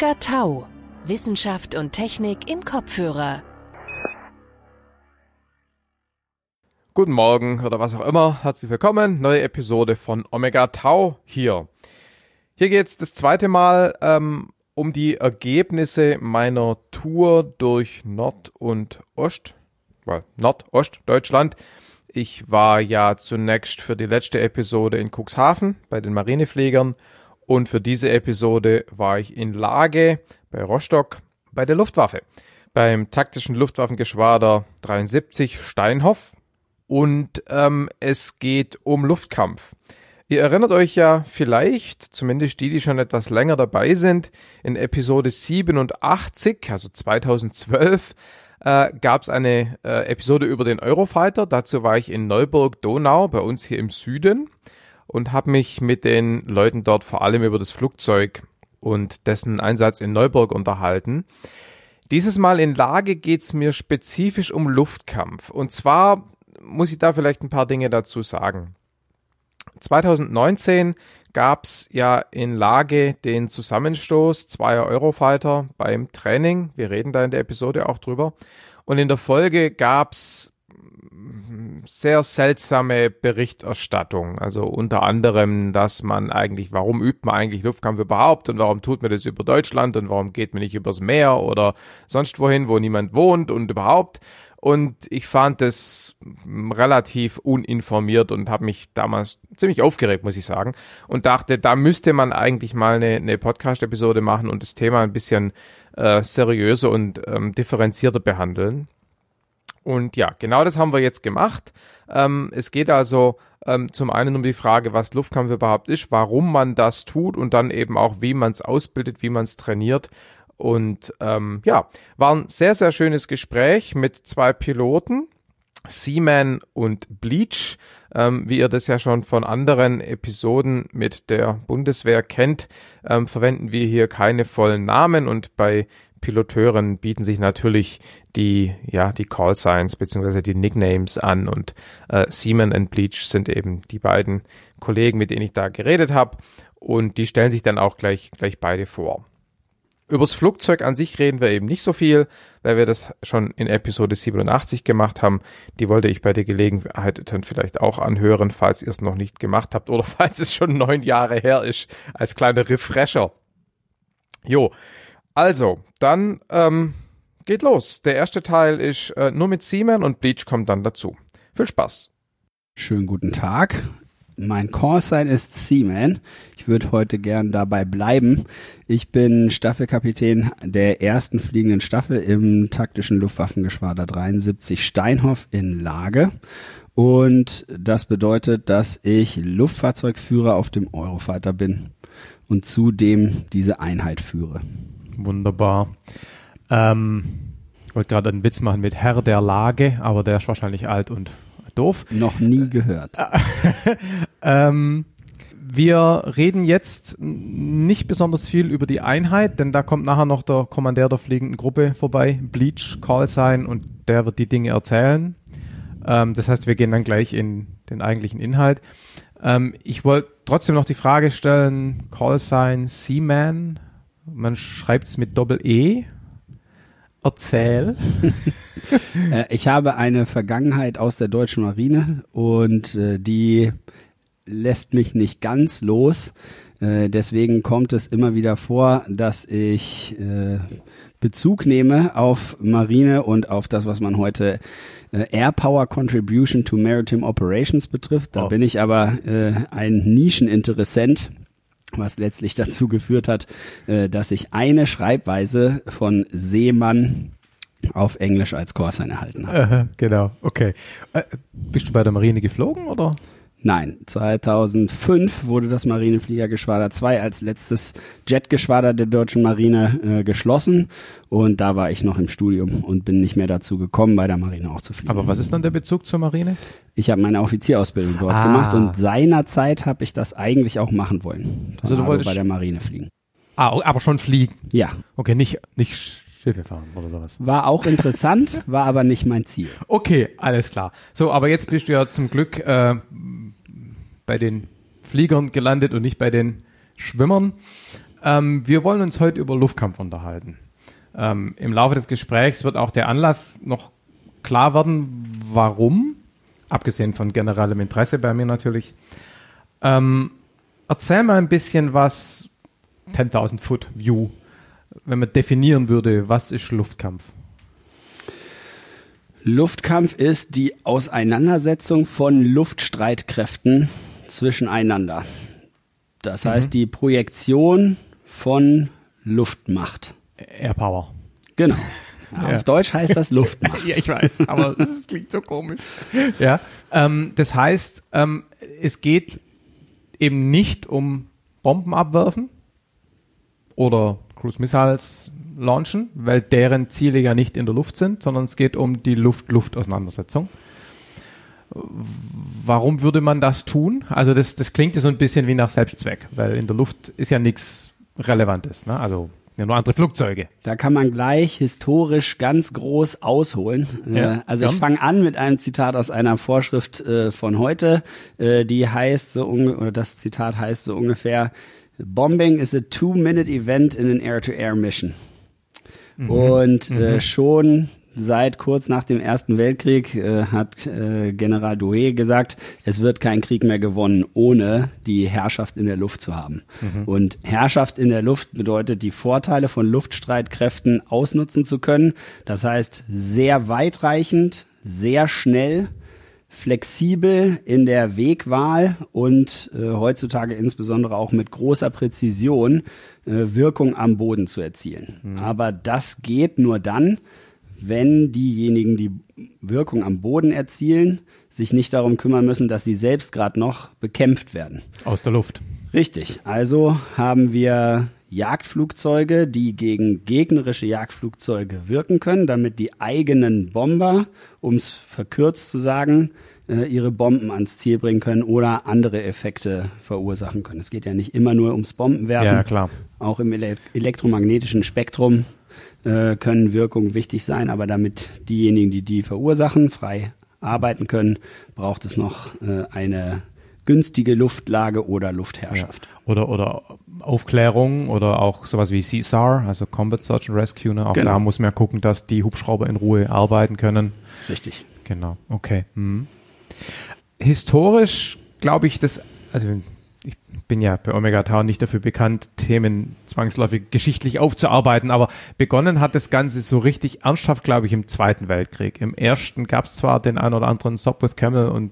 Omega Tau. Wissenschaft und Technik im Kopfhörer. Guten Morgen oder was auch immer. Herzlich willkommen. Neue Episode von Omega Tau hier. Hier geht es das zweite Mal ähm, um die Ergebnisse meiner Tour durch Nord- und Ost, well, Nordostdeutschland. Ich war ja zunächst für die letzte Episode in Cuxhaven bei den Marinefliegern und für diese Episode war ich in Lage bei Rostock bei der Luftwaffe, beim taktischen Luftwaffengeschwader 73 Steinhoff. Und ähm, es geht um Luftkampf. Ihr erinnert euch ja vielleicht, zumindest die, die schon etwas länger dabei sind, in Episode 87, also 2012, äh, gab es eine äh, Episode über den Eurofighter. Dazu war ich in Neuburg-Donau, bei uns hier im Süden und habe mich mit den Leuten dort vor allem über das Flugzeug und dessen Einsatz in Neuburg unterhalten. Dieses Mal in Lage geht's mir spezifisch um Luftkampf. Und zwar muss ich da vielleicht ein paar Dinge dazu sagen. 2019 gab's ja in Lage den Zusammenstoß zweier Eurofighter beim Training. Wir reden da in der Episode auch drüber. Und in der Folge gab's sehr seltsame Berichterstattung. Also unter anderem, dass man eigentlich, warum übt man eigentlich Luftkampf überhaupt und warum tut man das über Deutschland und warum geht man nicht übers Meer oder sonst wohin, wo niemand wohnt und überhaupt. Und ich fand das relativ uninformiert und habe mich damals ziemlich aufgeregt, muss ich sagen. Und dachte, da müsste man eigentlich mal eine, eine Podcast-Episode machen und das Thema ein bisschen äh, seriöser und ähm, differenzierter behandeln. Und ja, genau das haben wir jetzt gemacht. Ähm, es geht also ähm, zum einen um die Frage, was Luftkampf überhaupt ist, warum man das tut und dann eben auch, wie man es ausbildet, wie man es trainiert. Und ähm, ja, war ein sehr, sehr schönes Gespräch mit zwei Piloten. Seaman und Bleach, ähm, wie ihr das ja schon von anderen Episoden mit der Bundeswehr kennt, ähm, verwenden wir hier keine vollen Namen und bei Piloteuren bieten sich natürlich die, ja, die Call Signs beziehungsweise die Nicknames an und äh, Seaman und Bleach sind eben die beiden Kollegen, mit denen ich da geredet habe und die stellen sich dann auch gleich, gleich beide vor. Übers Flugzeug an sich reden wir eben nicht so viel, weil wir das schon in Episode 87 gemacht haben. Die wollte ich bei der Gelegenheit dann vielleicht auch anhören, falls ihr es noch nicht gemacht habt oder falls es schon neun Jahre her ist, als kleiner Refresher. Jo, also, dann ähm, geht los. Der erste Teil ist äh, nur mit Seaman und Bleach kommt dann dazu. Viel Spaß. Schönen guten Tag. Mein Callsign ist Seaman. Ich würde heute gern dabei bleiben. Ich bin Staffelkapitän der ersten fliegenden Staffel im taktischen Luftwaffengeschwader 73 Steinhoff in Lage. Und das bedeutet, dass ich Luftfahrzeugführer auf dem Eurofighter bin und zudem diese Einheit führe. Wunderbar. Ähm, ich wollte gerade einen Witz machen mit Herr der Lage, aber der ist wahrscheinlich alt und doof. Noch nie gehört. ähm, wir reden jetzt nicht besonders viel über die Einheit, denn da kommt nachher noch der Kommandeur der fliegenden Gruppe vorbei, Bleach Call sein und der wird die Dinge erzählen. Ähm, das heißt, wir gehen dann gleich in den eigentlichen Inhalt. Ähm, ich wollte trotzdem noch die Frage stellen, Call Sign Seaman, man schreibt es mit Doppel-E. Erzähl. Äh, ich habe eine Vergangenheit aus der deutschen Marine und äh, die lässt mich nicht ganz los. Äh, deswegen kommt es immer wieder vor, dass ich äh, Bezug nehme auf Marine und auf das, was man heute Air Power Contribution to Maritime Operations betrifft. Da oh. bin ich aber ein Nischeninteressent was letztlich dazu geführt hat, äh, dass ich eine Schreibweise von Seemann auf Englisch als Callsign erhalten habe. genau, okay. Äh, bist du bei der Marine geflogen oder? Nein, 2005 wurde das Marinefliegergeschwader 2 als letztes Jetgeschwader der deutschen Marine äh, geschlossen und da war ich noch im Studium und bin nicht mehr dazu gekommen, bei der Marine auch zu fliegen. Aber was ist dann der Bezug zur Marine? Ich habe meine Offizierausbildung dort ah. gemacht und seinerzeit habe ich das eigentlich auch machen wollen. Also du wolltest bei der Marine fliegen. Ah, aber schon fliegen? Ja. Okay, nicht, nicht Schiffe fahren oder sowas. War auch interessant, war aber nicht mein Ziel. Okay, alles klar. So, aber jetzt bist du ja zum Glück äh, bei den Fliegern gelandet und nicht bei den Schwimmern. Ähm, wir wollen uns heute über Luftkampf unterhalten. Ähm, Im Laufe des Gesprächs wird auch der Anlass noch klar werden, warum, abgesehen von generellem Interesse bei mir natürlich. Ähm, erzähl mal ein bisschen was, 10.000 Foot View, wenn man definieren würde, was ist Luftkampf? Luftkampf ist die Auseinandersetzung von Luftstreitkräften zwischeneinander. Das heißt, mhm. die Projektion von Luftmacht. Air Power. Genau. Ja, auf Deutsch heißt das Luftmacht. ja, ich weiß, aber das klingt so komisch. Ja, ähm, das heißt, ähm, es geht eben nicht um Bomben abwerfen oder Cruise Missiles launchen, weil deren Ziele ja nicht in der Luft sind, sondern es geht um die Luft-Luft-Auseinandersetzung. Warum würde man das tun? Also das, das klingt ja so ein bisschen wie nach Selbstzweck, weil in der Luft ist ja nichts Relevantes. Ne? Also ja, nur andere Flugzeuge. Da kann man gleich historisch ganz groß ausholen. Äh, ja, also ich fange an mit einem Zitat aus einer Vorschrift äh, von heute, äh, die heißt so oder das Zitat heißt so ungefähr: Bombing is a two-minute event in an air-to-air -air mission. Mhm. Und äh, mhm. schon seit kurz nach dem Ersten Weltkrieg äh, hat äh, General Douhet gesagt, es wird kein Krieg mehr gewonnen, ohne die Herrschaft in der Luft zu haben. Mhm. Und Herrschaft in der Luft bedeutet, die Vorteile von Luftstreitkräften ausnutzen zu können. Das heißt, sehr weitreichend, sehr schnell, flexibel in der Wegwahl und äh, heutzutage insbesondere auch mit großer Präzision äh, Wirkung am Boden zu erzielen. Mhm. Aber das geht nur dann, wenn diejenigen, die Wirkung am Boden erzielen, sich nicht darum kümmern müssen, dass sie selbst gerade noch bekämpft werden. Aus der Luft. Richtig. Also haben wir Jagdflugzeuge, die gegen gegnerische Jagdflugzeuge wirken können, damit die eigenen Bomber, um es verkürzt zu sagen, äh, ihre Bomben ans Ziel bringen können oder andere Effekte verursachen können. Es geht ja nicht immer nur ums Bombenwerfen. Ja, klar. Auch im elektromagnetischen Spektrum äh, können Wirkungen wichtig sein, aber damit diejenigen, die die verursachen, frei arbeiten können, braucht es noch äh, eine günstige Luftlage oder Luftherrschaft. Ja. Oder, oder Aufklärung oder auch sowas wie CSAR, also Combat Search and Rescue. Ne? Auch genau. da muss man ja gucken, dass die Hubschrauber in Ruhe arbeiten können. Richtig. Genau, okay. Hm. Historisch glaube ich, dass, also ich bin ja bei Omega Tau nicht dafür bekannt, Themen zwangsläufig geschichtlich aufzuarbeiten, aber begonnen hat das Ganze so richtig ernsthaft, glaube ich, im Zweiten Weltkrieg. Im ersten gab es zwar den ein oder anderen Stop with Camel und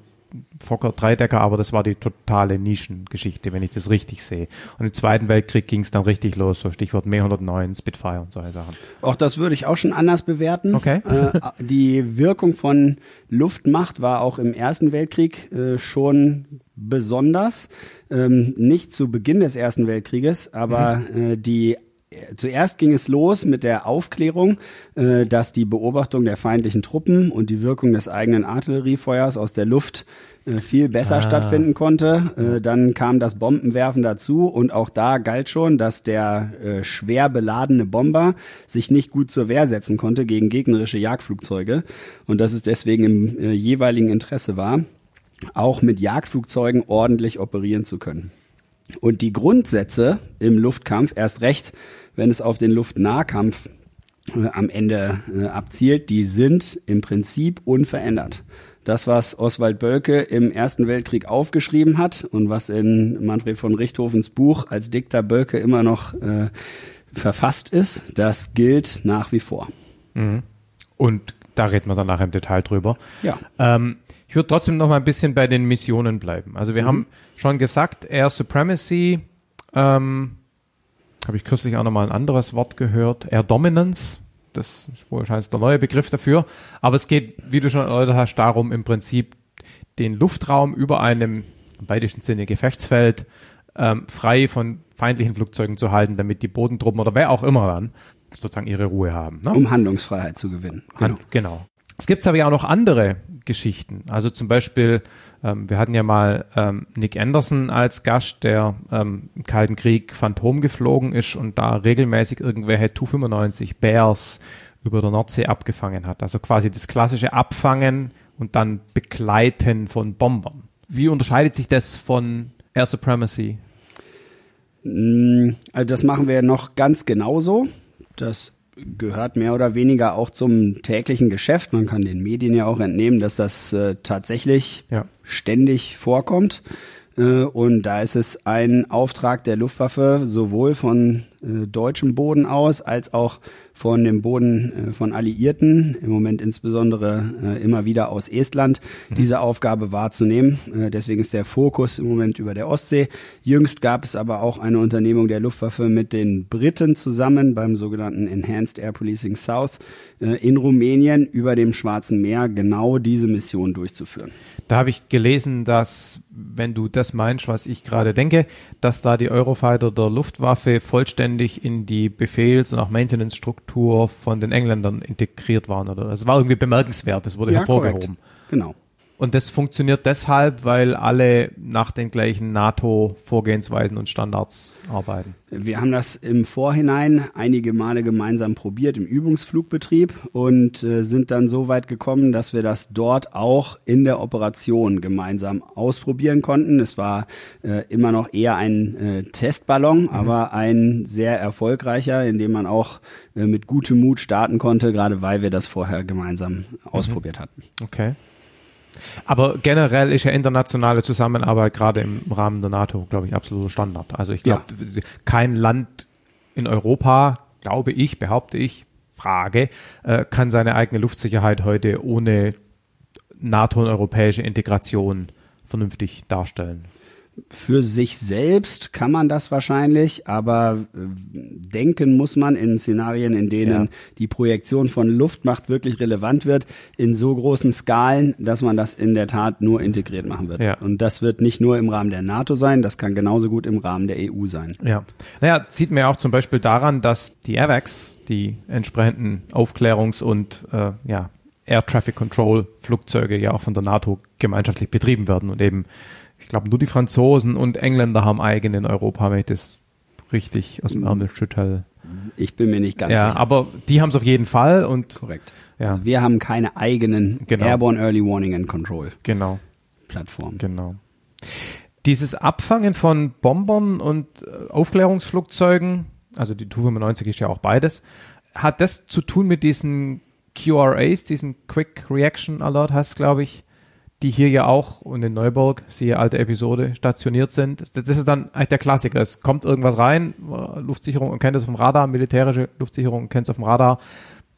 Fokker Dreidecker, aber das war die totale Nischengeschichte, wenn ich das richtig sehe. Und im Zweiten Weltkrieg ging es dann richtig los, so Stichwort Me 109, Spitfire und solche Sachen. Auch das würde ich auch schon anders bewerten. Okay. Äh, die Wirkung von Luftmacht war auch im Ersten Weltkrieg äh, schon besonders. Ähm, nicht zu Beginn des Ersten Weltkrieges, aber mhm. äh, die Zuerst ging es los mit der Aufklärung, äh, dass die Beobachtung der feindlichen Truppen und die Wirkung des eigenen Artilleriefeuers aus der Luft äh, viel besser ah. stattfinden konnte. Äh, dann kam das Bombenwerfen dazu und auch da galt schon, dass der äh, schwer beladene Bomber sich nicht gut zur Wehr setzen konnte gegen gegnerische Jagdflugzeuge und dass es deswegen im jeweiligen Interesse war, auch mit Jagdflugzeugen ordentlich operieren zu können. Und die Grundsätze im Luftkampf, erst recht, wenn es auf den Luftnahkampf äh, am Ende äh, abzielt, die sind im Prinzip unverändert. Das, was Oswald Bölke im Ersten Weltkrieg aufgeschrieben hat und was in Manfred von Richthofens Buch als Dikter Bölke immer noch äh, verfasst ist, das gilt nach wie vor. Mhm. Und da reden wir dann nachher im Detail drüber. Ja. Ähm, ich würde trotzdem noch mal ein bisschen bei den Missionen bleiben. Also wir mhm. haben schon gesagt, Air Supremacy, ähm, habe ich kürzlich auch noch mal ein anderes Wort gehört, Air Dominance, das ist wahrscheinlich der neue Begriff dafür. Aber es geht, wie du schon erläutert hast, darum, im Prinzip den Luftraum über einem, im weitesten Sinne, Gefechtsfeld ähm, frei von feindlichen Flugzeugen zu halten, damit die Bodentruppen oder wer auch immer dann sozusagen ihre Ruhe haben. Ne? Um Handlungsfreiheit zu gewinnen. Genau. Hand, genau. Es gibt aber ja auch noch andere Geschichten. Also zum Beispiel, ähm, wir hatten ja mal ähm, Nick Anderson als Gast, der ähm, im Kalten Krieg Phantom geflogen ist und da regelmäßig irgendwelche Tu-95 Bears über der Nordsee abgefangen hat. Also quasi das klassische Abfangen und dann Begleiten von Bombern. Wie unterscheidet sich das von Air Supremacy? Mm, Also das machen wir noch ganz genauso. Das gehört mehr oder weniger auch zum täglichen Geschäft. Man kann den Medien ja auch entnehmen, dass das äh, tatsächlich Ja. ständig vorkommt. Äh, und da ist es ein Auftrag der Luftwaffe, sowohl von äh, deutschem Boden aus als auch von dem Boden äh, von Alliierten, im Moment insbesondere äh, immer wieder aus Estland, diese Aufgabe wahrzunehmen. Äh, deswegen ist der Fokus im Moment über der Ostsee. Jüngst gab es aber auch eine Unternehmung der Luftwaffe mit den Briten zusammen beim sogenannten Enhanced Air Policing South in Rumänien über dem Schwarzen Meer genau diese Mission durchzuführen. Da habe ich gelesen, dass, wenn du das meinst, was ich gerade denke, dass da die Eurofighter der Luftwaffe vollständig in die Befehls- und auch Maintenance-Struktur von den Engländern integriert waren. Oder das war irgendwie bemerkenswert, das wurde hervorgehoben. korrekt. Genau. Und das funktioniert deshalb, weil alle nach den gleichen NATO-Vorgehensweisen und Standards arbeiten. Wir haben das im Vorhinein einige Male gemeinsam probiert im Übungsflugbetrieb und äh, sind dann so weit gekommen, dass wir das dort auch in der Operation gemeinsam ausprobieren konnten. Es war äh, immer noch eher ein äh, Testballon, aber ein sehr erfolgreicher, in dem man auch äh, mit gutem Mut starten konnte, gerade weil wir das vorher gemeinsam ausprobiert hatten. Okay. Aber generell ist ja internationale Zusammenarbeit gerade im Rahmen der NATO, glaube ich, absoluter Standard. Also ich glaube, kein Land in Europa, glaube ich, behaupte ich, Frage, äh, kann seine eigene Luftsicherheit heute ohne NATO und europäische Integration vernünftig darstellen. Für sich selbst kann man das wahrscheinlich, aber äh, denken muss man in Szenarien, in denen Ja. die Projektion von Luftmacht wirklich relevant wird, in so großen Skalen, dass man das in der Tat nur integriert machen wird. Ja. Und das wird nicht nur im Rahmen der NATO sein, das kann genauso gut im Rahmen der EU sein. Ja. Naja, sieht man ja auch zum Beispiel daran, dass die AVAX, die entsprechenden Aufklärungs- und äh, ja, Air Traffic Control Flugzeuge ja auch von der NATO gemeinschaftlich betrieben werden und eben, ich glaube, nur die Franzosen und Engländer haben eigene in Europa, wenn ich das richtig aus dem Ärmel schüttel. Ich bin mir nicht ganz Ja, sicher. aber die haben es auf jeden Fall und Korrekt. Ja. Also wir haben keine eigenen Genau. Airborne Early Warning and Control genau, Plattformen. genau. Dieses Abfangen von Bombern und äh, Aufklärungsflugzeugen, also die Tu-95 ist ja auch beides, hat das zu tun mit diesen QRAs, diesen Quick Reaction Alert heißt glaube ich, die hier ja auch und in Neuburg, siehe alte Episode, stationiert sind. Das, ist dann eigentlich der Klassiker. Es kommt irgendwas rein, äh, Luftsicherung und kennt es vom Radar, militärische Luftsicherung kennt es auf dem Radar,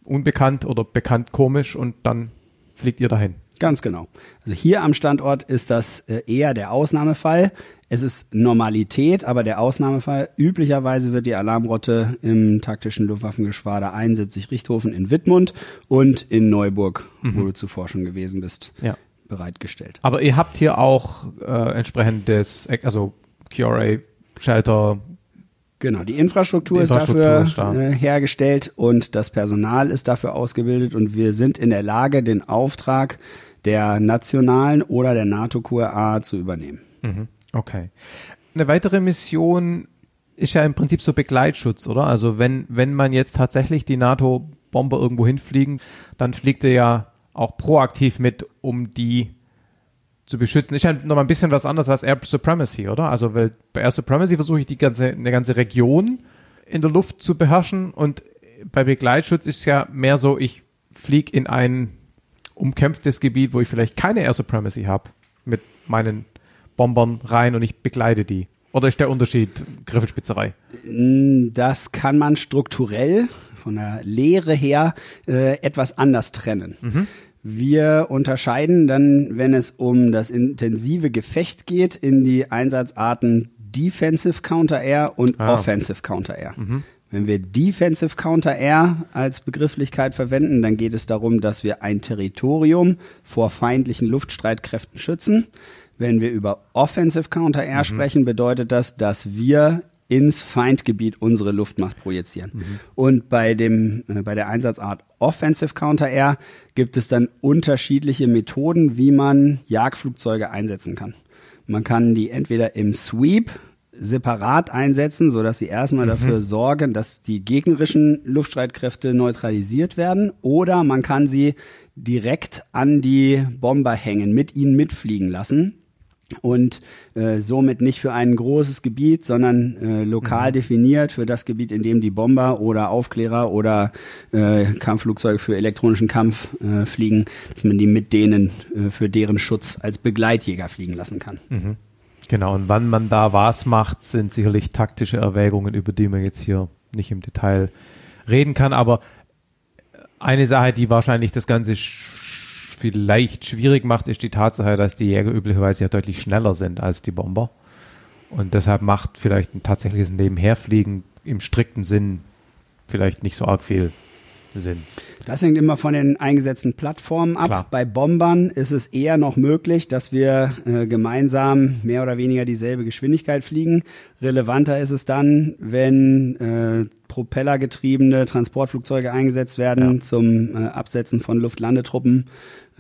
unbekannt oder bekannt komisch und dann fliegt ihr dahin. Ganz genau. Also hier am Standort ist das äh, eher der Ausnahmefall. Es ist Normalität, aber der Ausnahmefall. Üblicherweise wird die Alarmrotte im taktischen Luftwaffengeschwader 71 Richthofen in Wittmund und in Neuburg, wo du zuvor schon gewesen bist, Ja. Bereitgestellt. Aber ihr habt hier auch äh, entsprechendes, also QRA, Shelter, Genau, die Infrastruktur, Die Infrastruktur ist ist da. dafür äh, hergestellt und das Personal ist dafür ausgebildet und wir sind in der Lage, den Auftrag der nationalen oder der NATO-QRA zu übernehmen. Mhm. Okay. Eine weitere Mission ist ja im Prinzip so Begleitschutz, oder? Also wenn, wenn man jetzt tatsächlich die NATO-Bomber irgendwo hinfliegen, dann fliegt er ja auch proaktiv mit, um die zu beschützen. Ist ja noch mal ein bisschen was anderes als Air Supremacy, oder? Also bei Air Supremacy versuche ich die ganze, eine ganze Region in der Luft zu beherrschen und bei Begleitschutz ist es ja mehr so, ich fliege in ein umkämpftes Gebiet, wo ich vielleicht keine Air Supremacy habe, mit meinen Bombern rein und ich begleite die. Oder ist der Unterschied Griffelspitzerei? Das kann man strukturell von der Lehre her äh, etwas anders trennen. Wir unterscheiden dann, wenn es um das intensive Gefecht geht, in die Einsatzarten Defensive Counter-Air und Ah. Offensive Counter-Air. Wenn wir Defensive Counter-Air als Begrifflichkeit verwenden, dann geht es darum, dass wir ein Territorium vor feindlichen Luftstreitkräften schützen. Wenn wir über Offensive Counter-Air sprechen, bedeutet das, dass wir ins Feindgebiet unsere Luftmacht projizieren. Und bei dem, äh, bei der Einsatzart Offensive Counter-Air gibt es dann unterschiedliche Methoden, wie man Jagdflugzeuge einsetzen kann. Man kann die entweder im Sweep separat einsetzen, so dass sie erstmal dafür sorgen, dass die gegnerischen Luftstreitkräfte neutralisiert werden, oder man kann sie direkt an die Bomber hängen, mit ihnen mitfliegen lassen. Und äh, somit nicht für ein großes Gebiet, sondern äh, lokal mhm. definiert für das Gebiet, in dem die Bomber oder Aufklärer oder äh, Kampfflugzeuge für elektronischen Kampf äh, fliegen, dass man die mit denen äh, für deren Schutz als Begleitjäger fliegen lassen kann. Mhm. Genau, und wann man da was macht, sind sicherlich taktische Erwägungen, über die man jetzt hier nicht im Detail reden kann, aber eine Sache, die wahrscheinlich das Ganze vielleicht schwierig macht, ist die Tatsache, dass die Jäger üblicherweise ja deutlich schneller sind als die Bomber. Und deshalb macht vielleicht ein tatsächliches Nebenherfliegen im strikten Sinn vielleicht nicht so arg viel Sinn. Das hängt immer von den eingesetzten Plattformen ab. Klar. Bei Bombern ist es eher noch möglich, dass wir äh, gemeinsam mehr oder weniger dieselbe Geschwindigkeit fliegen. Relevanter ist es dann, wenn äh, propellergetriebene Transportflugzeuge eingesetzt werden ja. zum äh, Absetzen von Luftlandetruppen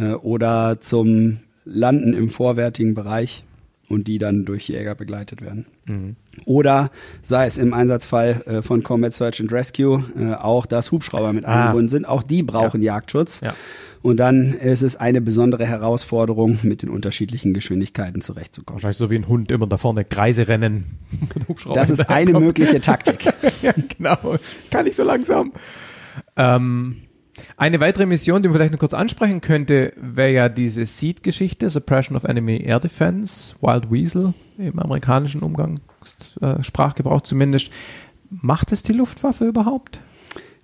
äh, oder zum Landen im vorwärtigen Bereich und die dann durch Jäger begleitet werden. Mhm. Oder sei es im Einsatzfall äh, von Combat Search and Rescue äh, auch, dass Hubschrauber mit ah. eingebunden sind. Auch die brauchen ja. Jagdschutz. Ja. Und dann ist es eine besondere Herausforderung, mit den unterschiedlichen Geschwindigkeiten zurechtzukommen. Wahrscheinlich so wie ein Hund immer da vorne Kreise rennen. das ist eine mögliche Taktik. ja, genau. Kann ich so langsam. Ähm, eine weitere Mission, die man vielleicht noch kurz ansprechen könnte, wäre ja diese Seed-Geschichte, Suppression of Enemy Air Defense, Wild Weasel im amerikanischen Umgang, äh, Sprachgebrauch zumindest. Macht es die Luftwaffe überhaupt?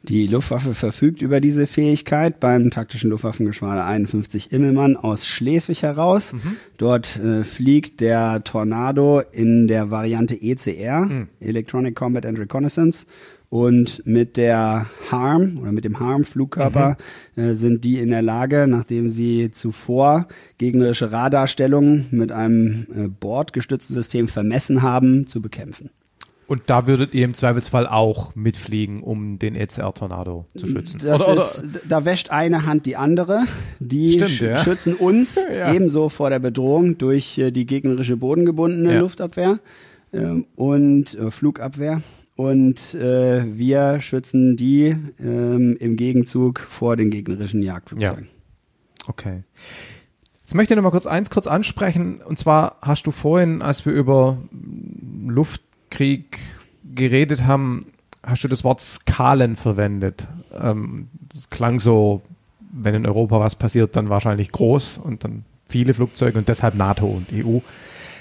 Die Luftwaffe verfügt über diese Fähigkeit beim taktischen Luftwaffengeschwader 51 Immelmann aus Schleswig heraus. Mhm. Dort äh, fliegt der Tornado in der Variante ECR, mhm. Electronic Combat and Reconnaissance, und mit der Harm oder mit dem Harm-Flugkörper mhm. äh, sind die in der Lage, nachdem sie zuvor gegnerische Radarstellungen mit einem äh, bordgestützten System vermessen haben, zu bekämpfen. Und da würdet ihr im Zweifelsfall auch mitfliegen, um den ECR-Tornado zu schützen. Das oder, ist, oder? Da wäscht eine Hand die andere. Die Stimmt, sch ja. schützen uns ja. ebenso vor der Bedrohung durch äh, die gegnerische bodengebundene ja. Luftabwehr ähm, und äh, Flugabwehr und äh, wir schützen die ähm, im Gegenzug vor den gegnerischen Jagdflugzeugen. Ja. Okay. Jetzt möchte ich noch mal kurz eins kurz ansprechen. Und zwar hast du vorhin, als wir über Luftkrieg geredet haben, hast du das Wort Skalen verwendet. Ähm, das klang so, wenn in Europa was passiert, dann wahrscheinlich groß und dann viele Flugzeuge und deshalb NATO und EU.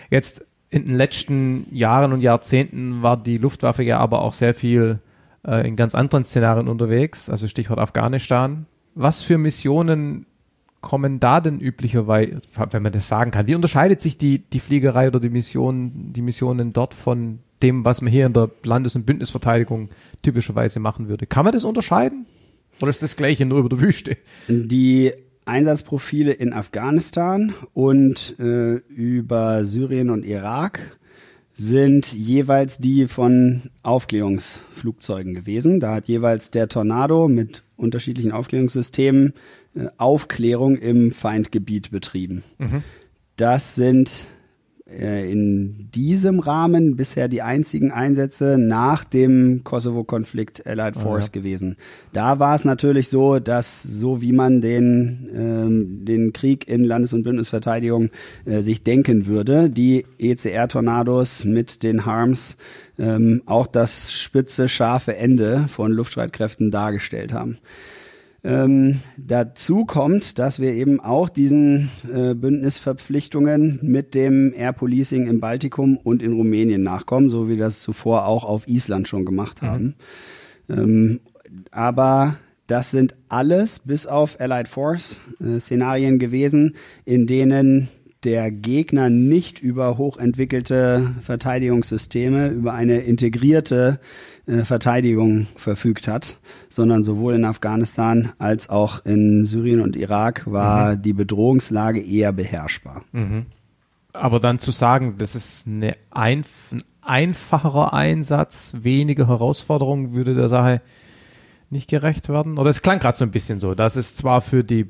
Jetzt in den letzten Jahren und Jahrzehnten war die Luftwaffe ja aber auch sehr viel äh, in ganz anderen Szenarien unterwegs, also Stichwort Afghanistan. Was für Missionen kommen da denn üblicherweise, wenn man das sagen kann? Wie unterscheidet sich die, die Fliegerei oder die Mission, die Missionen dort von dem, was man hier in der Landes- und Bündnisverteidigung typischerweise machen würde? Kann man das unterscheiden? Oder ist das Gleiche nur über der Wüste? Die Einsatzprofile in Afghanistan und äh, über Syrien und Irak sind jeweils die von Aufklärungsflugzeugen gewesen. Da hat jeweils der Tornado mit unterschiedlichen Aufklärungssystemen äh, Aufklärung im Feindgebiet betrieben. Mhm. Das sind in diesem Rahmen bisher die einzigen Einsätze nach dem Kosovo-Konflikt Allied Force oh, ja. gewesen. Da war es natürlich so, dass so wie man den, ähm, den Krieg in Landes- und Bündnisverteidigung äh, sich denken würde, die ECR-Tornados mit den Harms ähm, auch das spitze, scharfe Ende von Luftstreitkräften dargestellt haben. Ähm, dazu kommt, dass wir eben auch diesen äh, Bündnisverpflichtungen mit dem Air Policing im Baltikum und in Rumänien nachkommen, so wie wir das zuvor auch auf Island schon gemacht mhm. haben. Mhm. Ähm, aber das sind alles bis auf Allied Force äh, Szenarien gewesen, in denen der Gegner nicht über hochentwickelte Verteidigungssysteme, über eine integrierte Verteidigung verfügt hat, sondern sowohl in Afghanistan als auch in Syrien und Irak war mhm. die Bedrohungslage eher beherrschbar. Mhm. Aber dann zu sagen, das ist eine einf ein einfacherer Einsatz, weniger Herausforderungen, würde der Sache nicht gerecht werden? Oder es klang gerade so ein bisschen so, dass es zwar für die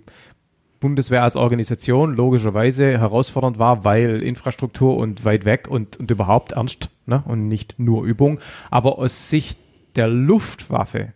Bundeswehr als Organisation logischerweise herausfordernd war, weil Infrastruktur und weit weg und, und überhaupt ernst ne? und nicht nur Übung. Aber aus Sicht der Luftwaffe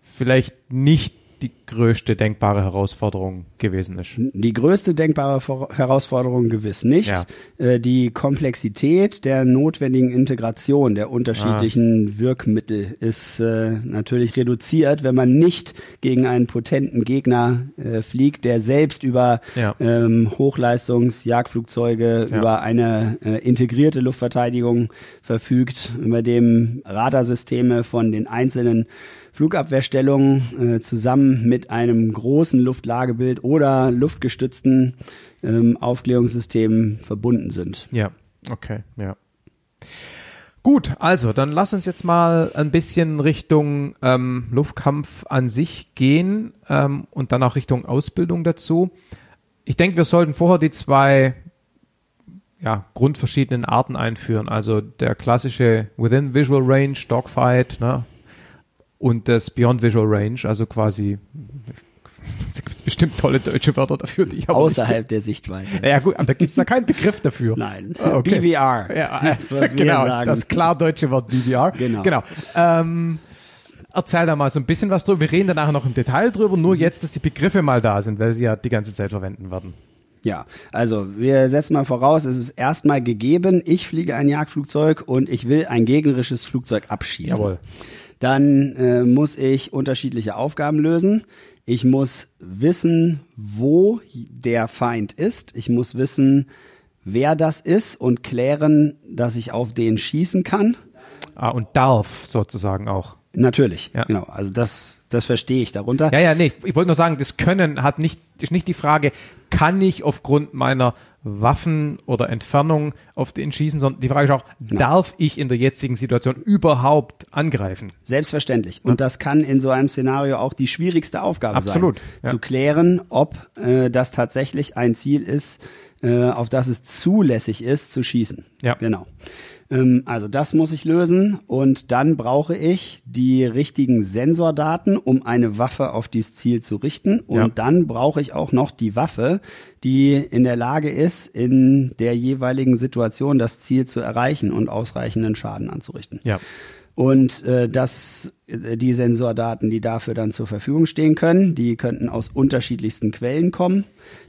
vielleicht nicht die größte denkbare Herausforderung gewesen ist. Die größte denkbare Vor Herausforderung gewiss nicht. Ja. Äh, die Komplexität der notwendigen Integration der unterschiedlichen Ah. Wirkmittel ist äh, natürlich reduziert, wenn man nicht gegen einen potenten Gegner äh, fliegt, der selbst über Ja. ähm, Hochleistungs-Jagdflugzeuge, Ja. über eine integrierte Luftverteidigung verfügt, über dem Radarsysteme von den einzelnen Flugabwehrstellungen äh, zusammen mit einem großen Luftlagebild oder luftgestützten ähm, Aufklärungssystemen verbunden sind. Ja, okay, ja. Gut, also dann lass uns jetzt mal ein bisschen Richtung ähm, Luftkampf an sich gehen ähm, und dann auch Richtung Ausbildung dazu. Ich denke, wir sollten vorher die zwei ja, grundverschiedenen Arten einführen. Also der klassische Within Visual Range, Dogfight, ne? Und das Beyond Visual Range, also quasi da gibt es bestimmt tolle deutsche Wörter dafür, die ich Außerhalb der Sichtweite. ja gut, aber da gibt es da keinen Begriff dafür. Nein, Ah, okay. BVR. Ja, das, was wir genau, sagen. das klar deutsche Wort BVR. Genau. genau. Ähm, erzähl da mal so ein bisschen was drüber. Wir reden dann nachher noch im Detail drüber, nur jetzt, dass die Begriffe mal da sind, weil sie ja die ganze Zeit verwenden werden. Ja, also wir setzen mal voraus, es ist erstmal gegeben, ich fliege ein Jagdflugzeug und ich will ein gegnerisches Flugzeug abschießen. Jawohl. Dann äh, muss ich unterschiedliche Aufgaben lösen. Ich muss wissen, wo der Feind ist. Ich muss wissen, wer das ist und klären, dass ich auf den schießen kann. Ah, und darf sozusagen auch. Natürlich, Ja. genau. Also das, das verstehe ich darunter. Ja, ja, nee, ich wollte nur sagen, das Können hat nicht, ist nicht die Frage, kann ich aufgrund meiner Waffen oder Entfernung auf den schießen, sondern die Frage ist auch, darf ich in der jetzigen Situation überhaupt angreifen? Selbstverständlich. Und das kann in so einem Szenario auch die schwierigste Aufgabe Absolut, sein. ja. Zu klären, ob äh, das tatsächlich ein Ziel ist, äh, auf das es zulässig ist, zu schießen. Ja. Genau. Ähm, also das muss ich lösen und dann brauche ich die richtigen Sensordaten, um eine Waffe auf dieses Ziel zu richten. Und Ja. dann brauche ich auch noch die Waffe, die in der Lage ist, in der jeweiligen Situation das Ziel zu erreichen und ausreichenden Schaden anzurichten. Ja. Und äh, das, äh, die Sensordaten, die dafür dann zur Verfügung stehen können, die könnten aus unterschiedlichsten Quellen kommen.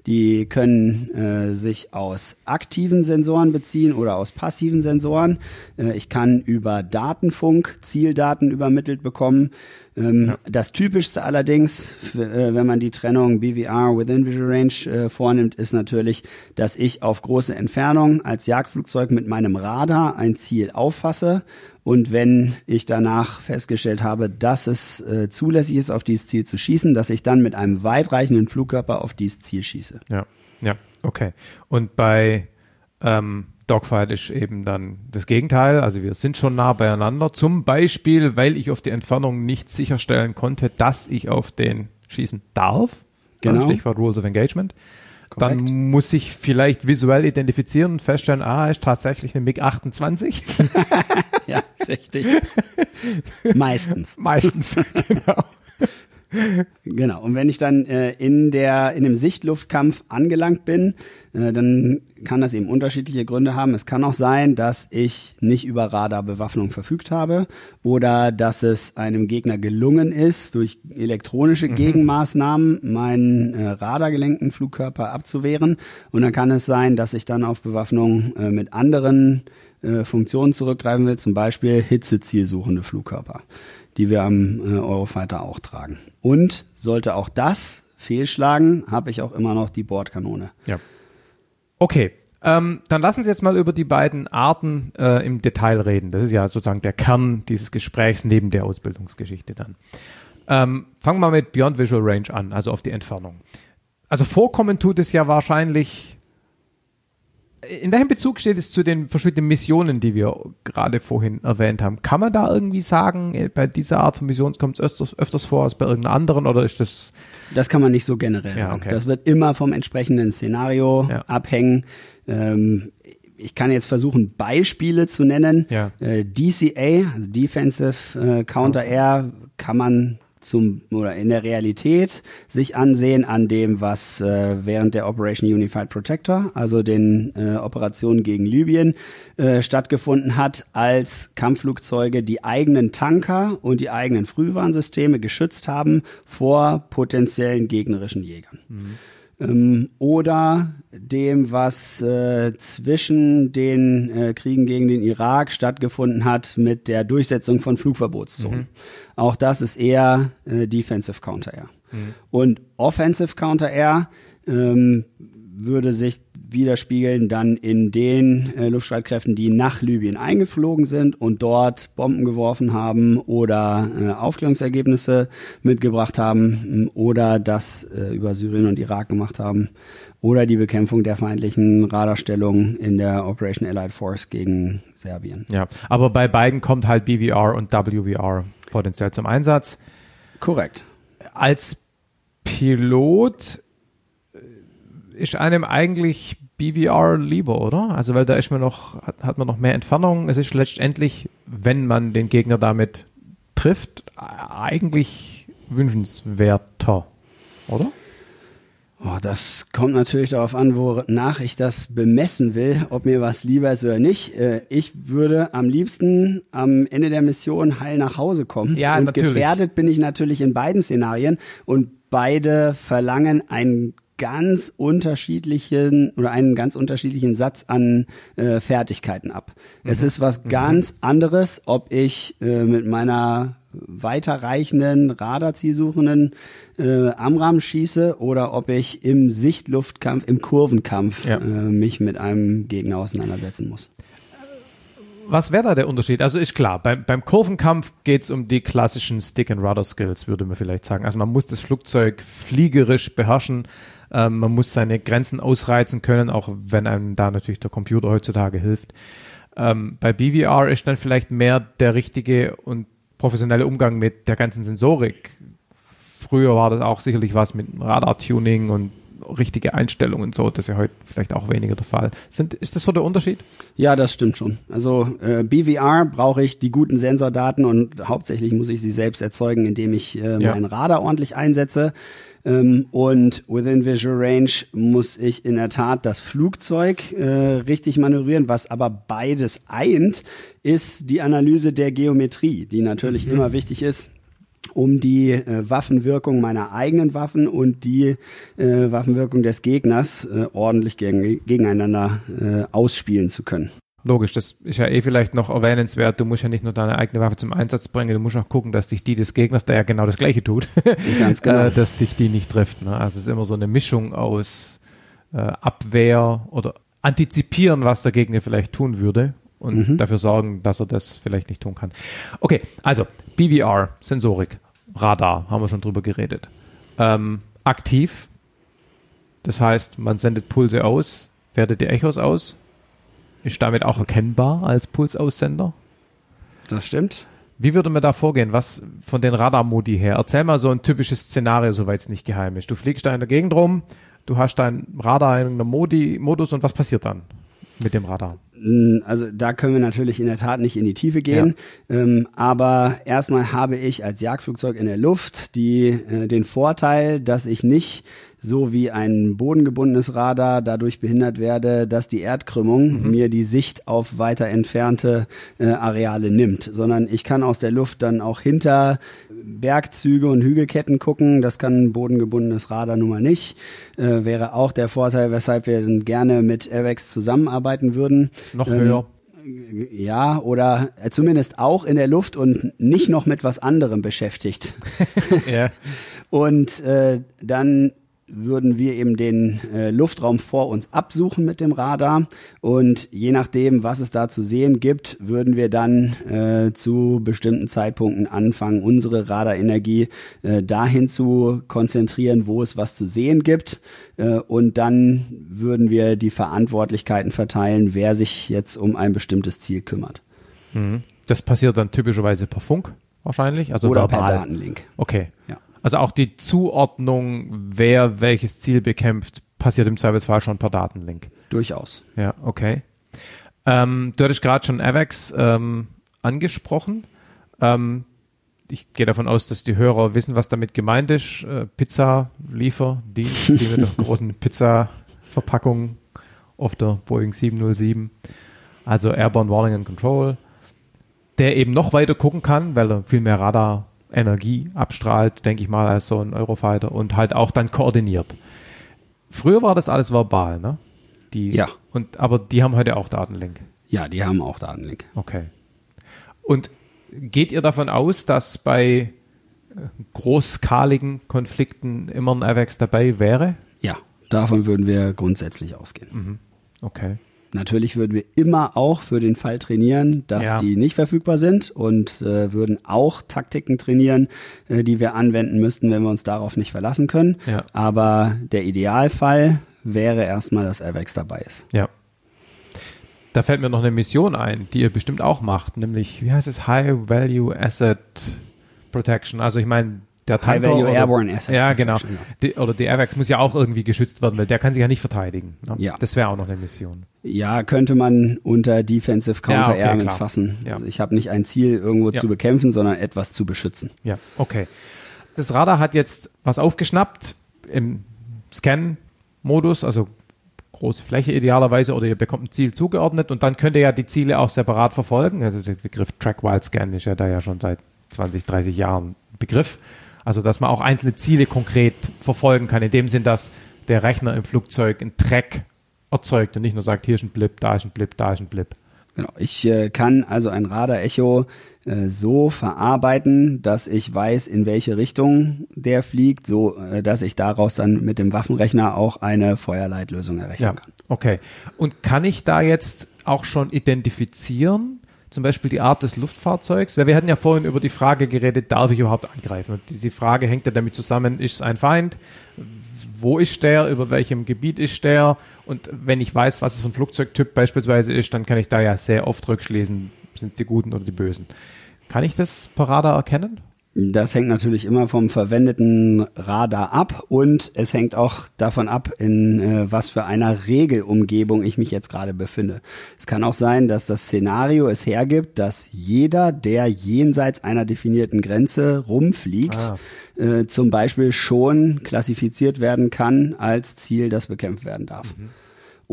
Die können äh, sich aus aktiven Sensoren beziehen oder aus passiven Sensoren. Äh, ich kann über Datenfunk Zieldaten übermittelt bekommen. Ähm, Das typischste allerdings, äh, wenn man die Trennung BVR Within Visual Range äh, vornimmt, ist natürlich, dass ich auf große Entfernung als Jagdflugzeug mit meinem Radar ein Ziel auffasse und wenn ich danach festgestellt habe, dass es äh, zulässig ist, auf dieses Ziel zu schießen, dass ich dann mit einem weitreichenden Flugkörper auf dieses Ziel schieße. Ja, ja, okay. Und bei ähm, Dogfight ist eben dann das Gegenteil. Also wir sind schon nah beieinander. Zum Beispiel, weil ich auf die Entfernung nicht sicherstellen konnte, dass ich auf den schießen darf. Genau. Stichwort Rules of Engagement. Korrekt. Dann muss ich vielleicht visuell identifizieren und feststellen, ah, ist tatsächlich eine MiG-28. Ja, richtig. Meistens. Meistens, genau. Genau. Und wenn ich dann äh, in der in dem Sichtluftkampf angelangt bin, äh, dann kann das eben unterschiedliche Gründe haben. Es kann auch sein, dass ich nicht über Radarbewaffnung verfügt habe oder dass es einem Gegner gelungen ist, durch elektronische Gegenmaßnahmen meinen äh, radargelenkten Flugkörper abzuwehren. Und dann kann es sein, dass ich dann auf Bewaffnung äh, mit anderen äh, Funktionen zurückgreifen will, zum Beispiel hitzezielsuchende Flugkörper, die wir am äh, Eurofighter auch tragen. Und sollte auch das fehlschlagen, habe ich auch immer noch die Bordkanone. Ja. Okay, ähm, dann lassen Sie jetzt mal über die beiden Arten äh, im Detail reden. Das ist ja sozusagen der Kern dieses Gesprächs neben der Ausbildungsgeschichte dann. Ähm, fangen wir mit Beyond Visual Range an, also auf die Entfernung. Also vorkommen tut es ja wahrscheinlich. In welchem Bezug steht es zu den verschiedenen Missionen, die wir gerade vorhin erwähnt haben? Kann man da irgendwie sagen, äh, bei dieser Art von Mission kommt es öfters, öfters vor als bei irgendeiner anderen oder ist das Das kann man nicht so generell Ja, sagen. okay. Das wird immer vom entsprechenden Szenario Ja. abhängen. Ähm, ich kann jetzt versuchen, Beispiele zu nennen. Ja. Äh, DCA, also Defensive äh, Counter Air, kann man zum oder in der Realität sich ansehen an dem, was äh, während der Operation Unified Protector, also den äh, Operationen gegen Libyen, äh, stattgefunden hat, als Kampfflugzeuge die eigenen Tanker und die eigenen Frühwarnsysteme geschützt haben vor potenziellen gegnerischen Jägern. Mhm ähm, oder dem, was äh, zwischen den äh, Kriegen gegen den Irak stattgefunden hat mit der Durchsetzung von Flugverbotszonen. Mhm. Auch das ist eher äh, Defensive Counter-Air. Mhm. Und Offensive Counter-Air ähm, würde sich widerspiegeln dann in den äh, Luftstreitkräften, die nach Libyen eingeflogen sind und dort Bomben geworfen haben oder äh, Aufklärungsergebnisse mitgebracht haben oder das äh, über Syrien und Irak gemacht haben oder die Bekämpfung der feindlichen Radarstellung in der Operation Allied Force gegen Serbien. Ja, aber bei beiden kommt halt BVR und WVR potenziell zum Einsatz. Korrekt. Als Pilot ist einem eigentlich BVR lieber, oder? Also weil da ist man noch, hat, hat man noch mehr Entfernung. Es ist letztendlich, wenn man den Gegner damit trifft, eigentlich wünschenswerter, oder? Oh, das kommt natürlich darauf an, wonach ich das bemessen will, ob mir was lieber ist oder nicht. Äh, ich würde am liebsten am Ende der Mission heil nach Hause kommen. Ja, und natürlich. gefährdet bin ich natürlich in beiden Szenarien und beide verlangen ein ganz unterschiedlichen oder einen ganz unterschiedlichen Satz an äh, Fertigkeiten ab. Mhm. Es ist was mhm. ganz anderes, ob ich äh, mit meiner weiterreichenden, radarzielsuchenden äh, Amram schieße oder ob ich im Sichtluftkampf, im Kurvenkampf ja. äh, mich mit einem Gegner auseinandersetzen muss. Was wäre da der Unterschied? Also ist klar, beim, beim Kurvenkampf geht es um die klassischen Stick-and-Rudder-Skills, würde man vielleicht sagen. Also man muss das Flugzeug fliegerisch beherrschen, ähm, man muss seine Grenzen ausreizen können, auch wenn einem da natürlich der Computer heutzutage hilft. Ähm, bei BVR ist dann vielleicht mehr der richtige und professionelle Umgang mit der ganzen Sensorik. Früher war das auch sicherlich was mit Radar-Tuning und richtige Einstellungen und so. Das ist ja heute vielleicht auch weniger der Fall. Sind, ist das so der Unterschied? Ja, das stimmt schon. Also äh, BVR brauche ich die guten Sensordaten und hauptsächlich muss ich sie selbst erzeugen, indem ich äh, ja. meinen Radar ordentlich einsetze. Ähm, und within Visual Range muss ich in der Tat das Flugzeug äh, richtig manövrieren. Was aber beides eint, ist die Analyse der Geometrie, die natürlich mhm. immer wichtig ist um die äh, Waffenwirkung meiner eigenen Waffen und die äh, Waffenwirkung des Gegners äh, ordentlich gegen, gegeneinander äh, ausspielen zu können. Logisch, das ist ja eh vielleicht noch erwähnenswert. Du musst ja nicht nur deine eigene Waffe zum Einsatz bringen, du musst auch gucken, dass dich die des Gegners, der ja genau das Gleiche tut, Ganz genau. äh, dass dich die nicht trifft. Ne? Also es ist immer so eine Mischung aus äh, Abwehr oder antizipieren, was der Gegner vielleicht tun würde und mhm. dafür sorgen, dass er das vielleicht nicht tun kann. Okay, also BVR, Sensorik, Radar, haben wir schon drüber geredet. Ähm, aktiv, das heißt, man sendet Pulse aus, wertet die Echos aus, ist damit auch erkennbar als Pulsaussender. Das stimmt. Wie würde man da vorgehen? Was von den Radarmodi her? Erzähl mal so ein typisches Szenario, soweit es nicht geheim ist. Du fliegst da in der Gegend rum, du hast dein Radar in einem Modi, Modus und was passiert dann mit dem Radar? Also da können wir natürlich in der Tat nicht in die Tiefe gehen, ja. ähm, aber erstmal habe ich als Jagdflugzeug in der Luft die, äh, den Vorteil, dass ich nicht so wie ein bodengebundenes Radar dadurch behindert werde, dass die Erdkrümmung mhm. mir die Sicht auf weiter entfernte äh, Areale nimmt, sondern ich kann aus der Luft dann auch hinter Bergzüge und Hügelketten gucken. Das kann ein bodengebundenes Radar nun mal nicht. Äh, wäre auch der Vorteil, weshalb wir dann gerne mit AirWax zusammenarbeiten würden. Noch ähm, höher. Ja, oder zumindest auch in der Luft und nicht noch mit was anderem beschäftigt. ja. Und äh, dann würden wir eben den äh, Luftraum vor uns absuchen mit dem Radar und je nachdem, was es da zu sehen gibt, würden wir dann äh, zu bestimmten Zeitpunkten anfangen, unsere Radarenergie äh, dahin zu konzentrieren, wo es was zu sehen gibt äh, und dann würden wir die Verantwortlichkeiten verteilen, wer sich jetzt um ein bestimmtes Ziel kümmert. Mhm. Das passiert dann typischerweise per Funk wahrscheinlich, also oder verbal. per Datenlink. Okay. Ja. Also auch die Zuordnung, wer welches Ziel bekämpft, passiert im Zweifelsfall schon per Datenlink. Durchaus. Ja, okay. Ähm, du hattest gerade schon AVAX ähm, angesprochen. Ähm, ich gehe davon aus, dass die Hörer wissen, was damit gemeint ist. Äh, Pizza Lieferdienst, die mit der großen Pizza-Verpackung auf der Boeing 707. Also Airborne Warning and Control, der eben noch weiter gucken kann, weil er viel mehr Radar-Energie abstrahlt, denke ich mal, als so ein Eurofighter und halt auch dann koordiniert. Früher war das alles verbal, ne? Die, Ja. Und, aber die haben heute auch Datenlink. Ja, die haben auch Datenlink. Okay. Und geht ihr davon aus, dass bei äh, großskaligen Konflikten immer ein AVAX dabei wäre? Ja, davon würden wir grundsätzlich ausgehen. Okay. Natürlich würden wir immer auch für den Fall trainieren, dass Ja. die nicht verfügbar sind und äh, würden auch Taktiken trainieren, äh, die wir anwenden müssten, wenn wir uns darauf nicht verlassen können. Ja. Aber der Idealfall wäre erstmal, dass AVAX dabei ist. Ja. Da fällt mir noch eine Mission ein, die ihr bestimmt auch macht, nämlich, wie heißt es, High Value Asset Protection. Also ich meine, der High Tanker Value oder, Airborne Asset Ja, genau. Ja. Die, oder die AVAX muss ja auch irgendwie geschützt werden, weil der kann sich ja nicht verteidigen. Ne? Ja. Das wäre auch noch eine Mission. Ja, könnte man unter Defensive Ja, Counter okay, Air klar. mitfassen. Ja. Also ich habe nicht ein Ziel irgendwo Ja. zu bekämpfen, sondern etwas zu beschützen. Ja, okay. Das Radar hat jetzt was aufgeschnappt im Scan-Modus, also große Fläche idealerweise, oder ihr bekommt ein Ziel zugeordnet und dann könnt ihr ja die Ziele auch separat verfolgen. Also der Begriff Track Wild Scan ist ja da ja schon seit 20, 30 Jahren Begriff. Also dass man auch einzelne Ziele konkret verfolgen kann, in dem Sinn, dass der Rechner im Flugzeug einen Track erzeugt und nicht nur sagt, hier ist ein Blip, da ist ein Blip, da ist ein Blip. Genau. Ich äh, kann also ein Radar-Echo äh, so verarbeiten, dass ich weiß, in welche Richtung der fliegt, so äh, dass ich daraus dann mit dem Waffenrechner auch eine Feuerleitlösung errechnen Ja, kann. okay. Und kann ich da jetzt auch schon identifizieren, zum Beispiel die Art des Luftfahrzeugs? Weil wir hatten ja vorhin über die Frage geredet, darf ich überhaupt angreifen? Und diese Frage hängt ja damit zusammen, ist es ein Feind? Wo ist der? Über welchem Gebiet ist der? Und wenn ich weiß, was es für ein Flugzeugtyp beispielsweise ist, dann kann ich da ja sehr oft rückschließen, sind es die Guten oder die Bösen. Kann ich das per Radar erkennen? Das hängt natürlich immer vom verwendeten Radar ab und es hängt auch davon ab, in äh, was für einer Regelumgebung ich mich jetzt gerade befinde. Es kann auch sein, dass das Szenario es hergibt, dass jeder, der jenseits einer definierten Grenze rumfliegt, Ah. äh, zum Beispiel schon klassifiziert werden kann als Ziel, das bekämpft werden darf.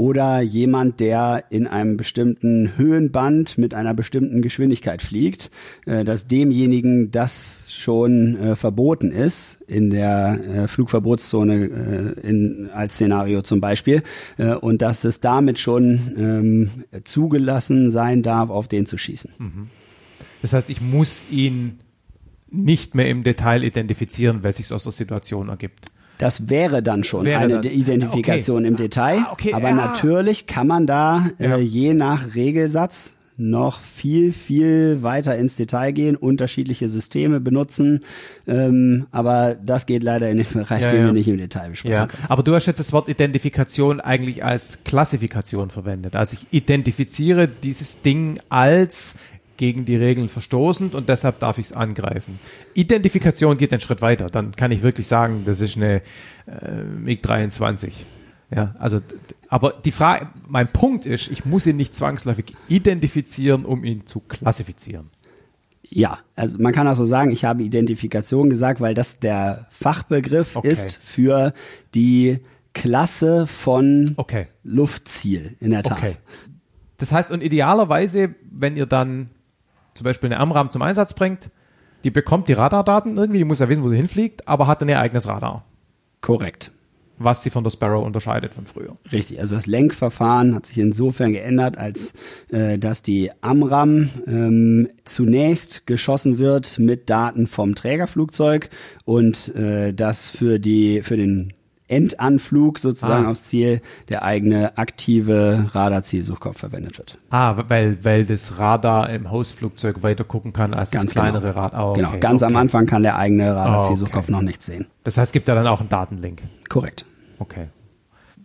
Oder jemand, der in einem bestimmten Höhenband mit einer bestimmten Geschwindigkeit fliegt, äh, dass demjenigen das schon äh, verboten ist, in der äh, Flugverbotszone äh, in, als Szenario zum Beispiel, äh, und dass es damit schon ähm, zugelassen sein darf, auf den zu schießen. Das heißt, ich muss ihn nicht mehr im Detail identifizieren, weil sich aus der Situation ergibt. Das wäre dann schon Wäre eine dann- De- Identifikation okay. im Detail. Ah, okay, aber ja. natürlich kann man da Ja. äh, je nach Regelsatz noch viel, viel weiter ins Detail gehen, unterschiedliche Systeme benutzen. Ähm, aber das geht leider in den Bereich, Ja, den ja. wir nicht im Detail besprechen Ja, können. aber du hast jetzt das Wort Identifikation eigentlich als Klassifikation verwendet. Also ich identifiziere dieses Ding als gegen die Regeln verstoßend und deshalb darf ich es angreifen. Identifikation geht einen Schritt weiter. Dann kann ich wirklich sagen, das ist eine äh, MiG-23. Ja, also, aber die Frage, mein Punkt ist, ich muss ihn nicht zwangsläufig identifizieren, um ihn zu klassifizieren. Ja, also man kann auch so sagen, ich habe Identifikation gesagt, weil das der Fachbegriff Okay. ist für die Klasse von Okay. Luftziel, in der Tat. Okay. Das heißt, und idealerweise, wenn ihr dann zum Beispiel eine Amram zum Einsatz bringt, die bekommt die Radardaten irgendwie, die muss ja wissen, wo sie hinfliegt, aber hat dann ihr eigenes Radar, Korrekt. was sie von der Sparrow unterscheidet von früher. Richtig, also das Lenkverfahren hat sich insofern geändert, als äh, dass die Amram ähm, zunächst geschossen wird mit Daten vom Trägerflugzeug und äh, dass für die für den Endanflug sozusagen Ah. aufs Ziel der eigene aktive Radarzielsuchkopf verwendet wird. Ah, weil, weil das Radar im Hausflugzeug weiter gucken kann als Ganz das kleinere genau. Radar. Oh, Genau, okay, ganz am okay. Anfang kann der eigene Radarzielsuchkopf Okay. noch nichts sehen. Das heißt, gibt ja dann auch einen Datenlink. Korrekt. Okay.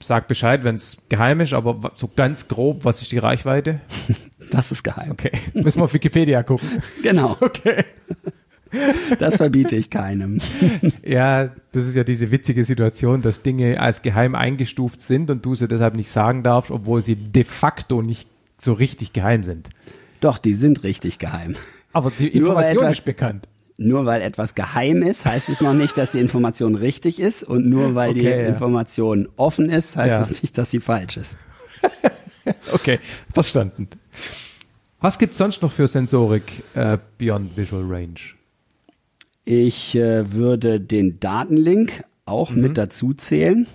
Sag Bescheid, wenn es geheim ist, aber so ganz grob, was ist die Reichweite? Das ist geheim. Okay. Müssen wir auf Wikipedia gucken. Genau, Okay. das verbiete ich keinem. Ja, das ist ja diese witzige Situation, dass Dinge als geheim eingestuft sind und du sie deshalb nicht sagen darfst, obwohl sie de facto nicht so richtig geheim sind. Doch, die sind richtig geheim. Aber die Information etwas- ist bekannt. nur weil etwas geheim ist, heißt es noch nicht, dass die Information richtig ist. Und nur weil Okay, die ja. Information offen ist, heißt Ja. es nicht, dass sie falsch ist. Okay, verstanden. Was gibt's sonst noch für Sensorik äh, beyond Visual Range? Ich äh, würde den Datenlink auch Mhm. mit dazu zählen.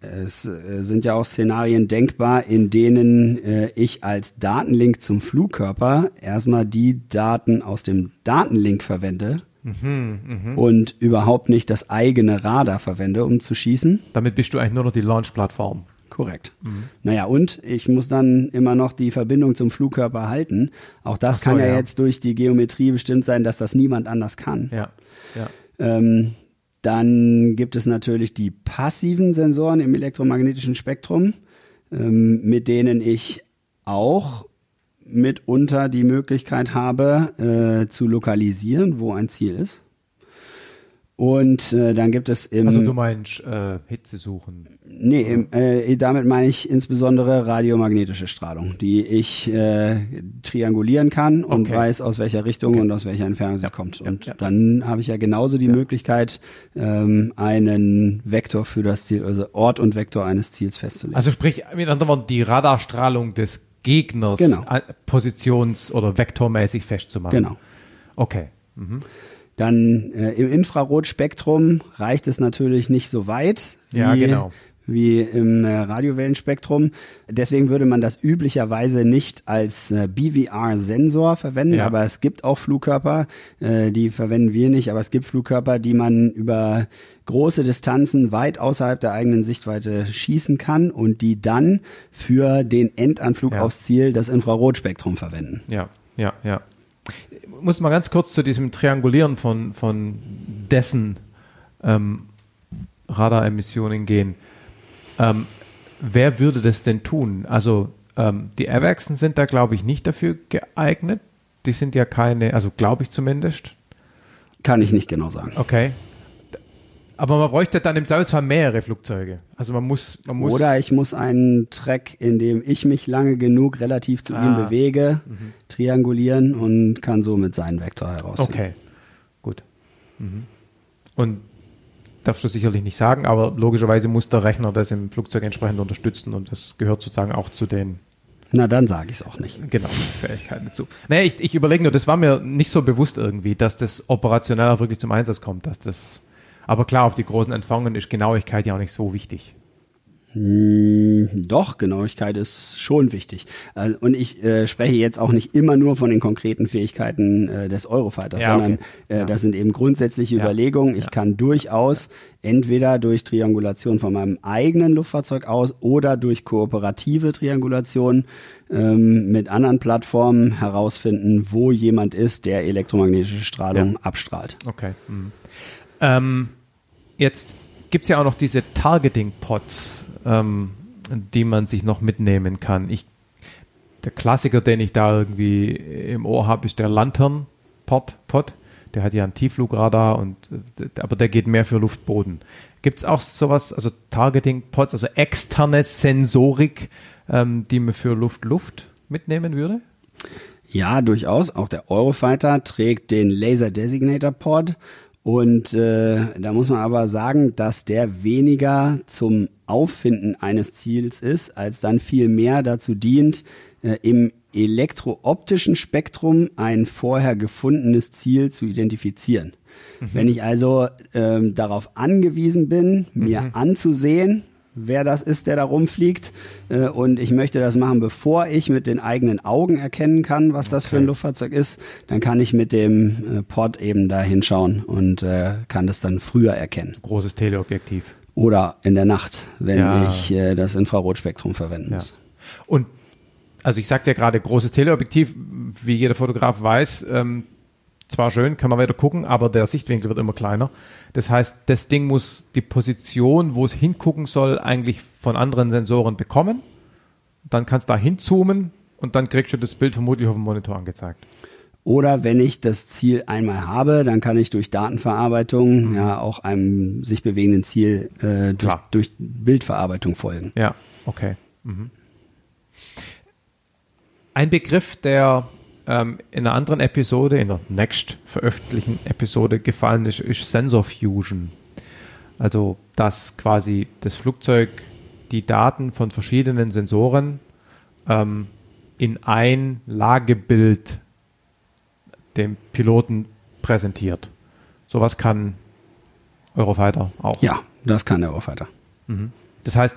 Es äh, sind ja auch Szenarien denkbar, in denen äh, ich als Datenlink zum Flugkörper erstmal die Daten aus dem Datenlink verwende Mhm, und überhaupt nicht das eigene Radar verwende, um zu schießen. Damit bist du eigentlich nur noch die Launch-Plattform. Korrekt. Mhm. Naja, und ich muss dann immer noch die Verbindung zum Flugkörper halten. Auch das so, kann ja, ja. jetzt durch die Geometrie bestimmt sein, dass das niemand anders kann. Ja, ja. Ähm, dann gibt es natürlich die passiven Sensoren im elektromagnetischen Spektrum, ähm, mit denen ich auch mitunter die Möglichkeit habe, äh, zu lokalisieren, wo ein Ziel ist. Und äh, dann gibt es im Also du meinst äh, Hitze suchen. Nee, im, äh, damit meine ich insbesondere radiomagnetische Strahlung, die ich äh, triangulieren kann und Okay. weiß, aus welcher Richtung und aus welcher Entfernung sie Ja, kommt. ja, Und ja. dann habe ich ja genauso die Möglichkeit, ähm, einen Vektor für das Ziel, also Ort und Vektor eines Ziels festzulegen. Also sprich, mit anderen Worten, die Radarstrahlung des Gegners Genau. äh, positions- oder vektormäßig festzumachen. genau. Okay. Dann äh, im Infrarotspektrum reicht es natürlich nicht so weit wie, Ja, genau. wie im äh, Radiowellenspektrum. Deswegen würde man das üblicherweise nicht als äh, BVR-Sensor verwenden, Ja. aber es gibt auch Flugkörper, äh, die verwenden wir nicht, aber es gibt Flugkörper, die man über große Distanzen weit außerhalb der eigenen Sichtweite schießen kann und die dann für den Endanflug Ja. aufs Ziel das Infrarotspektrum verwenden. Ja, ja, ja. Ich muss mal ganz kurz zu diesem Triangulieren von, von dessen ähm, Radaremissionen gehen. Ähm, wer würde das denn tun? Also ähm, die Avaxen sind da, glaube ich, nicht dafür geeignet. Die sind ja keine, also glaube ich zumindest. Kann ich nicht genau sagen. Okay. Aber man bräuchte dann im Zweifelsfall mehrere Flugzeuge. Also man muss, man muss. Oder ich muss einen Track, in dem ich mich lange genug relativ zu ihm Ah. bewege, triangulieren und kann somit seinen Vektor herausfinden. Okay, gut. Mhm. Und darfst du sicherlich nicht sagen, aber logischerweise muss der Rechner das im Flugzeug entsprechend unterstützen und das gehört sozusagen auch zu den Na, dann sage ich es auch nicht. genau Fähigkeiten dazu. Nee, ich, ich überlege nur, das war mir nicht so bewusst irgendwie, dass das operationell auch wirklich zum Einsatz kommt, dass das aber klar, auf die großen Entfernungen ist Genauigkeit ja auch nicht so wichtig. Hm, doch, Genauigkeit ist schon wichtig. Äh, Und ich äh, spreche jetzt auch nicht immer nur von den konkreten Fähigkeiten äh, des Eurofighters, Ja, sondern okay. äh, Ja. das sind eben grundsätzliche Ja. Überlegungen. Ich kann durchaus entweder durch Triangulation von meinem eigenen Luftfahrzeug aus oder durch kooperative Triangulation ähm, mit anderen Plattformen herausfinden, wo jemand ist, der elektromagnetische Strahlung abstrahlt. Okay. Mhm. Ähm, jetzt gibt es ja auch noch diese Targeting-Pods, ähm, die man sich noch mitnehmen kann. Ich, der Klassiker, den ich da irgendwie im Ohr habe, ist der Lantern-Pod. Pod. Der hat ja ein Tiefflugradar, und, äh, aber der geht mehr für Luftboden. Gibt es auch sowas, also Targeting-Pods, also externe Sensorik, ähm, die man für Luft-Luft mitnehmen würde? Ja, durchaus. Auch der Eurofighter trägt den Laser Designator Pod. Und äh, da muss man aber sagen, dass der weniger zum Auffinden eines Ziels ist, als dann viel mehr dazu dient, äh, im elektrooptischen Spektrum ein vorher gefundenes Ziel zu identifizieren. Wenn ich also ähm, darauf angewiesen bin, mir anzusehen, wer das ist, der da rumfliegt, äh, und ich möchte das machen, bevor ich mit den eigenen Augen erkennen kann, was das für ein Okay. Luftfahrzeug ist, dann kann ich mit dem äh, Pod eben da hinschauen und äh, kann das dann früher erkennen. Großes Teleobjektiv. Oder in der Nacht, wenn Ja. ich das Infrarotspektrum verwenden Ja. muss. Und also ich sagte ja gerade, großes Teleobjektiv, wie jeder Fotograf weiß, ähm, zwar schön, kann man weiter gucken, aber der Sichtwinkel wird immer kleiner. Das heißt, das Ding muss die Position, wo es hingucken soll, eigentlich von anderen Sensoren bekommen. Dann kannst du da hinzoomen und dann kriegst du das Bild vermutlich auf dem Monitor angezeigt. Oder wenn ich das Ziel einmal habe, dann kann ich durch Datenverarbeitung ja auch einem sich bewegenden Ziel äh, durch, durch Bildverarbeitung folgen. Ja, okay. Mhm. Ein Begriff, der ähm, in einer anderen Episode, in der next veröffentlichten Episode gefallen ist, ist Sensor Fusion. Also, dass quasi das Flugzeug die Daten von verschiedenen Sensoren ähm, in ein Lagebild dem Piloten präsentiert. Sowas kann Eurofighter auch. Ja, das kann der Eurofighter. Mhm. Das heißt,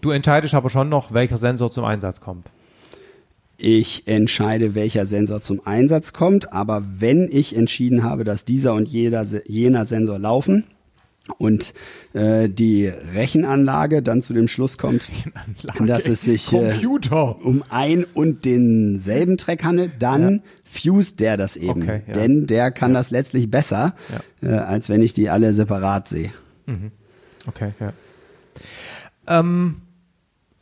du entscheidest aber schon noch, welcher Sensor zum Einsatz kommt. Ich entscheide, welcher Sensor zum Einsatz kommt, aber wenn ich entschieden habe, dass dieser und jeder, jener Sensor laufen, und äh, die Rechenanlage dann zu dem Schluss kommt, dass es sich äh, um ein und denselben Track handelt, dann ja. fused der das eben. Okay, ja. Denn der kann ja. das letztlich besser, äh, als wenn ich die alle separat sehe. Mhm. Okay, ja. Ähm,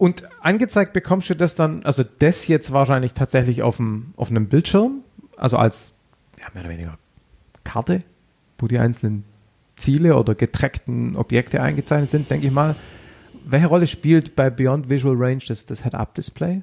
und angezeigt bekommst du das dann, also das jetzt wahrscheinlich tatsächlich auf, dem, auf einem Bildschirm, also als ja, mehr oder weniger Karte, wo die einzelnen Ziele oder getrackten Objekte eingezeichnet sind, denke ich mal. Welche Rolle spielt bei Beyond Visual Range das, das Head-Up-Display?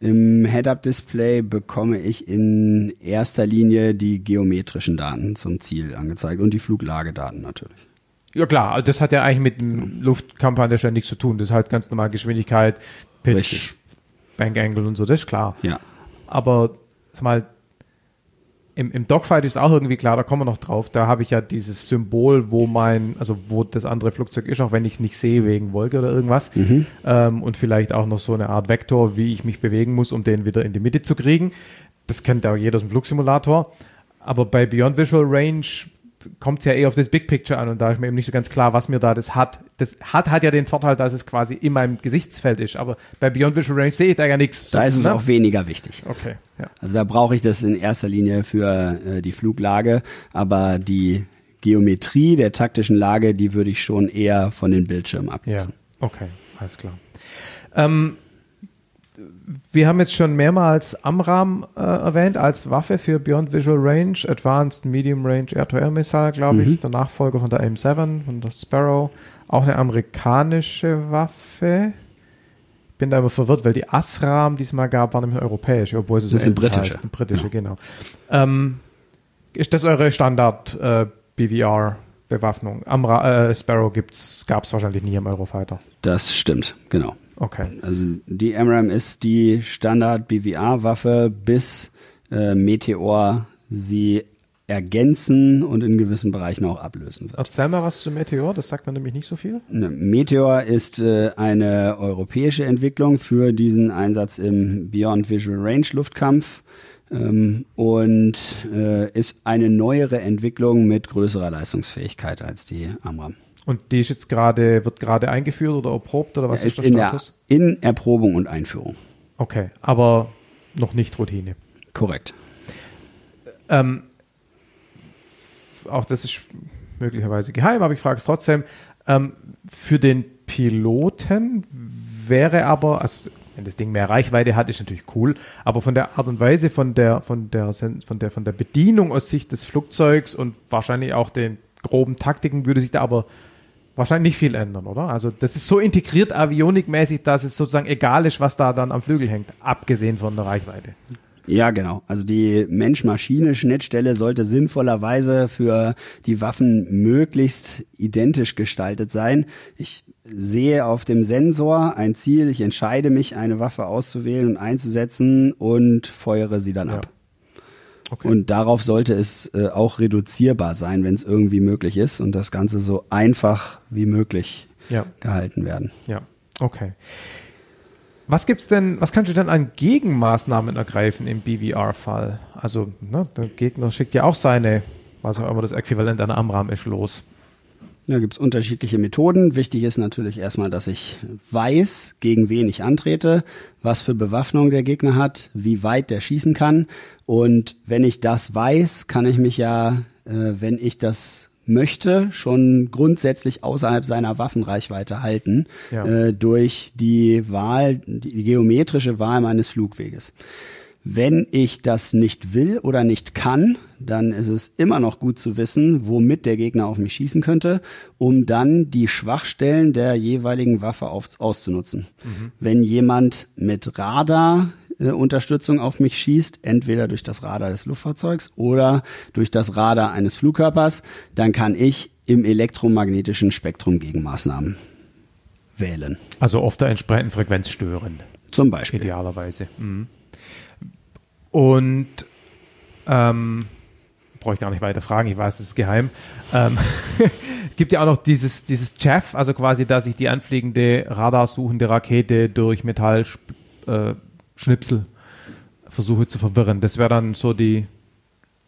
Im Head-Up-Display bekomme ich in erster Linie die geometrischen Daten zum Ziel angezeigt und die Fluglagedaten natürlich. Ja klar, also das hat ja eigentlich mit dem Luftkampf an der Stelle nichts zu tun. Das ist halt ganz normal Geschwindigkeit, Pitch, Richtig. Bank Angle und so, das ist klar. Ja. Aber sag mal, im, im Dogfight ist auch irgendwie klar, da kommen wir noch drauf. Da habe ich ja dieses Symbol, wo mein, also wo das andere Flugzeug ist, auch wenn ich es nicht sehe wegen Wolke oder irgendwas. Mhm. Ähm, und vielleicht auch noch so eine Art Vektor, wie ich mich bewegen muss, um den wieder in die Mitte zu kriegen. Das kennt ja jeder aus dem Flugsimulator. Aber bei Beyond Visual Range kommt es ja eher auf das Big Picture an und da ist mir eben nicht so ganz klar, was mir da das hat. Das hat hat ja den Vorteil, dass es quasi in meinem Gesichtsfeld ist, aber bei Beyond Visual Range sehe ich da ja nichts. Da ist es ne? auch weniger wichtig. Okay. Ja. Also da brauche ich das in erster Linie für äh, die Fluglage, aber die Geometrie der taktischen Lage, die würde ich schon eher von den Bildschirmen ablesen. Ja. Okay, alles klar. Ähm, wir haben jetzt schon mehrmals Amram äh, erwähnt als Waffe für Beyond Visual Range, Advanced Medium Range Air-to-Air Missile, glaube mhm. ich, der Nachfolger von der AIM-7, von der Sparrow. Auch eine amerikanische Waffe. Ich bin da aber verwirrt, weil die Asram diesmal gab, war nämlich europäisch, obwohl sie so sind britische. Heißt, britische, ja. genau. Ähm, ist das eure Standard äh, BVR? Bewaffnung. Amra, äh, Sparrow gab es wahrscheinlich nie im Eurofighter. Das stimmt, genau. Okay. Also die MRAM ist die Standard-BVA-Waffe, bis äh, Meteor sie ergänzen und in gewissen Bereichen auch ablösen wird. Erzähl mal was zu Meteor, das sagt man nämlich nicht so viel. Ne, Meteor ist äh, eine europäische Entwicklung für diesen Einsatz im Beyond Visual Range Luftkampf ähm, und äh, ist eine neuere Entwicklung mit größerer Leistungsfähigkeit als die Amram. Und die ist jetzt gerade, wird gerade eingeführt oder erprobt oder was ja, ist, ist der Status? In, der, in Erprobung und Einführung. Okay, aber noch nicht Routine. Korrekt. Ähm, auch das ist möglicherweise geheim, aber ich frage es trotzdem. Ähm, für den Piloten wäre aber, also wenn das Ding mehr Reichweite hat, ist natürlich cool, aber von der Art und Weise, von der, von der, von der, von der Bedienung aus Sicht des Flugzeugs und wahrscheinlich auch den groben Taktiken würde sich da aber wahrscheinlich nicht viel ändern, oder? Also das ist so integriert avionikmäßig, dass es sozusagen egal ist, was da dann am Flügel hängt, abgesehen von der Reichweite. Ja, genau. Also die Mensch-Maschine-Schnittstelle sollte sinnvollerweise für die Waffen möglichst identisch gestaltet sein. Ich sehe auf dem Sensor ein Ziel, ich entscheide mich, eine Waffe auszuwählen und einzusetzen und feuere sie dann ja. ab. Okay. Und darauf sollte es äh, auch reduzierbar sein, wenn es irgendwie möglich ist und das Ganze so einfach wie möglich ja. gehalten werden. Ja, okay. Was gibt's denn, was kannst du denn an Gegenmaßnahmen ergreifen im BVR-Fall? Also, ne, der Gegner schickt ja auch seine, was auch immer das Äquivalent einer Amram ist, los. Da gibt's unterschiedliche Methoden. Wichtig ist natürlich erstmal, dass ich weiß, gegen wen ich antrete, was für Bewaffnung der Gegner hat, wie weit der schießen kann. Und wenn ich das weiß, kann ich mich ja, äh, wenn ich das möchte, schon grundsätzlich außerhalb seiner Waffenreichweite halten, ja. äh, durch die Wahl, die geometrische Wahl meines Flugweges. Wenn ich das nicht will oder nicht kann, dann ist es immer noch gut zu wissen, womit der Gegner auf mich schießen könnte, um dann die Schwachstellen der jeweiligen Waffe auf, auszunutzen. Mhm. Wenn jemand mit Radar Energieunterstützung auf mich schießt, entweder durch das Radar des Luftfahrzeugs oder durch das Radar eines Flugkörpers, dann kann ich im elektromagnetischen Spektrum Gegenmaßnahmen wählen. Also auf der entsprechenden Frequenz stören. Zum Beispiel. Idealerweise. Mhm. Und ähm, brauche ich gar nicht weiter fragen, ich weiß, das ist geheim. Ähm, gibt ja auch noch dieses, dieses Chaff, also quasi, dass ich die anfliegende radarsuchende Rakete durch Metallschnipsel äh, versuche zu verwirren. Das wäre dann so die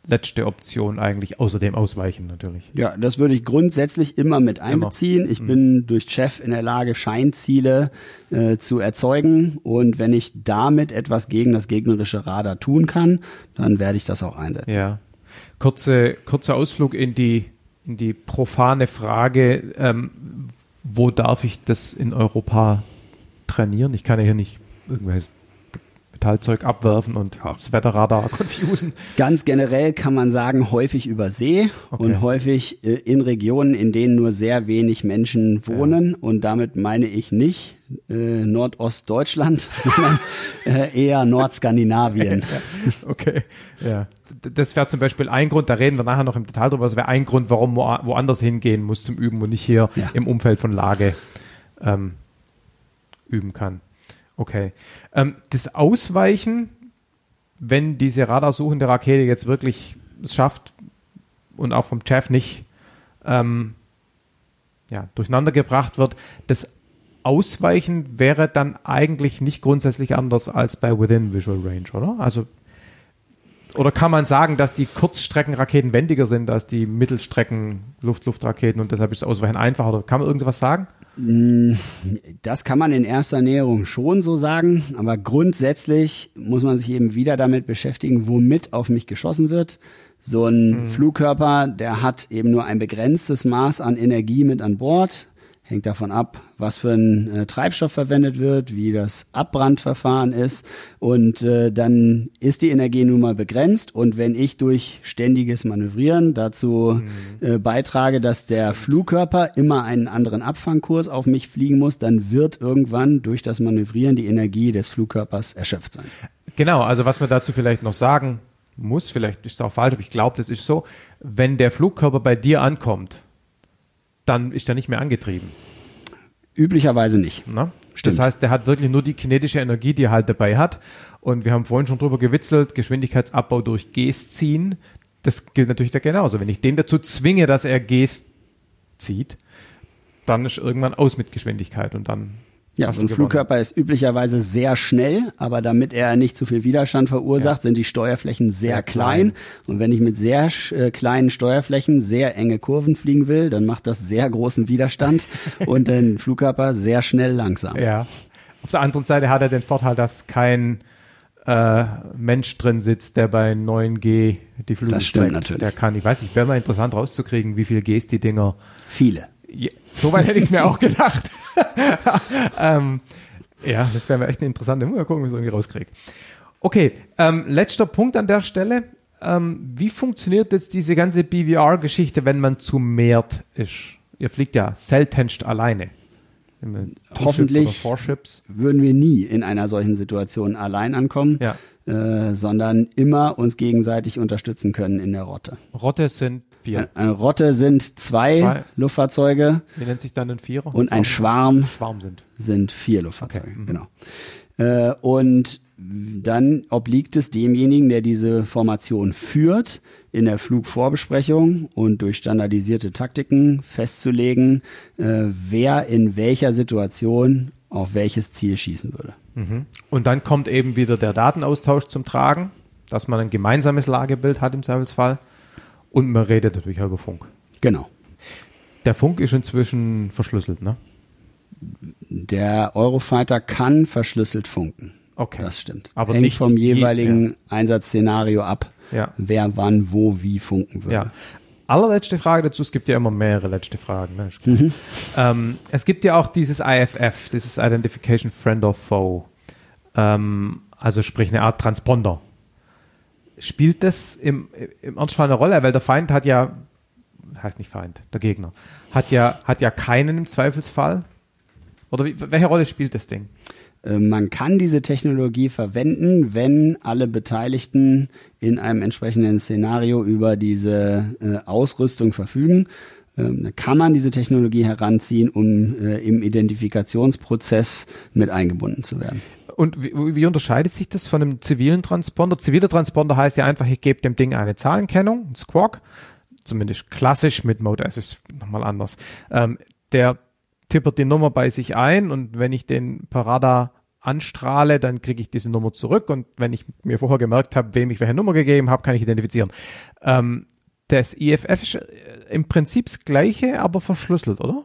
letzte Option eigentlich, außerdem ausweichen natürlich. Ja, das würde ich grundsätzlich immer mit einbeziehen. Immer. Ich mhm. bin durch Chef in der Lage, Scheinziele äh, zu erzeugen und wenn ich damit etwas gegen das gegnerische Radar tun kann, dann werde ich das auch einsetzen. Ja. Kurze, kurzer Ausflug in die, in die profane Frage, ähm, wo darf ich das in Europa trainieren? Ich kann ja hier nicht irgendwelches Metallzeug abwerfen und ja. das Wetterradar confusen. Ganz generell kann man sagen, häufig über See okay. und häufig äh, in Regionen, in denen nur sehr wenig Menschen wohnen. Ja. Und damit meine ich nicht äh, Nordostdeutschland, sondern äh, eher Nordskandinavien. ja. Okay, ja. Das wäre zum Beispiel ein Grund, da reden wir nachher noch im Detail drüber, das wäre ein Grund, warum man woanders hingehen muss zum Üben und nicht hier im Umfeld von Lage ähm, üben kann. Okay. Ähm, das Ausweichen, wenn diese radarsuchende Rakete jetzt wirklich es schafft und auch vom Jeff nicht ähm, ja, durcheinander gebracht wird, das Ausweichen wäre dann eigentlich nicht grundsätzlich anders als bei Within Visual Range, oder? Also oder kann man sagen, dass die Kurzstreckenraketen wendiger sind als die Mittelstrecken-Luft-Luft-Raketen und deshalb ist das Ausweichen einfacher? Oder kann man irgendwas sagen? Mm, das kann man in erster Näherung schon so sagen, aber grundsätzlich muss man sich eben wieder damit beschäftigen, womit auf mich geschossen wird. So ein mhm. Flugkörper, der hat eben nur ein begrenztes Maß an Energie mit an Bord. Hängt davon ab, was für ein äh, Treibstoff verwendet wird, wie das Abbrandverfahren ist. Und äh, dann ist die Energie nun mal begrenzt. Und wenn ich durch ständiges Manövrieren dazu mhm. äh, beitrage, dass der Flugkörper immer einen anderen Abfangkurs auf mich fliegen muss, dann wird irgendwann durch das Manövrieren die Energie des Flugkörpers erschöpft sein. Genau, also was wir dazu vielleicht noch sagen muss, vielleicht ist es auch falsch, aber ich glaube, das ist so, wenn der Flugkörper bei dir ankommt, dann ist er nicht mehr angetrieben. Üblicherweise nicht. Na? Das heißt, der hat wirklich nur die kinetische Energie, die er halt dabei hat. Und wir haben vorhin schon drüber gewitzelt, Geschwindigkeitsabbau durch Gs ziehen. Das gilt natürlich da genauso. Wenn ich den dazu zwinge, dass er Gs zieht, dann ist irgendwann aus mit Geschwindigkeit und dann ja, so ein Flugkörper ist üblicherweise sehr schnell, aber damit er nicht zu viel Widerstand verursacht, ja. sind die Steuerflächen sehr, sehr klein. klein. Und wenn ich mit sehr äh, kleinen Steuerflächen sehr enge Kurven fliegen will, dann macht das sehr großen Widerstand und den Flugkörper sehr schnell langsam. Ja. Auf der anderen Seite hat er den Vorteil, dass kein äh, Mensch drin sitzt, der bei 9G die Flügel Das stimmt streckt. natürlich. Der kann, ich weiß nicht, wäre mal interessant rauszukriegen, wie viel Gs die Dinger. Viele. Ja, so weit hätte ich es mir auch gedacht. ähm, ja, das wäre echt eine interessante. Mal gucken, wie ich es irgendwie rauskriege. Okay, ähm, letzter Punkt an der Stelle. Ähm, wie funktioniert jetzt diese ganze BVR-Geschichte, wenn man zu mehrt ist? Ihr fliegt ja seltenst alleine. Hoffentlich würden wir nie in einer solchen Situation allein ankommen, ja. äh, sondern immer uns gegenseitig unterstützen können in der Rotte. Rotte sind Vier. Eine Rotte sind zwei, zwei, Luftfahrzeuge. Wie nennt sich dann ein Vierer? Und ein Schwarm, Schwarm sind. sind vier Luftfahrzeuge. Okay. Mhm. Genau. Äh, und dann obliegt es demjenigen, der diese Formation führt, in der Flugvorbesprechung und durch standardisierte Taktiken festzulegen, äh, wer in welcher Situation auf welches Ziel schießen würde. Mhm. Und dann kommt eben wieder der Datenaustausch zum Tragen, dass man ein gemeinsames Lagebild hat im Zweifelsfall. Und man redet natürlich auch über Funk. Genau. Der Funk ist inzwischen verschlüsselt, ne? Der Eurofighter kann verschlüsselt funken. Okay. Das stimmt. Aber Hängt nicht vom jeweiligen je, ja. Einsatzszenario ab, ja. wer wann, wo, wie funken würde. Ja. Allerletzte Frage dazu, es gibt ja immer mehrere letzte Fragen. Ne? Mhm. Ähm, es gibt ja auch dieses IFF, dieses Identification Friend or Foe. Ähm, also sprich eine Art Transponder spielt das im, im Ernstfall eine Rolle? Weil der Feind hat ja, heißt nicht Feind, der Gegner, hat ja, hat ja keinen im Zweifelsfall. Oder wie, welche Rolle spielt das Ding? Äh, man kann diese Technologie verwenden, wenn alle Beteiligten in einem entsprechenden Szenario über diese äh, Ausrüstung verfügen. Ähm, kann man diese Technologie heranziehen, um äh, im Identifikationsprozess mit eingebunden zu werden. Und wie, wie, unterscheidet sich das von einem zivilen Transponder? Ziviler Transponder heißt ja einfach, ich gebe dem Ding eine Zahlenkennung, ein Squawk, zumindest klassisch mit Mode S ist nochmal anders. Ähm, der tippert die Nummer bei sich ein und wenn ich den Parada anstrahle, dann kriege ich diese Nummer zurück und wenn ich mir vorher gemerkt habe, wem ich welche Nummer gegeben habe, kann ich identifizieren. Ähm, das IFF ist äh, im Prinzip das gleiche, aber verschlüsselt, oder?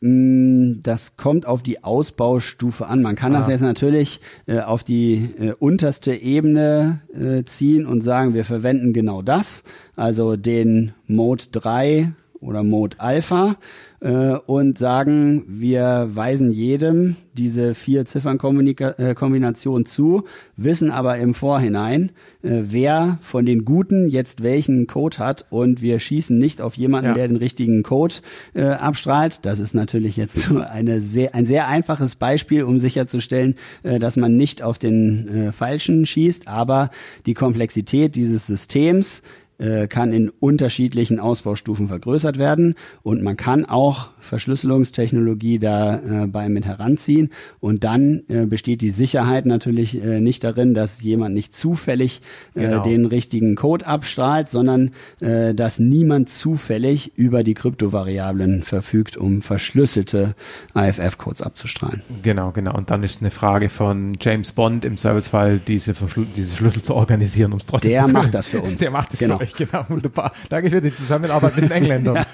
Mm, das kommt auf die Ausbaustufe an. Man kann ah. das jetzt natürlich äh, auf die äh, unterste Ebene äh, ziehen und sagen, wir verwenden genau das, also den Mode 3 oder Mode Alpha äh, und sagen, wir weisen jedem diese vier Ziffernkombination äh, zu, wissen aber im Vorhinein, äh, wer von den Guten jetzt welchen Code hat und wir schießen nicht auf jemanden, ja. der den richtigen Code äh, abstrahlt. Das ist natürlich jetzt so eine sehr, ein sehr einfaches Beispiel, um sicherzustellen, äh, dass man nicht auf den äh, Falschen schießt, aber die Komplexität dieses Systems äh, kann in unterschiedlichen Ausbaustufen vergrößert werden und man kann auch Verschlüsselungstechnologie da äh, mit heranziehen und dann äh, besteht die Sicherheit natürlich nicht darin, dass jemand nicht zufällig genau. den richtigen Code abstrahlt, sondern dass niemand zufällig über die Kryptovariablen verfügt, um verschlüsselte IFF-Codes abzustrahlen. Genau, genau. Und dann ist eine Frage von James Bond im Servicefall, diese, diese Schlüssel zu organisieren, um es trotzdem Der zu macht das für uns. Der macht das genau. für euch, genau. Wunderbar. Danke für die Zusammenarbeit mit den Engländern.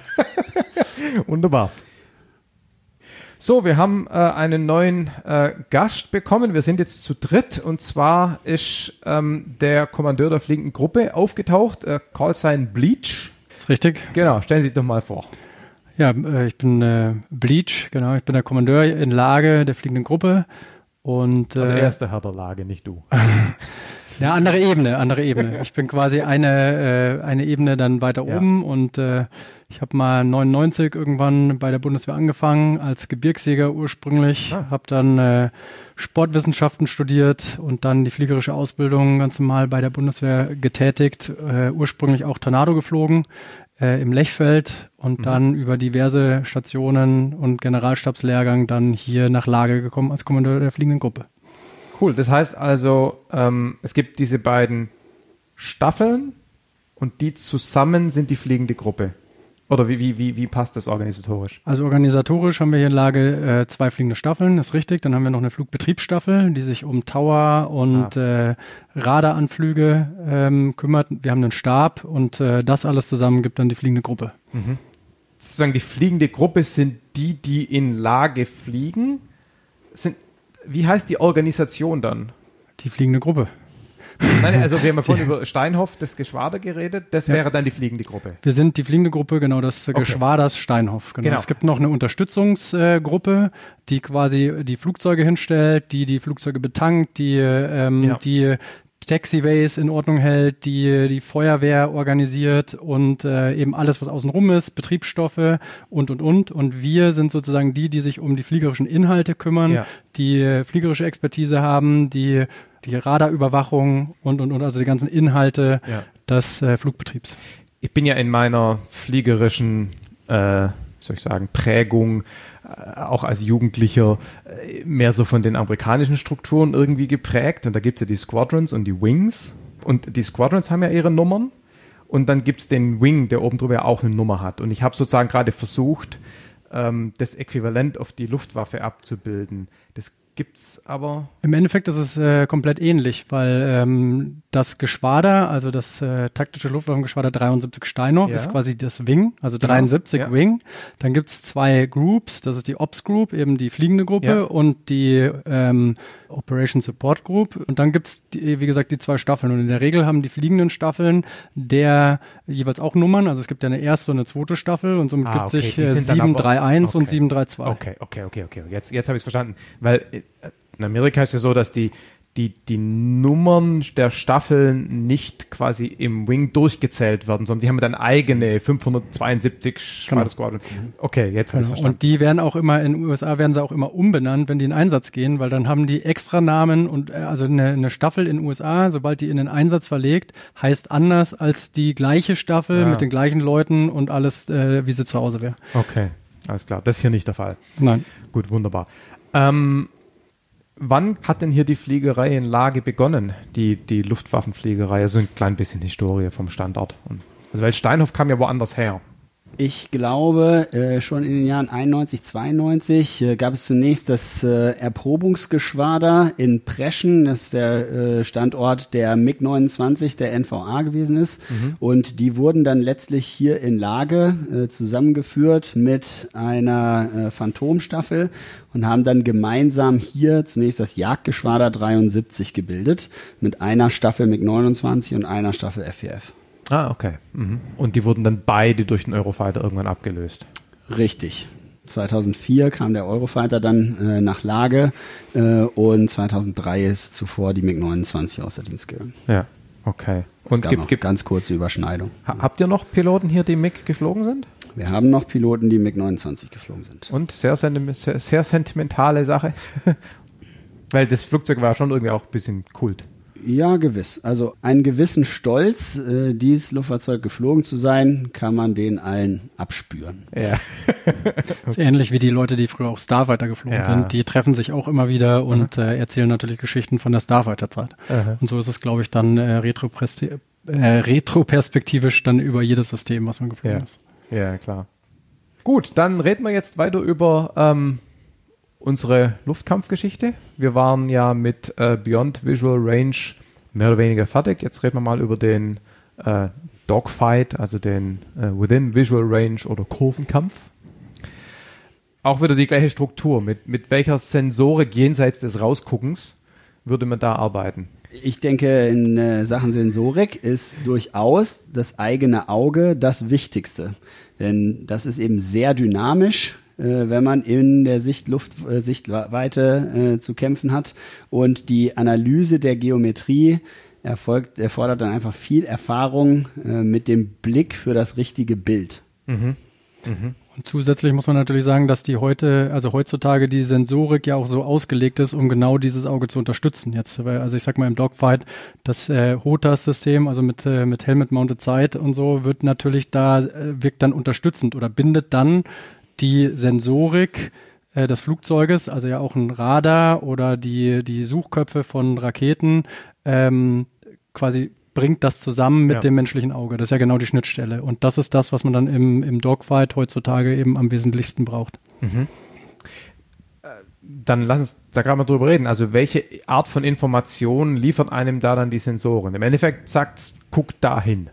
Wunderbar. So, wir haben äh, einen neuen äh, Gast bekommen. Wir sind jetzt zu dritt und zwar ist ähm, der Kommandeur der fliegenden Gruppe aufgetaucht, äh, Callsign Bleach. Das ist richtig. Genau, stellen Sie sich doch mal vor. Ja, äh, ich bin äh, Bleach, genau. Ich bin der Kommandeur in Lage der fliegenden Gruppe. Und, also er ist der Herr der Lage, nicht du. Ja, andere Ebene, andere Ebene. Ich bin quasi eine, äh, eine Ebene dann weiter ja. oben und äh, ich habe mal 99 irgendwann bei der Bundeswehr angefangen als Gebirgsjäger ursprünglich, ah. habe dann äh, Sportwissenschaften studiert und dann die fliegerische Ausbildung ganz normal bei der Bundeswehr getätigt, äh, ursprünglich auch Tornado geflogen äh, im Lechfeld und mhm. dann über diverse Stationen und Generalstabslehrgang dann hier nach Lage gekommen als Kommandeur der fliegenden Gruppe. Cool, das heißt also, ähm, es gibt diese beiden Staffeln und die zusammen sind die fliegende Gruppe. Oder wie, wie, wie, wie passt das organisatorisch? Also organisatorisch haben wir hier in Lage äh, zwei fliegende Staffeln, ist richtig. Dann haben wir noch eine Flugbetriebsstaffel, die sich um Tower und ah. äh, Radaranflüge ähm, kümmert. Wir haben einen Stab und äh, das alles zusammen gibt dann die fliegende Gruppe. Mhm. Sozusagen die fliegende Gruppe sind die, die in Lage fliegen. Sind, wie heißt die Organisation dann? Die fliegende Gruppe. Nein, also wir haben ja vorhin über Steinhoff, das Geschwader geredet. Das ja. wäre dann die fliegende Gruppe. Wir sind die fliegende Gruppe, genau, das okay. Geschwaders Steinhoff. Genau. genau. Es gibt noch eine Unterstützungsgruppe, die quasi die Flugzeuge hinstellt, die die Flugzeuge betankt, die ähm, ja. die Taxiways in Ordnung hält, die die Feuerwehr organisiert und äh, eben alles, was außenrum ist, Betriebsstoffe und und und. Und wir sind sozusagen die, die sich um die fliegerischen Inhalte kümmern, ja. die fliegerische Expertise haben, die die Radarüberwachung und und und, also die ganzen Inhalte ja. des äh, Flugbetriebs. Ich bin ja in meiner fliegerischen äh, soll ich sagen, Prägung, auch als Jugendlicher, äh, mehr so von den amerikanischen Strukturen irgendwie geprägt. Und da gibt es ja die Squadrons und die Wings. Und die Squadrons haben ja ihre Nummern. Und dann gibt es den Wing, der oben drüber auch eine Nummer hat. Und ich habe sozusagen gerade versucht, ähm, das Äquivalent auf die Luftwaffe abzubilden. Das gibt's aber. Im Endeffekt ist es äh, komplett ähnlich, weil ähm, das Geschwader, also das äh, taktische Luftwaffengeschwader 73 Steinhoff, ja. ist quasi das Wing, also genau. 73 ja. Wing. Dann gibt's zwei Groups, das ist die Ops Group, eben die fliegende Gruppe ja. und die ähm, Operation Support Group. Und dann gibt's die, wie gesagt, die zwei Staffeln. Und in der Regel haben die fliegenden Staffeln der jeweils auch Nummern. Also es gibt ja eine erste und eine zweite Staffel und somit ah, gibt okay. sich äh, 731 okay. und 732. Okay, okay, okay, okay. Jetzt, jetzt habe ich es verstanden. Weil äh, in Amerika ist es ja so, dass die die, die Nummern der Staffeln nicht quasi im Wing durchgezählt werden, sondern die haben dann eigene 572 genau. Squadron. Okay, jetzt genau. verstanden. Und die werden auch immer, in den USA werden sie auch immer umbenannt, wenn die in Einsatz gehen, weil dann haben die extra Namen und äh, also eine, eine Staffel in den USA, sobald die in den Einsatz verlegt, heißt anders als die gleiche Staffel ja. mit den gleichen Leuten und alles, äh, wie sie zu Hause wäre. Okay, alles klar. Das ist hier nicht der Fall. Nein. Gut, wunderbar. Ähm, Wann hat denn hier die Fliegerei in Lage begonnen? Die, die Luftwaffenfliegerei, also ein klein bisschen Historie vom Standort. Also weil Steinhoff kam ja woanders her. Ich glaube, äh, schon in den Jahren 91, 92 äh, gab es zunächst das äh, Erprobungsgeschwader in Preschen. Das ist der Standort der MiG-29 der NVA gewesen ist. Mhm. Und die wurden dann letztlich hier in Lage zusammengeführt mit einer Phantomstaffel und haben dann gemeinsam hier zunächst das Jagdgeschwader 73 gebildet mit einer Staffel MiG-29 und einer Staffel FEF. Ah, okay. Mhm. Und die wurden dann beide durch den Eurofighter irgendwann abgelöst. Richtig. 2004 kam der Eurofighter dann äh, nach Lage äh, und 2003 ist zuvor die MiG-29 außer Dienst gegangen. Ja, okay. Und es gibt, gibt ganz kurze Überschneidung. Ha habt ihr noch Piloten hier, die MiG geflogen sind? Wir haben noch Piloten, die MiG-29 geflogen sind. Und sehr, sehr, sehr sentimentale Sache, weil das Flugzeug war schon irgendwie auch ein bisschen Kult. Ja, gewiss. Also einen gewissen Stolz, äh, dieses Luftfahrzeug geflogen zu sein, kann man den allen abspüren. Ja. ist ähnlich wie die Leute, die früher auch Starfighter geflogen ja. sind. Die treffen sich auch immer wieder und äh, erzählen natürlich Geschichten von der Starfighter-Zeit. Und so ist es, glaube ich, dann äh, retroperspektivisch äh, retro dann über jedes System, was man geflogen ja. ist. Ja, klar. Gut, dann reden wir jetzt weiter über ähm, unsere Luftkampfgeschichte. Wir waren ja mit äh, Beyond Visual Range mehr oder weniger fertig. Jetzt reden wir mal über den äh, Dogfight, also den äh, Within Visual Range oder Kurvenkampf. Auch wieder die gleiche Struktur. Mit, mit welcher Sensorik jenseits des Rausguckens würde man da arbeiten? Ich denke, in äh, Sachen Sensorik ist durchaus das eigene Auge das Wichtigste. Denn das ist eben sehr dynamisch wenn man in der Sichtluft, äh, Sichtweite äh, zu kämpfen hat. Und die Analyse der Geometrie erfolgt, erfordert dann einfach viel Erfahrung äh, mit dem Blick für das richtige Bild. Mhm. Mhm. Und zusätzlich muss man natürlich sagen, dass die heute, also heutzutage die Sensorik ja auch so ausgelegt ist, um genau dieses Auge zu unterstützen. Jetzt, also ich sag mal im Dogfight, das äh, HOTAS-System, also mit, äh, mit Helmet-Mounted Sight und so, wird natürlich da, äh, wirkt dann unterstützend oder bindet dann die Sensorik äh, des Flugzeuges, also ja auch ein Radar oder die, die Suchköpfe von Raketen, ähm, quasi bringt das zusammen mit ja. dem menschlichen Auge. Das ist ja genau die Schnittstelle. Und das ist das, was man dann im, im Dogfight heutzutage eben am wesentlichsten braucht. Mhm. Dann lass uns da gerade mal drüber reden. Also welche Art von Informationen liefern einem da dann die Sensoren? Im Endeffekt sagt guck dahin.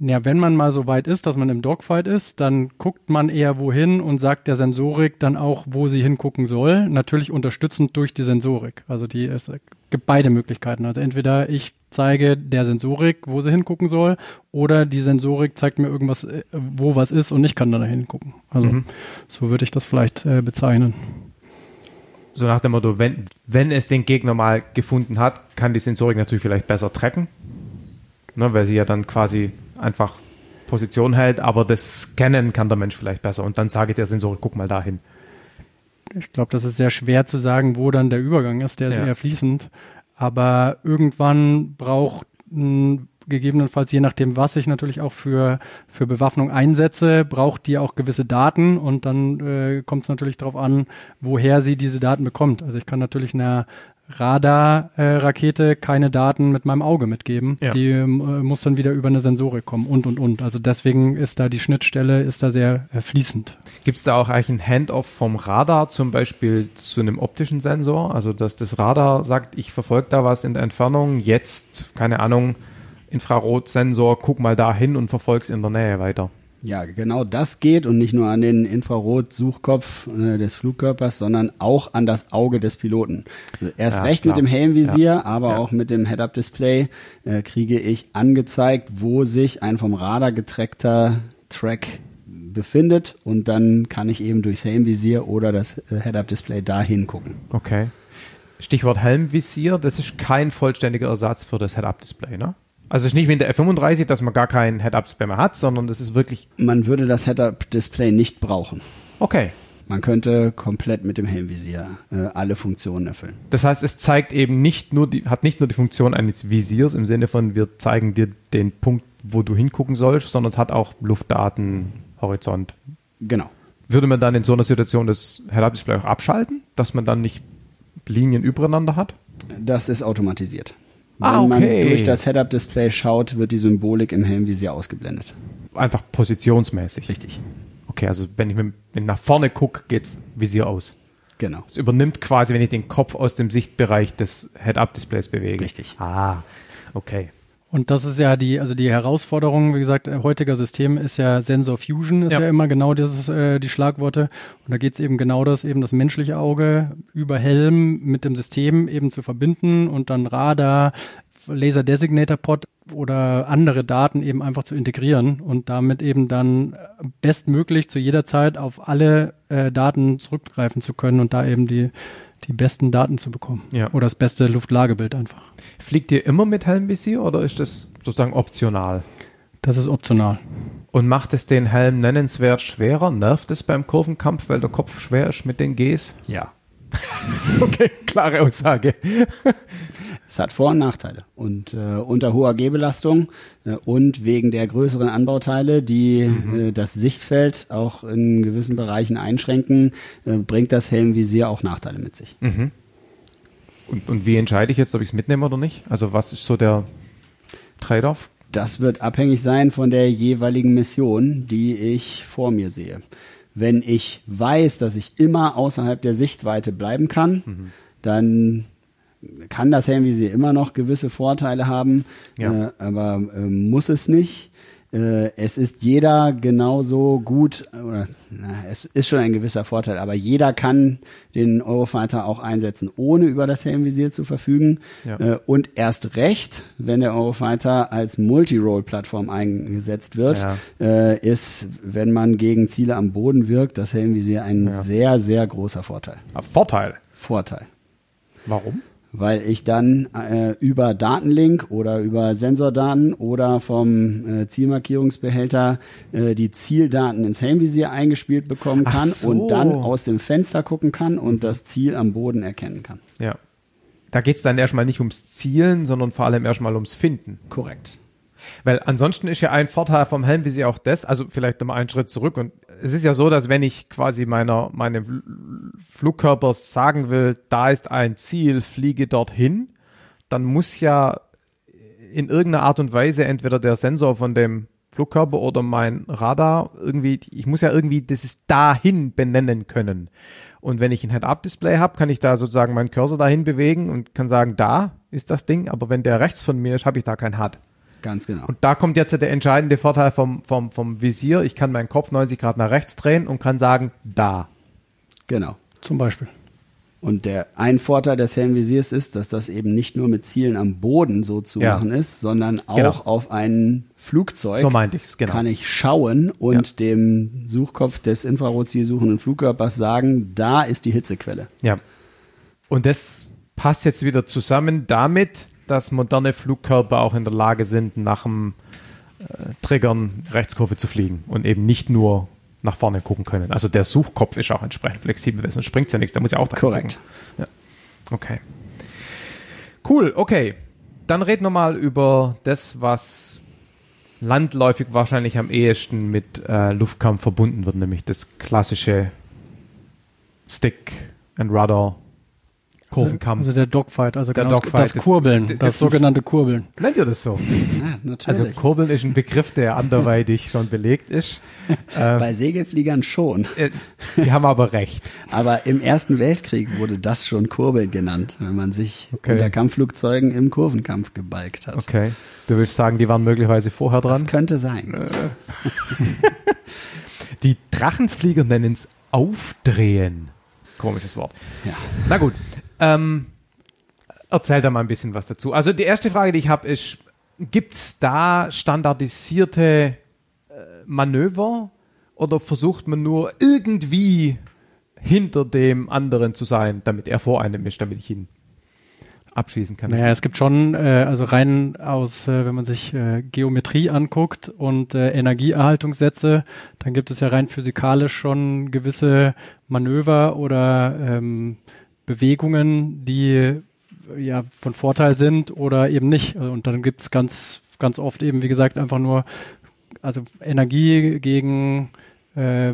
Ja, wenn man mal so weit ist, dass man im Dogfight ist, dann guckt man eher wohin und sagt der Sensorik dann auch, wo sie hingucken soll. Natürlich unterstützend durch die Sensorik. Also die, es gibt beide Möglichkeiten. Also entweder ich zeige der Sensorik, wo sie hingucken soll, oder die Sensorik zeigt mir irgendwas, äh, wo was ist und ich kann dann da hingucken. Also mhm. so würde ich das vielleicht äh, bezeichnen. So nach dem Motto, wenn, wenn es den Gegner mal gefunden hat, kann die Sensorik natürlich vielleicht besser tracken. Ne, weil sie ja dann quasi einfach Position hält, aber das Scannen kann der Mensch vielleicht besser. Und dann sage ich der Sensor, guck mal dahin. Ich glaube, das ist sehr schwer zu sagen, wo dann der Übergang ist. Der ist ja. eher fließend. Aber irgendwann braucht gegebenenfalls, je nachdem, was ich natürlich auch für, für Bewaffnung einsetze, braucht die auch gewisse Daten und dann äh, kommt es natürlich darauf an, woher sie diese Daten bekommt. Also ich kann natürlich einer Radar-Rakete äh, keine Daten mit meinem Auge mitgeben. Ja. Die äh, muss dann wieder über eine Sensorik kommen und und und. Also deswegen ist da die Schnittstelle ist da sehr äh, fließend. Gibt es da auch eigentlich ein Handoff vom Radar zum Beispiel zu einem optischen Sensor? Also dass das Radar sagt, ich verfolge da was in der Entfernung, jetzt, keine Ahnung, Infrarotsensor, guck mal da hin und verfolg's in der Nähe weiter. Ja, genau das geht und nicht nur an den Infrarot-Suchkopf äh, des Flugkörpers, sondern auch an das Auge des Piloten. Also erst ja, recht klar. mit dem Helmvisier, ja. aber ja. auch mit dem Head-Up-Display äh, kriege ich angezeigt, wo sich ein vom Radar getrackter Track befindet und dann kann ich eben durchs Helmvisier oder das äh, Head-Up-Display dahin gucken. Okay. Stichwort Helmvisier, das ist kein vollständiger Ersatz für das Head-Up-Display, ne? Also es ist nicht wie in der F35, dass man gar kein Head-Up-Display mehr hat, sondern das ist wirklich. Man würde das Head-Up-Display nicht brauchen. Okay. Man könnte komplett mit dem Helmvisier äh, alle Funktionen erfüllen. Das heißt, es zeigt eben nicht nur die, hat nicht nur die Funktion eines Visiers im Sinne von, wir zeigen dir den Punkt, wo du hingucken sollst, sondern es hat auch Luftdaten, Horizont. Genau. Würde man dann in so einer Situation das Head-Up-Display auch abschalten, dass man dann nicht Linien übereinander hat? Das ist automatisiert. Ah, Wenn okay. man durch das Head-Up-Display schaut, wird die Symbolik im Helmvisier ausgeblendet. Einfach positionsmäßig. Richtig. Okay, also wenn ich, mit, wenn nach vorne gucke, geht's Visier aus. Genau. Es übernimmt quasi, wenn ich den Kopf aus dem Sichtbereich des Head-Up-Displays bewege. Richtig. Ah, okay. Und das ist ja die, also die Herausforderung, wie gesagt, äh, heutiger System ist ja Sensor Fusion, ist Ja. ja, immer genau das, äh, die Schlagworte. Und da geht es eben genau das, eben das menschliche Auge über Helm mit dem System eben zu verbinden und dann Radar, Laser Designator Pod oder andere Daten eben einfach zu integrieren und damit eben dann bestmöglich zu jeder Zeit auf alle äh, Daten zurückgreifen zu können und da eben die, die besten Daten zu bekommen. Ja. Oder das beste Luftlagebild einfach. Fliegt ihr immer mit Helmvisier oder ist das sozusagen optional? Das ist optional. Und macht es den Helm nennenswert schwerer? Nervt es beim Kurvenkampf, weil der Kopf schwer ist mit den Gs? Ja. Okay, klare Aussage. Es hat Vor- und Nachteile. Und äh, unter hoher Gehbelastung äh, und wegen der größeren Anbauteile, die äh, das Sichtfeld auch in gewissen Bereichen einschränken, äh, bringt das Helmvisier auch Nachteile mit sich. Und, und wie entscheide ich jetzt, ob ich es mitnehme oder nicht? Also was ist so der Trade-off? Das wird abhängig sein von der jeweiligen Mission, die ich vor mir sehe. Wenn ich weiß, dass ich immer außerhalb der Sichtweite bleiben kann, dann kann das Helmvisier immer noch gewisse Vorteile haben, Ja. äh, aber äh, muss es nicht. Äh, es ist jeder genauso gut, oder na, es ist schon ein gewisser Vorteil, aber jeder kann den Eurofighter auch einsetzen, ohne über das Helmvisier zu verfügen. Ja. Äh, und erst recht, wenn der Eurofighter als Multi-Role-Plattform eingesetzt wird, Ja. äh, ist, wenn man gegen Ziele am Boden wirkt, das Helmvisier ein sehr, sehr großer Vorteil. Vorteil. Vorteil Warum? Weil ich dann äh, über Datenlink oder über Sensordaten oder vom äh, Zielmarkierungsbehälter äh, die Zieldaten ins Helmvisier eingespielt bekommen kann so. und dann aus dem Fenster gucken kann und das Ziel am Boden erkennen kann. Ja. Da geht es dann erstmal nicht ums Zielen, sondern vor allem erstmal ums Finden. Korrekt. Weil ansonsten ist ja ein Vorteil vom Helmvisier auch das, also vielleicht nochmal einen Schritt zurück. Und es ist ja so, dass wenn ich quasi meiner, meinem Flugkörpers sagen will, da ist ein Ziel, fliege dorthin, dann muss ja in irgendeiner Art und Weise entweder der Sensor von dem Flugkörper oder mein Radar irgendwie, ich muss ja irgendwie das dahin benennen können. Und wenn ich ein Head-Up-Display habe, kann ich da sozusagen meinen Cursor dahin bewegen und kann sagen, da ist das Ding, aber wenn der rechts von mir ist, habe ich da kein HUD. Ganz genau. Und da kommt jetzt der entscheidende Vorteil vom, vom, vom Visier. Ich kann meinen Kopf 90 Grad nach rechts drehen und kann sagen, da. Genau. Zum Beispiel. Und der ein Vorteil des Helmvisiers ist, dass das eben nicht nur mit Zielen am Boden so zu Ja. machen ist, sondern auch Genau. auf ein Flugzeug So meinte ich's, genau. kann ich schauen und dem Suchkopf des infrarotzielsuchenden Flugkörpers sagen, da ist die Hitzequelle. Ja. Und das passt jetzt wieder zusammen damit, dass moderne Flugkörper auch in der Lage sind, nach dem äh, Triggern Rechtskurve zu fliegen und eben nicht nur nach vorne gucken können. Also der Suchkopf ist auch entsprechend flexibel, weil sonst springt ja nichts, da muss ja auch dran Korrekt. Ja. Okay. Cool, okay. Dann reden wir mal über das, was landläufig wahrscheinlich am ehesten mit äh, Luftkampf verbunden wird, nämlich das klassische Stick and Rudder Kurvenkampf. Also der Dogfight, also Der genau Dogfight das ist- Kurbeln, das- das, das- sogenannte Kurbeln. Nennt ihr das so? Ja, Also natürlich. Kurbeln ist ein Begriff, der anderweitig schon belegt ist. Bei Segelfliegern schon. Äh, Die haben aber recht. Aber im Ersten Weltkrieg wurde das schon Kurbeln genannt, wenn man sich Okay. unter Kampfflugzeugen im Kurvenkampf gebalgt hat. Okay. Du willst sagen, die waren möglicherweise vorher Das dran? könnte sein. Die Drachenflieger nennen es Aufdrehen. Komisches Wort. Ja. Na gut. Ähm, erzähl da mal ein bisschen was dazu. Also die erste Frage, die ich habe, ist, gibt es da standardisierte äh, Manöver oder versucht man nur irgendwie hinter dem anderen zu sein, damit er vor einem ist, damit ich ihn abschließen kann. Naja, es gibt schon, äh, also rein aus, äh, wenn man sich äh, Geometrie anguckt und äh, Energieerhaltungssätze, dann gibt es ja rein physikalisch schon gewisse Manöver oder ähm, Bewegungen, die ja von Vorteil sind oder eben nicht. Und dann gibt es ganz, ganz oft eben, wie gesagt, einfach nur also Energie gegen äh,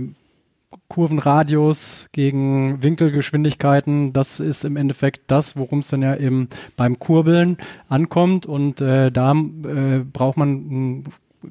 Kurvenradius gegen Winkelgeschwindigkeiten, das ist im Endeffekt das, worum es dann ja eben beim Kurbeln ankommt. Und äh, da äh, braucht man ein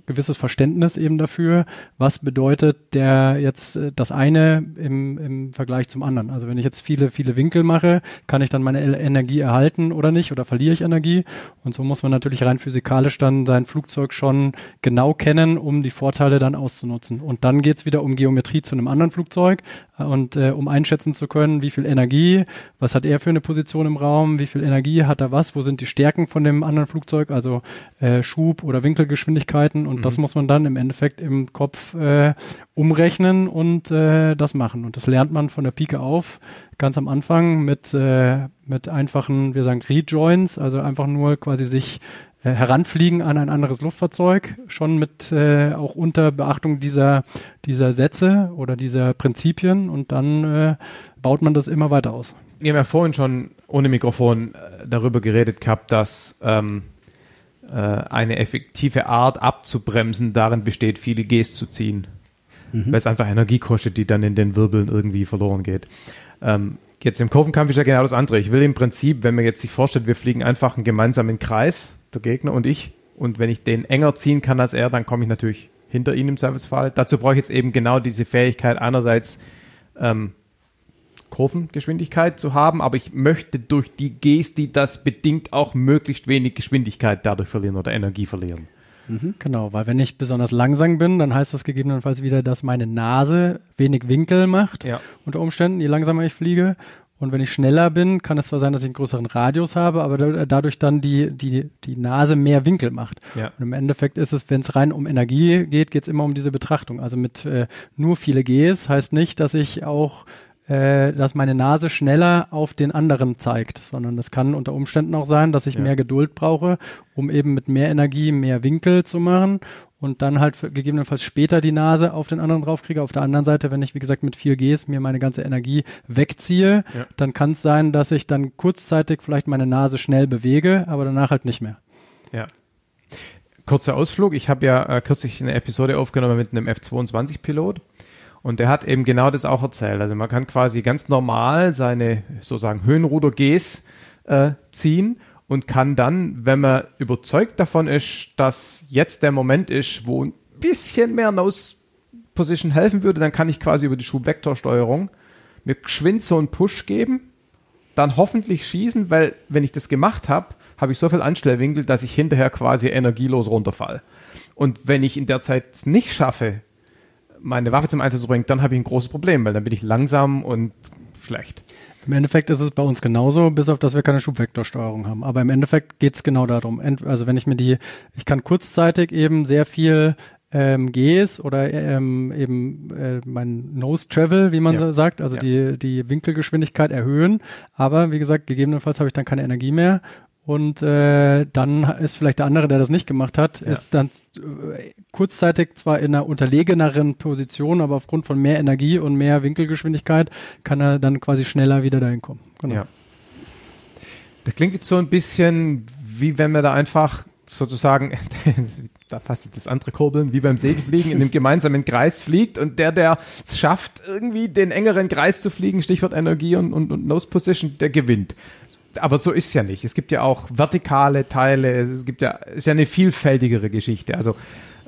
gewisses Verständnis eben dafür, was bedeutet der jetzt äh, das eine im, im Vergleich zum anderen. Also wenn ich jetzt viele, viele Winkel mache, kann ich dann meine Energie erhalten oder nicht oder verliere ich Energie? Und so muss man natürlich rein physikalisch dann sein Flugzeug schon genau kennen, um die Vorteile dann auszunutzen. Und dann geht's wieder um Geometrie zu einem anderen Flugzeug und äh, um einschätzen zu können, wie viel Energie, was hat er für eine Position im Raum, wie viel Energie hat er was, wo sind die Stärken von dem anderen Flugzeug, also äh, Schub- oder Winkelgeschwindigkeiten und mhm. das muss man dann im Endeffekt im Kopf äh, umrechnen und äh, das machen. Und das lernt man von der Pike auf, ganz am Anfang mit, äh, mit einfachen, wir sagen Rejoins, also einfach nur quasi sich heranfliegen an ein anderes Luftfahrzeug, schon mit äh, auch unter Beachtung dieser, dieser Sätze oder dieser Prinzipien und dann äh, baut man das immer weiter aus. Wir haben ja vorhin schon ohne Mikrofon äh, darüber geredet gehabt, dass ähm, äh, eine effektive Art abzubremsen darin besteht, viele Gs zu ziehen. Mhm. Weil es einfach Energie kostet, die dann in den Wirbeln irgendwie verloren geht. Ähm, jetzt im Kurvenkampf ist ja genau das andere. Ich will im Prinzip, wenn man jetzt sich vorstellt, wir fliegen einfach einen gemeinsamen Kreis, der Gegner und ich, und wenn ich den enger ziehen kann als er, dann komme ich natürlich hinter ihn im Servicefall. Dazu brauche ich jetzt eben genau diese Fähigkeit, einerseits ähm, Kurvengeschwindigkeit zu haben, aber ich möchte durch die Gesti das bedingt auch möglichst wenig Geschwindigkeit dadurch verlieren oder Energie verlieren. Mhm. Genau, weil wenn ich besonders langsam bin, dann heißt das gegebenenfalls wieder, dass meine Nase wenig Winkel macht, ja. unter Umständen, je langsamer ich fliege. Und wenn ich schneller bin, kann es zwar sein, dass ich einen größeren Radius habe, aber dadurch dann die, die, die Nase mehr Winkel macht. Ja. Und im Endeffekt ist es, wenn es rein um Energie geht, geht es immer um diese Betrachtung. Also mit äh, nur viele Gs heißt nicht, dass ich auch äh, dass meine Nase schneller auf den anderen zeigt, sondern es kann unter Umständen auch sein, dass ich ja. mehr Geduld brauche, um eben mit mehr Energie mehr Winkel zu machen und dann halt gegebenenfalls später die Nase auf den anderen draufkriege. Auf der anderen Seite, wenn ich, wie gesagt, mit viel Gs mir meine ganze Energie wegziehe, ja. dann kann es sein, dass ich dann kurzzeitig vielleicht meine Nase schnell bewege, aber danach halt nicht mehr. Ja. Kurzer Ausflug. Ich habe ja äh, kürzlich eine Episode aufgenommen mit einem F-22-Pilot und der hat eben genau das auch erzählt. Also man kann quasi ganz normal seine sozusagen Höhenruder-Gs äh, ziehen und kann dann, wenn man überzeugt davon ist, dass jetzt der Moment ist, wo ein bisschen mehr Nose Position helfen würde, dann kann ich quasi über die Schubvektorsteuerung mir geschwind so einen Push geben, dann hoffentlich schießen, weil wenn ich das gemacht habe, habe ich so viel Anstellwinkel, dass ich hinterher quasi energielos runterfall. Und wenn ich in der Zeit es nicht schaffe, meine Waffe zum Einsatz zu bringen, dann habe ich ein großes Problem, weil dann bin ich langsam und schlecht. Im Endeffekt ist es bei uns genauso, bis auf dass wir keine Schubvektorsteuerung haben. Aber im Endeffekt geht es genau darum. Also wenn ich mir die, ich kann kurzzeitig eben sehr viel ähm, Gs oder ähm, eben äh, mein Nose Travel, wie man ja. so sagt, also ja. die, die Winkelgeschwindigkeit erhöhen. Aber wie gesagt, gegebenenfalls habe ich dann keine Energie mehr und äh, dann ist vielleicht der andere, der das nicht gemacht hat, ja. ist dann äh, kurzzeitig zwar in einer unterlegeneren Position, aber aufgrund von mehr Energie und mehr Winkelgeschwindigkeit kann er dann quasi schneller wieder dahin kommen. Genau. Ja. Das klingt jetzt so ein bisschen wie wenn wir da einfach sozusagen, da passt das andere Kurbeln, wie beim Segelfliegen, in einem gemeinsamen Kreis fliegt und der, der es schafft, irgendwie den engeren Kreis zu fliegen, Stichwort Energie und, und, und Nose Position, der gewinnt aber so ist ja nicht. Es gibt ja auch vertikale Teile, es gibt ja, ist ja eine vielfältigere Geschichte. Also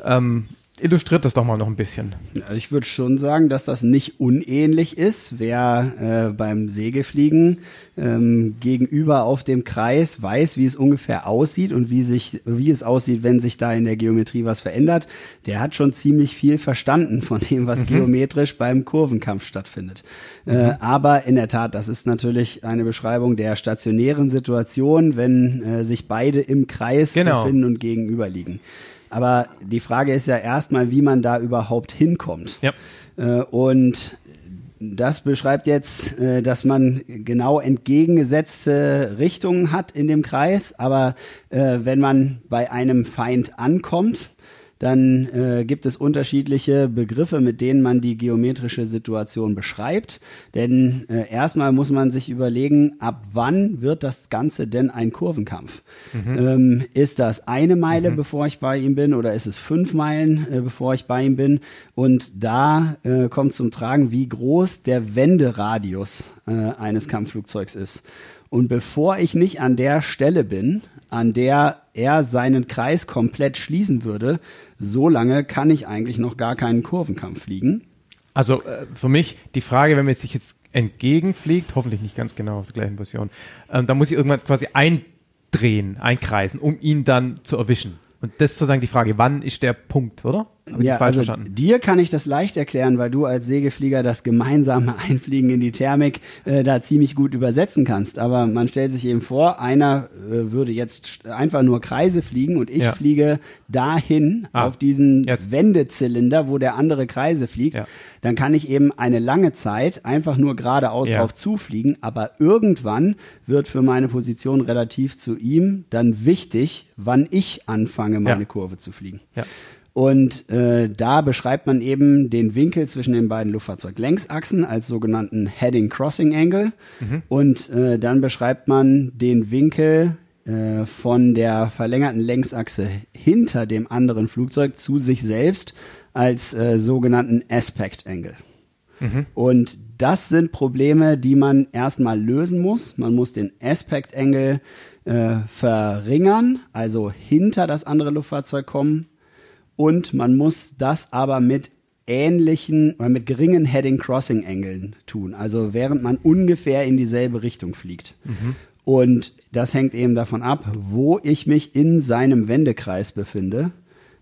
ähm, illustriert das doch mal noch ein bisschen. Ich würde schon sagen, dass das nicht unähnlich ist. Wer äh, beim Segelfliegen ähm, gegenüber auf dem Kreis weiß, wie es ungefähr aussieht und wie sich, wie es aussieht, wenn sich da in der Geometrie was verändert, der hat schon ziemlich viel verstanden von dem, was mhm. geometrisch beim Kurvenkampf stattfindet. Äh, mhm. Äh, aber in der Tat, das ist natürlich eine Beschreibung der stationären Situation, wenn äh, sich beide im Kreis genau. befinden und gegenüber liegen. Aber die Frage ist ja erstmal, wie man da überhaupt hinkommt. Ja. Äh, und das beschreibt jetzt, äh, dass man genau entgegengesetzte Richtungen hat in dem Kreis, aber äh, wenn man bei einem Feind ankommt, dann äh, gibt es unterschiedliche Begriffe, mit denen man die geometrische Situation beschreibt. Denn äh, erstmal muss man sich überlegen, ab wann wird das Ganze denn ein Kurvenkampf? Mhm. Ähm, ist das eine Meile, mhm. bevor ich bei ihm bin, oder ist es fünf Meilen, äh, bevor ich bei ihm bin? Und da äh, kommt zum Tragen, wie groß der Wenderadius äh, eines Kampfflugzeugs ist. Und bevor ich nicht an der Stelle bin, an der er seinen Kreis komplett schließen würde, so lange kann ich eigentlich noch gar keinen Kurvenkampf fliegen. Also äh, für mich die Frage, wenn man sich jetzt entgegenfliegt, hoffentlich nicht ganz genau auf der gleichen Position, ähm, da muss ich irgendwann quasi eindrehen, einkreisen, um ihn dann zu erwischen. Und das ist sozusagen die Frage, wann ist der Punkt, oder? Hab ja, also verstanden? dir kann ich das leicht erklären, weil du als Sägeflieger das gemeinsame Einfliegen in die Thermik äh, da ziemlich gut übersetzen kannst. Aber man stellt sich eben vor, einer äh, würde jetzt einfach nur Kreise fliegen und ich ja. fliege dahin ah, auf diesen jetzt. Wendezylinder, wo der andere Kreise fliegt. Ja. Dann kann ich eben eine lange Zeit einfach nur geradeaus ja. drauf zufliegen. Aber irgendwann wird für meine Position relativ zu ihm dann wichtig, wann ich anfange, meine Kurve zu fliegen. Ja. Und äh, da beschreibt man eben den Winkel zwischen den beiden Luftfahrzeuglängsachsen als sogenannten Heading Crossing Angle. Mhm. Und äh, dann beschreibt man den Winkel äh, von der verlängerten Längsachse hinter dem anderen Flugzeug zu sich selbst als äh, sogenannten Aspect Angle. Mhm. Und das sind Probleme, die man erstmal lösen muss. Man muss den Aspect Angle äh, verringern, also hinter das andere Luftfahrzeug kommen und man muss das aber mit ähnlichen oder mit geringen Heading Crossing Engeln tun. Also während man ungefähr in dieselbe Richtung fliegt. Mhm. Und das hängt eben davon ab, wo ich mich in seinem Wendekreis befinde,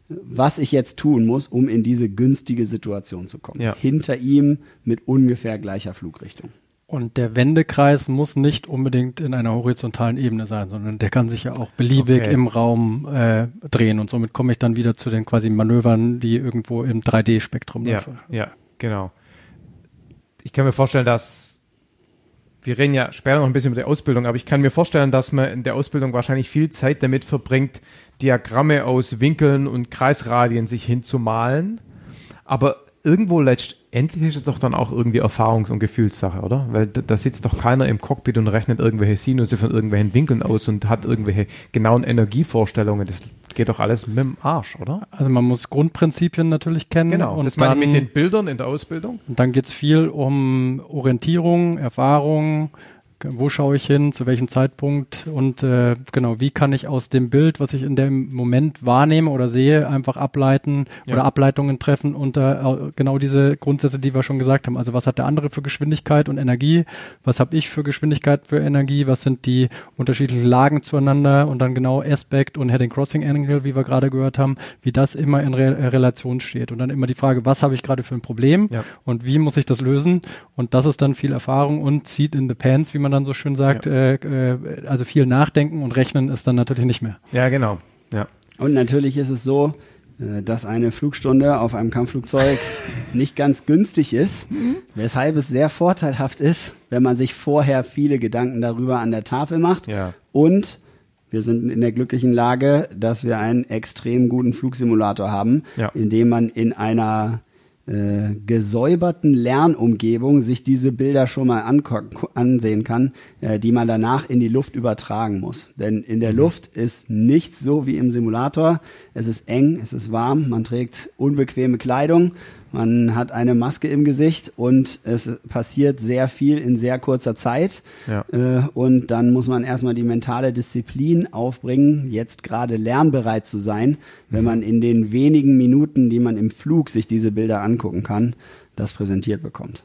was ich jetzt tun muss, um in diese günstige Situation zu kommen. Ja. Hinter ihm mit ungefähr gleicher Flugrichtung. Und der Wendekreis muss nicht unbedingt in einer horizontalen Ebene sein, sondern der kann sich ja auch beliebig okay. im Raum äh, drehen. Und somit komme ich dann wieder zu den quasi Manövern, die irgendwo im 3D-Spektrum ja, Ja, genau. Ich kann mir vorstellen, dass wir reden ja später noch ein bisschen über die Ausbildung, aber ich kann mir vorstellen, dass man in der Ausbildung wahrscheinlich viel Zeit damit verbringt, Diagramme aus Winkeln und Kreisradien sich hinzumalen. Aber irgendwo letztendlich ist es doch dann auch irgendwie Erfahrungs- und Gefühlssache, oder? Weil da, da, sitzt doch keiner im Cockpit und rechnet irgendwelche Sinusse von irgendwelchen Winkeln aus und hat irgendwelche genauen Energievorstellungen. Das geht doch alles mit dem Arsch, oder? Also man muss Grundprinzipien natürlich kennen. Genau, und das meine ich mit den Bildern in der Ausbildung. Und dann geht es viel um Orientierung, Erfahrung, wo schaue ich hin, zu welchem Zeitpunkt und äh, genau, wie kann ich aus dem Bild, was ich in dem Moment wahrnehme oder sehe, einfach ableiten ja. oder Ableitungen treffen unter äh, genau diese Grundsätze, die wir schon gesagt haben. Also was hat der andere für Geschwindigkeit und Energie? Was habe ich für Geschwindigkeit für Energie? Was sind die unterschiedlichen Lagen zueinander? Und dann genau Aspect und Heading Crossing Angle, wie wir gerade gehört haben, wie das immer in Re Relation steht. Und dann immer die Frage, was habe ich gerade für ein Problem ja. und wie muss ich das lösen? Und das ist dann viel Erfahrung und Seat in the Pants, wie man dann so schön sagt, ja. äh, äh, also viel nachdenken und rechnen ist dann natürlich nicht mehr. Ja, genau. Ja. Und natürlich ist es so, äh, dass eine Flugstunde auf einem Kampfflugzeug nicht ganz günstig ist, mhm. weshalb es sehr vorteilhaft ist, wenn man sich vorher viele Gedanken darüber an der Tafel macht ja. und wir sind in der glücklichen Lage, dass wir einen extrem guten Flugsimulator haben, ja. in dem man in einer äh, gesäuberten Lernumgebung sich diese Bilder schon mal ansehen kann, äh, die man danach in die Luft übertragen muss. Denn in der mhm. Luft ist nichts so wie im Simulator. Es ist eng, es ist warm, man trägt unbequeme Kleidung man hat eine Maske im Gesicht und es passiert sehr viel in sehr kurzer Zeit. Ja. Äh, und dann muss man erstmal die mentale Disziplin aufbringen, jetzt gerade lernbereit zu sein, wenn man in den wenigen Minuten, die man im Flug sich diese Bilder angucken kann, das präsentiert bekommt.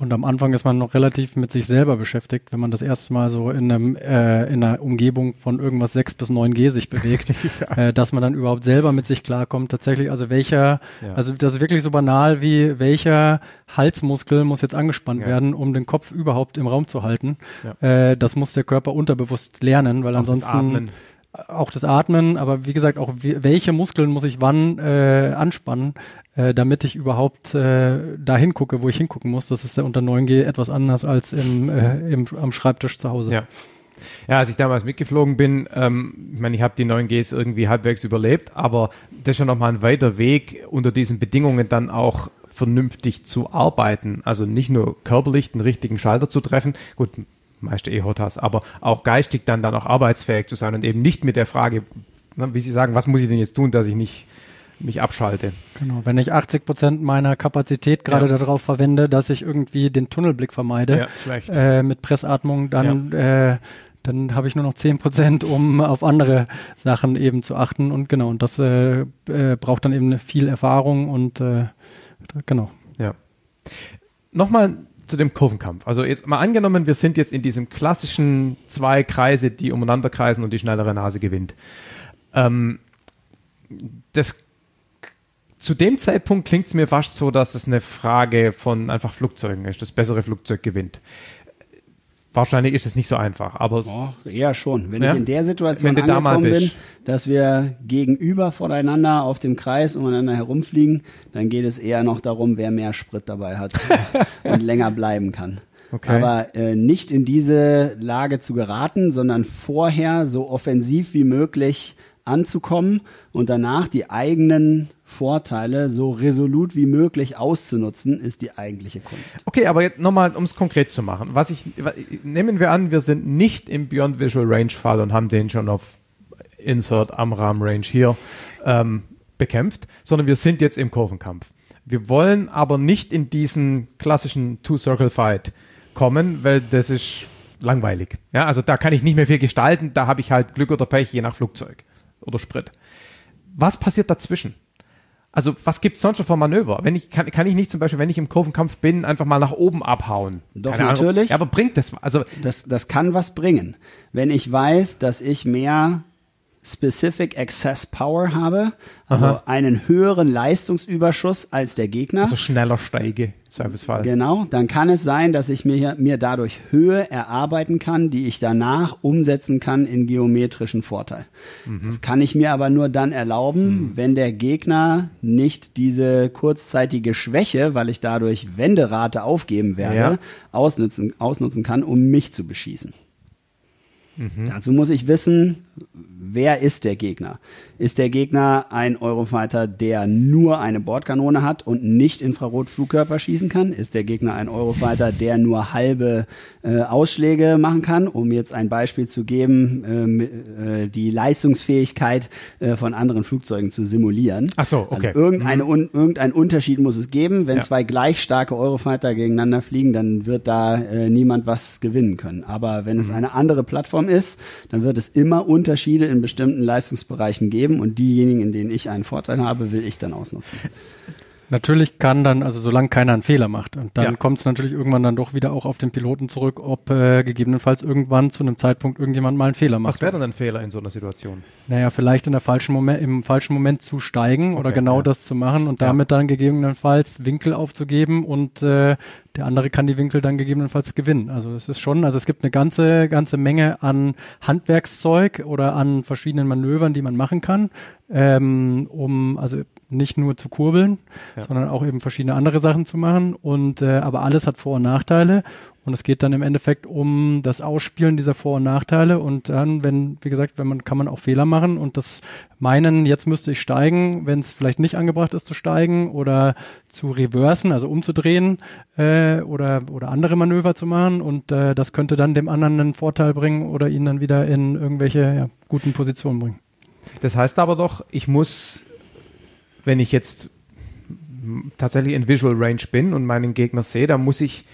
Und am Anfang ist man noch relativ mit sich selber beschäftigt, wenn man das erste Mal so in, einem, äh, in einer Umgebung von irgendwas 6 bis 9G sich bewegt, ja. äh, dass man dann überhaupt selber mit sich klarkommt. Tatsächlich, also welcher, ja. also das ist wirklich so banal wie welcher Halsmuskel muss jetzt angespannt ja. werden, um den Kopf überhaupt im Raum zu halten. Äh, das muss der Körper unterbewusst lernen, weil Auch ansonsten auch das Atmen, aber wie gesagt auch welche Muskeln muss ich wann äh, anspannen, äh, damit ich überhaupt äh, da hingucke, wo ich hingucken muss. Das ist ja unter 9G etwas anders als im, äh, im, am Schreibtisch zu Hause. Ja. Ja, als ich damals mitgeflogen bin, ähm, ich meine, ich habe die 9Gs irgendwie halbwegs überlebt, aber das ist ja nochmal ein weiter Weg, unter diesen Bedingungen dann auch vernünftig zu arbeiten. Also nicht nur körperlich den richtigen Schalter zu treffen, gut, meiste E-Hotas, aber auch geistig dann, dann auch arbeitsfähig zu sein und eben nicht mit der Frage, wie Sie sagen, was muss ich denn jetzt tun, dass ich nicht mich abschalte. Genau, wenn ich 80 Prozent meiner Kapazität gerade ja. darauf verwende, dass ich irgendwie den Tunnelblick vermeide ja, äh, mit Pressatmung, dann ja. äh, dann habe ich nur noch 10 Prozent, um auf andere Sachen eben zu achten und genau, und das äh, äh, braucht dann eben viel Erfahrung und äh, genau. Ja. Nochmal zu dem Kurvenkampf. Also jetzt mal angenommen, wir sind jetzt in diesem klassischen zwei Kreise, die umeinander kreisen und die schnellere Nase gewinnt. Ähm, das zu dem Zeitpunkt klingt es mir fast so, dass es eine Frage von einfach Flugzeugen ist. Das bessere Flugzeug gewinnt. Wahrscheinlich ist es nicht so einfach, aber eher schon. Wenn ja? ich in der Situation Wenn angekommen bin, dass wir gegenüber voneinander auf dem Kreis umeinander herumfliegen, dann geht es eher noch darum, wer mehr Sprit dabei hat und länger bleiben kann. Okay. Aber äh, nicht in diese Lage zu geraten, sondern vorher so offensiv wie möglich anzukommen und danach die eigenen Vorteile so resolut wie möglich auszunutzen, ist die eigentliche Kunst. Okay, aber jetzt nochmal, um es konkret zu machen. Was ich, nehmen wir an, wir sind nicht im Beyond Visual Range Fall und haben den schon auf Insert am Rahmen Range hier ähm, bekämpft, sondern wir sind jetzt im Kurvenkampf. Wir wollen aber nicht in diesen klassischen Two-Circle-Fight kommen, weil das ist langweilig. Ja, also da kann ich nicht mehr viel gestalten, da habe ich halt Glück oder Pech, je nach Flugzeug oder Sprit. Was passiert dazwischen? Also was gibt es sonst noch für Manöver? Wenn ich, kann, kann ich nicht zum Beispiel, wenn ich im Kurvenkampf bin, einfach mal nach oben abhauen? Doch, Keine natürlich. Ja, aber bringt das? Also das, das kann was bringen. Wenn ich weiß, dass ich mehr Specific Access Power habe, also Aha. einen höheren Leistungsüberschuss als der Gegner. Also schneller steige, Servicefall. Genau, dann kann es sein, dass ich mir, mir dadurch Höhe erarbeiten kann, die ich danach umsetzen kann in geometrischen Vorteil. Mhm. Das kann ich mir aber nur dann erlauben, mhm. wenn der Gegner nicht diese kurzzeitige Schwäche, weil ich dadurch Wenderate aufgeben werde, ja. ausnutzen, ausnutzen kann, um mich zu beschießen. Mhm. Dazu muss ich wissen, wer ist der Gegner? Ist der Gegner ein Eurofighter, der nur eine Bordkanone hat und nicht Infrarotflugkörper schießen kann? Ist der Gegner ein Eurofighter, der nur halbe äh, Ausschläge machen kann? Um jetzt ein Beispiel zu geben, äh, äh, die Leistungsfähigkeit äh, von anderen Flugzeugen zu simulieren. Ach so, okay. Also irgendeine, mhm. un, irgendein Unterschied muss es geben. Wenn ja. zwei gleich starke Eurofighter gegeneinander fliegen, dann wird da äh, niemand was gewinnen können. Aber wenn mhm. es eine andere Plattform ist, dann wird es immer Unterschiede in bestimmten Leistungsbereichen geben und diejenigen, in denen ich einen Vorteil habe, will ich dann ausnutzen. Natürlich kann dann, also solange keiner einen Fehler macht, und dann ja. kommt es natürlich irgendwann dann doch wieder auch auf den Piloten zurück, ob äh, gegebenenfalls irgendwann zu einem Zeitpunkt irgendjemand mal einen Fehler macht. Was wäre denn ein Fehler in so einer Situation? Naja, vielleicht in der falschen Moment, im falschen Moment zu steigen okay, oder genau ja. das zu machen und damit ja. dann gegebenenfalls Winkel aufzugeben und äh, der andere kann die Winkel dann gegebenenfalls gewinnen. Also es ist schon, also es gibt eine ganze, ganze Menge an Handwerkszeug oder an verschiedenen Manövern, die man machen kann, ähm, um also nicht nur zu kurbeln, ja. sondern auch eben verschiedene andere Sachen zu machen. Und äh, aber alles hat Vor- und Nachteile. Und es geht dann im Endeffekt um das Ausspielen dieser Vor- und Nachteile. Und dann, wenn, wie gesagt, wenn man, kann man auch Fehler machen und das meinen, jetzt müsste ich steigen, wenn es vielleicht nicht angebracht ist zu steigen oder zu reversen, also umzudrehen äh, oder, oder andere Manöver zu machen. Und äh, das könnte dann dem anderen einen Vorteil bringen oder ihn dann wieder in irgendwelche ja, guten Positionen bringen. Das heißt aber doch, ich muss wenn ich jetzt tatsächlich in Visual Range bin und meinen Gegner sehe, dann muss ich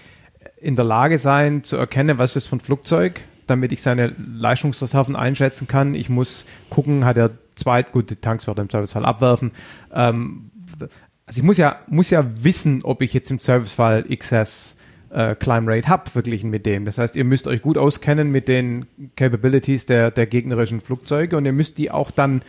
in der Lage sein zu erkennen, was ist ein Flugzeug, damit ich seine Leistungsreserven einschätzen kann. Ich muss gucken, hat er zwei, gut, die Tanks wird er im Servicefall abwerfen. Ähm, also ich muss ja, muss ja wissen, ob ich jetzt im Servicefall XS äh, Climb Rate habe, wirklich mit dem. Das heißt, ihr müsst euch gut auskennen mit den Capabilities der, der gegnerischen Flugzeuge und ihr müsst die auch dann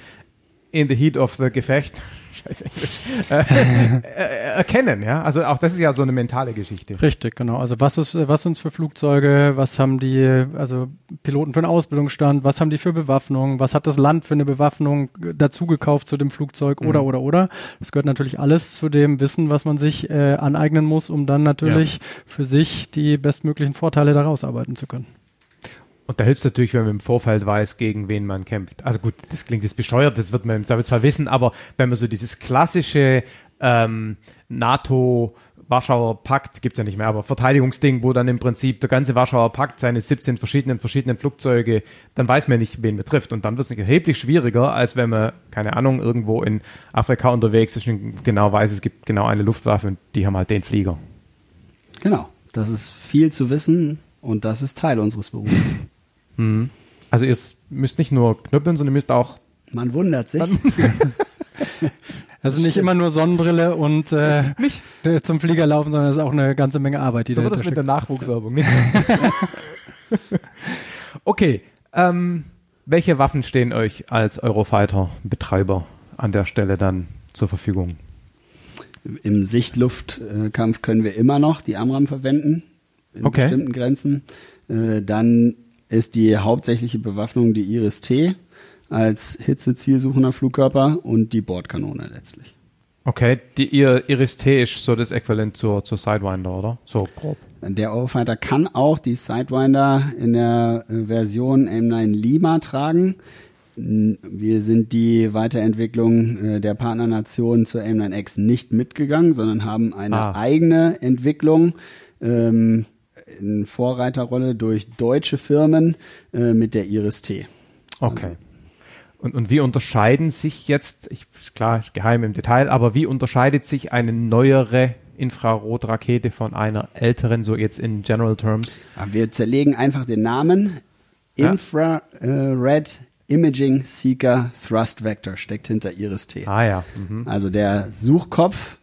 in the heat of the Gefecht scheiß Englisch, äh, äh, erkennen, ja. Also auch das ist ja so eine mentale Geschichte. Richtig, genau. Also was ist, was sind es für Flugzeuge, was haben die, also Piloten für einen Ausbildungsstand, was haben die für Bewaffnung, was hat das Land für eine Bewaffnung dazu gekauft zu dem Flugzeug oder, mhm. oder, oder. Das gehört natürlich alles zu dem Wissen, was man sich äh, aneignen muss, um dann natürlich ja. für sich die bestmöglichen Vorteile daraus arbeiten zu können. Und da hilft es natürlich, wenn man im Vorfeld weiß, gegen wen man kämpft. Also gut, das klingt jetzt bescheuert, das wird man im Zweifelsfall wissen, aber wenn man so dieses klassische ähm, NATO Warschauer Pakt gibt's ja nicht mehr, aber Verteidigungsding, wo dann im Prinzip der ganze Warschauer Pakt seine 17 verschiedenen verschiedenen Flugzeuge, dann weiß man nicht, wen man trifft. Und dann wird es erheblich schwieriger, als wenn man, keine Ahnung, irgendwo in Afrika unterwegs ist und genau weiß, es gibt genau eine Luftwaffe und die haben halt den Flieger. Genau, das ist viel zu wissen und das ist Teil unseres Berufs. Mhm. Also ihr müsst nicht nur knüppeln, sondern ihr müsst auch. Man wundert sich. Also nicht immer nur Sonnenbrille und äh, nicht. zum Flieger laufen, sondern es ist auch eine ganze Menge Arbeit, die so da das mit der Nachwuchswerbung. Nicht? okay. Ähm, welche Waffen stehen euch als Eurofighter-Betreiber an der Stelle dann zur Verfügung? Im Sichtluftkampf können wir immer noch die Amram verwenden in okay. bestimmten Grenzen. Äh, dann ist die hauptsächliche Bewaffnung die Iris-T als hitzezielsuchender Flugkörper und die Bordkanone letztlich. Okay, die Iris-T ist so das Äquivalent zur, zur Sidewinder, oder? So grob. Der Eurofighter kann auch die Sidewinder in der äh, Version M9 Lima tragen. Wir sind die Weiterentwicklung äh, der Partnernation zur M9X nicht mitgegangen, sondern haben eine ah. eigene Entwicklung ähm, in Vorreiterrolle durch deutsche Firmen äh, mit der Iris T. Okay. Und, und wie unterscheiden sich jetzt, ich, klar, geheim im Detail, aber wie unterscheidet sich eine neuere Infrarotrakete von einer älteren, so jetzt in General Terms? Wir zerlegen einfach den Namen. Infrared Imaging Seeker Thrust Vector steckt hinter Iris T. Ah ja. Mhm. Also der Suchkopf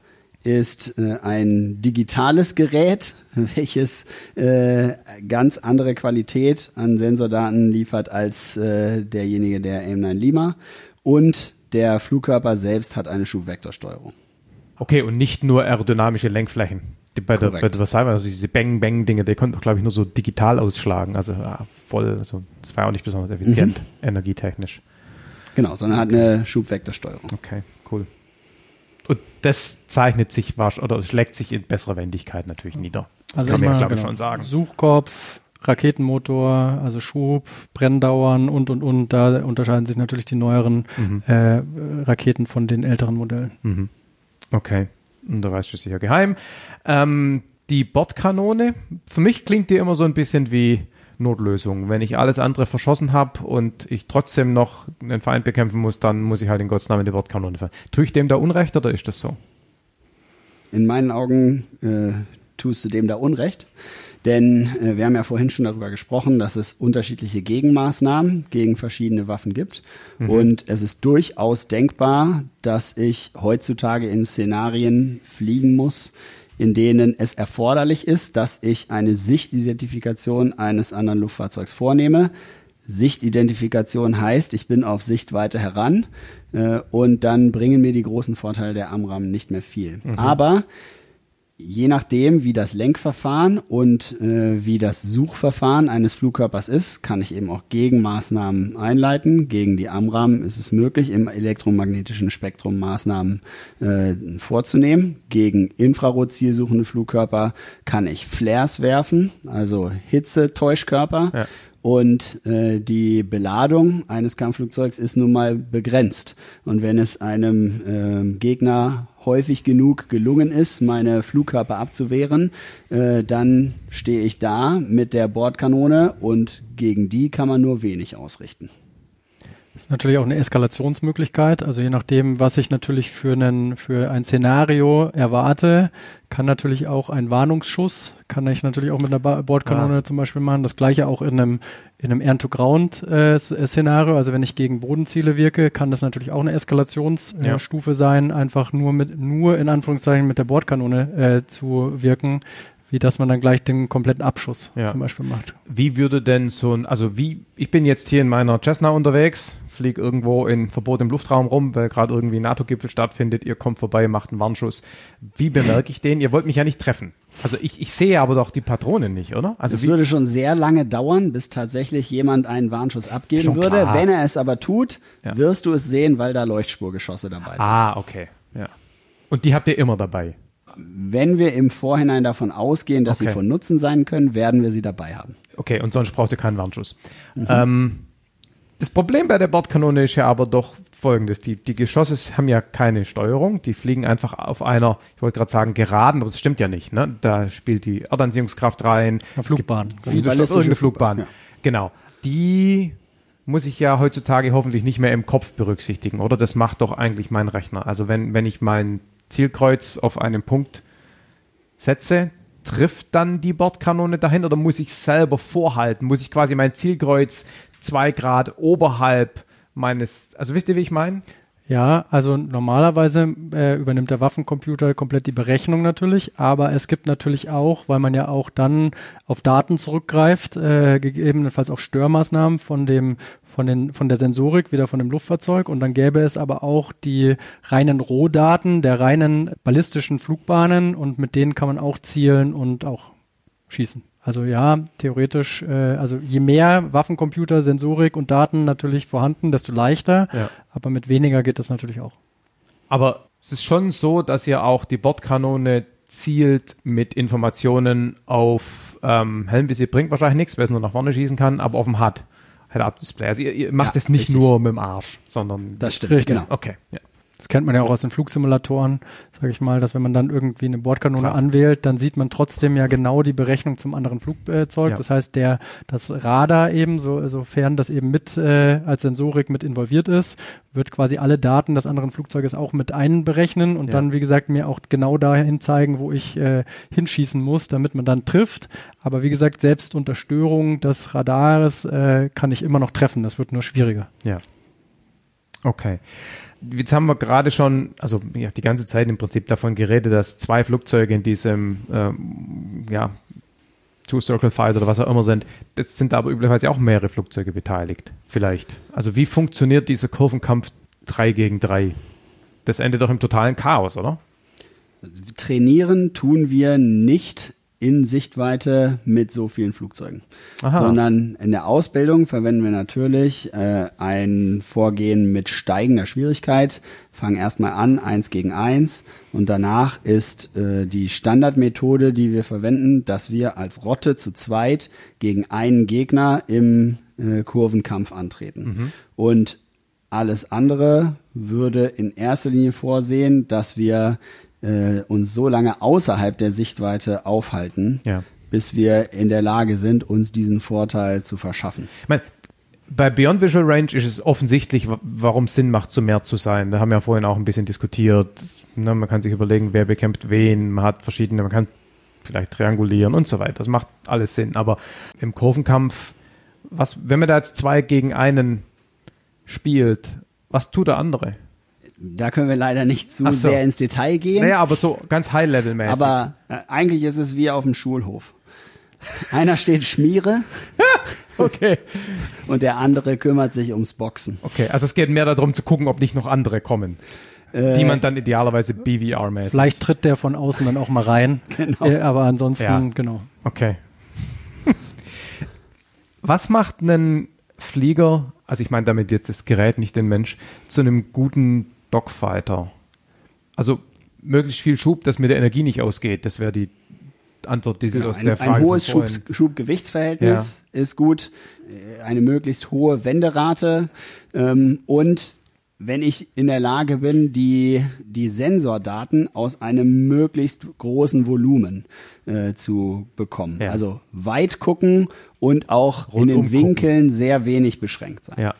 ist äh, ein digitales Gerät, welches äh, ganz andere Qualität an Sensordaten liefert als äh, derjenige der M9 Lima. Und der Flugkörper selbst hat eine Schubvektorsteuerung. Okay, und nicht nur aerodynamische Lenkflächen. Die, bei, der, bei der Versailles, also diese Bang-Bang-Dinge, die konnten doch, glaube ich, nur so digital ausschlagen. Also ja, voll, also das war auch nicht besonders effizient, mhm. energietechnisch. Genau, sondern hat eine Schubvektorsteuerung. Okay, cool. Und das zeichnet sich oder schlägt sich in besserer Wendigkeit natürlich nieder. Das also kann man, glaube ich, genau. schon sagen. Suchkopf, Raketenmotor, also Schub, Brenndauern und und und. Da unterscheiden sich natürlich die neueren mhm. äh, Raketen von den älteren Modellen. Mhm. Okay. Und der Rest ist sicher geheim. Ähm, die Bordkanone, für mich klingt die immer so ein bisschen wie Notlösung. Wenn ich alles andere verschossen habe und ich trotzdem noch einen Feind bekämpfen muss, dann muss ich halt in Gottes Namen die Wortkanone fahren. Tue ich dem da Unrecht oder ist das so? In meinen Augen äh, tust du dem da Unrecht. Denn äh, wir haben ja vorhin schon darüber gesprochen, dass es unterschiedliche Gegenmaßnahmen gegen verschiedene Waffen gibt. Mhm. Und es ist durchaus denkbar, dass ich heutzutage in Szenarien fliegen muss, in denen es erforderlich ist, dass ich eine Sichtidentifikation eines anderen Luftfahrzeugs vornehme. Sichtidentifikation heißt, ich bin auf Sichtweite heran äh, und dann bringen mir die großen Vorteile der AMRAM nicht mehr viel. Mhm. Aber je nachdem, wie das Lenkverfahren und äh, wie das Suchverfahren eines Flugkörpers ist, kann ich eben auch Gegenmaßnahmen einleiten. Gegen die AMRAM ist es möglich, im elektromagnetischen Spektrum Maßnahmen äh, vorzunehmen. Gegen infrarotzielsuchende Flugkörper kann ich Flares werfen, also Hitze-Täuschkörper. Ja. Und äh, die Beladung eines Kampfflugzeugs ist nun mal begrenzt. Und wenn es einem äh, Gegner häufig genug gelungen ist, meine Flugkörper abzuwehren, äh, dann stehe ich da mit der Bordkanone und gegen die kann man nur wenig ausrichten. Das ist natürlich auch eine Eskalationsmöglichkeit. Also je nachdem, was ich natürlich für, einen, für ein Szenario erwarte, kann natürlich auch ein Warnungsschuss, kann ich natürlich auch mit einer Bordkanone ah. zum Beispiel machen. Das gleiche auch in einem, in einem Air-to-Ground-Szenario. Äh, also wenn ich gegen Bodenziele wirke, kann das natürlich auch eine Eskalationsstufe ja. sein, einfach nur mit, nur in Anführungszeichen mit der Bordkanone äh, zu wirken wie dass man dann gleich den kompletten Abschuss ja. zum Beispiel macht. Wie würde denn so ein, also wie, ich bin jetzt hier in meiner Cessna unterwegs, fliege irgendwo in verbotenem Luftraum rum, weil gerade irgendwie NATO-Gipfel stattfindet, ihr kommt vorbei, macht einen Warnschuss. Wie bemerke ich den? Ihr wollt mich ja nicht treffen. Also ich, ich sehe aber doch die Patronen nicht, oder? Also es würde schon sehr lange dauern, bis tatsächlich jemand einen Warnschuss abgeben würde. Klar. Wenn er es aber tut, ja. wirst du es sehen, weil da Leuchtspurgeschosse dabei sind. Ah, okay. Ja. Und die habt ihr immer dabei? Wenn wir im Vorhinein davon ausgehen, dass okay. sie von Nutzen sein können, werden wir sie dabei haben. Okay, und sonst braucht ihr keinen Warnschuss. Mhm. Ähm, das Problem bei der Bordkanone ist ja aber doch folgendes. Die, die Geschosse haben ja keine Steuerung. Die fliegen einfach auf einer, ich wollte gerade sagen, geraden, aber das stimmt ja nicht. Ne? Da spielt die Erdanziehungskraft rein. Eine Flugbahn. Viele irgendeine Flugbahn. Ja. Genau. Die muss ich ja heutzutage hoffentlich nicht mehr im Kopf berücksichtigen, oder? Das macht doch eigentlich mein Rechner. Also wenn, wenn ich mein Zielkreuz auf einen Punkt setze, trifft dann die Bordkanone dahin oder muss ich selber vorhalten? Muss ich quasi mein Zielkreuz zwei Grad oberhalb meines, also wisst ihr, wie ich meine? Ja, also normalerweise äh, übernimmt der Waffencomputer komplett die Berechnung natürlich, aber es gibt natürlich auch, weil man ja auch dann auf Daten zurückgreift, äh, gegebenenfalls auch Störmaßnahmen von dem von den von der Sensorik wieder von dem Luftfahrzeug und dann gäbe es aber auch die reinen Rohdaten der reinen ballistischen Flugbahnen und mit denen kann man auch zielen und auch schießen. Also ja, theoretisch, äh, also je mehr Waffencomputer, Sensorik und Daten natürlich vorhanden, desto leichter. Ja. Aber mit weniger geht das natürlich auch. Aber es ist schon so, dass ihr auch die Bordkanone zielt mit Informationen auf ähm, Helmvisier bringt wahrscheinlich nichts, weil es nur nach vorne schießen kann, aber auf dem HUD, Head-Up-Display. Also ihr, ihr macht es nicht richtig. nur mit dem Arsch, sondern das stimmt. Richtig. Genau. Okay. Ja. Das kennt man ja auch aus den Flugsimulatoren, sage ich mal, dass wenn man dann irgendwie eine Bordkanone Klar. anwählt, dann sieht man trotzdem ja genau die Berechnung zum anderen Flugzeug. Ja. Das heißt, der das Radar eben, so, sofern das eben mit äh, als Sensorik mit involviert ist, wird quasi alle Daten des anderen Flugzeuges auch mit einberechnen und ja. dann, wie gesagt, mir auch genau dahin zeigen, wo ich äh, hinschießen muss, damit man dann trifft. Aber wie gesagt, selbst unter Störung des Radares äh, kann ich immer noch treffen. Das wird nur schwieriger. Ja. Okay jetzt haben wir gerade schon, also ja, die ganze Zeit im Prinzip davon geredet, dass zwei Flugzeuge in diesem, ähm, ja, Two-Circle Fight oder was auch immer sind. Das sind aber üblicherweise auch mehrere Flugzeuge beteiligt, vielleicht. Also wie funktioniert dieser Kurvenkampf 3 gegen 3? Das endet doch im totalen Chaos, oder? Trainieren tun wir nicht in Sichtweite mit so vielen Flugzeugen, Aha. sondern in der Ausbildung verwenden wir natürlich äh, ein Vorgehen mit steigender Schwierigkeit. Fangen erstmal an, eins gegen eins und danach ist äh, die Standardmethode, die wir verwenden, dass wir als Rotte zu zweit gegen einen Gegner im äh, Kurvenkampf antreten. Mhm. Und alles andere würde in erster Linie vorsehen, dass wir äh, uns so lange außerhalb der Sichtweite aufhalten, ja. bis wir in der Lage sind, uns diesen Vorteil zu verschaffen. Ich meine, bei Beyond Visual Range ist es offensichtlich, warum es Sinn macht, zu mehr zu sein. Da haben wir ja vorhin auch ein bisschen diskutiert. Ne, man kann sich überlegen, wer bekämpft wen. Man hat verschiedene, man kann vielleicht triangulieren und so weiter. Das macht alles Sinn. Aber im Kurvenkampf, was, wenn man da jetzt zwei gegen einen spielt, was tut der andere? Da können wir leider nicht zu so. sehr ins Detail gehen. Naja, aber so ganz High-Level-mäßig. Aber äh, eigentlich ist es wie auf dem Schulhof. Einer steht Schmiere. okay. Und der andere kümmert sich ums Boxen. Okay, also es geht mehr darum zu gucken, ob nicht noch andere kommen. Äh, die man dann idealerweise BVR-mäßig. Vielleicht tritt der von außen dann auch mal rein. genau. Äh, aber ansonsten, ja. genau. Okay. Was macht einen Flieger, also ich meine damit jetzt das Gerät, nicht den Mensch, zu einem guten Dogfighter? Also möglichst viel Schub, dass mir der Energie nicht ausgeht. Das wäre die Antwort, die Sie genau, aus ein, der Frage Ein hohes Schub, Schubgewichtsverhältnis ja. ist gut, äh, eine möglichst hohe Wenderate ähm, und wenn ich in der Lage bin, die, die Sensordaten aus einem möglichst großen Volumen äh, zu bekommen. Ja. Also weit gucken und auch Rundum in den Winkeln gucken. sehr wenig beschränkt sein. Ja.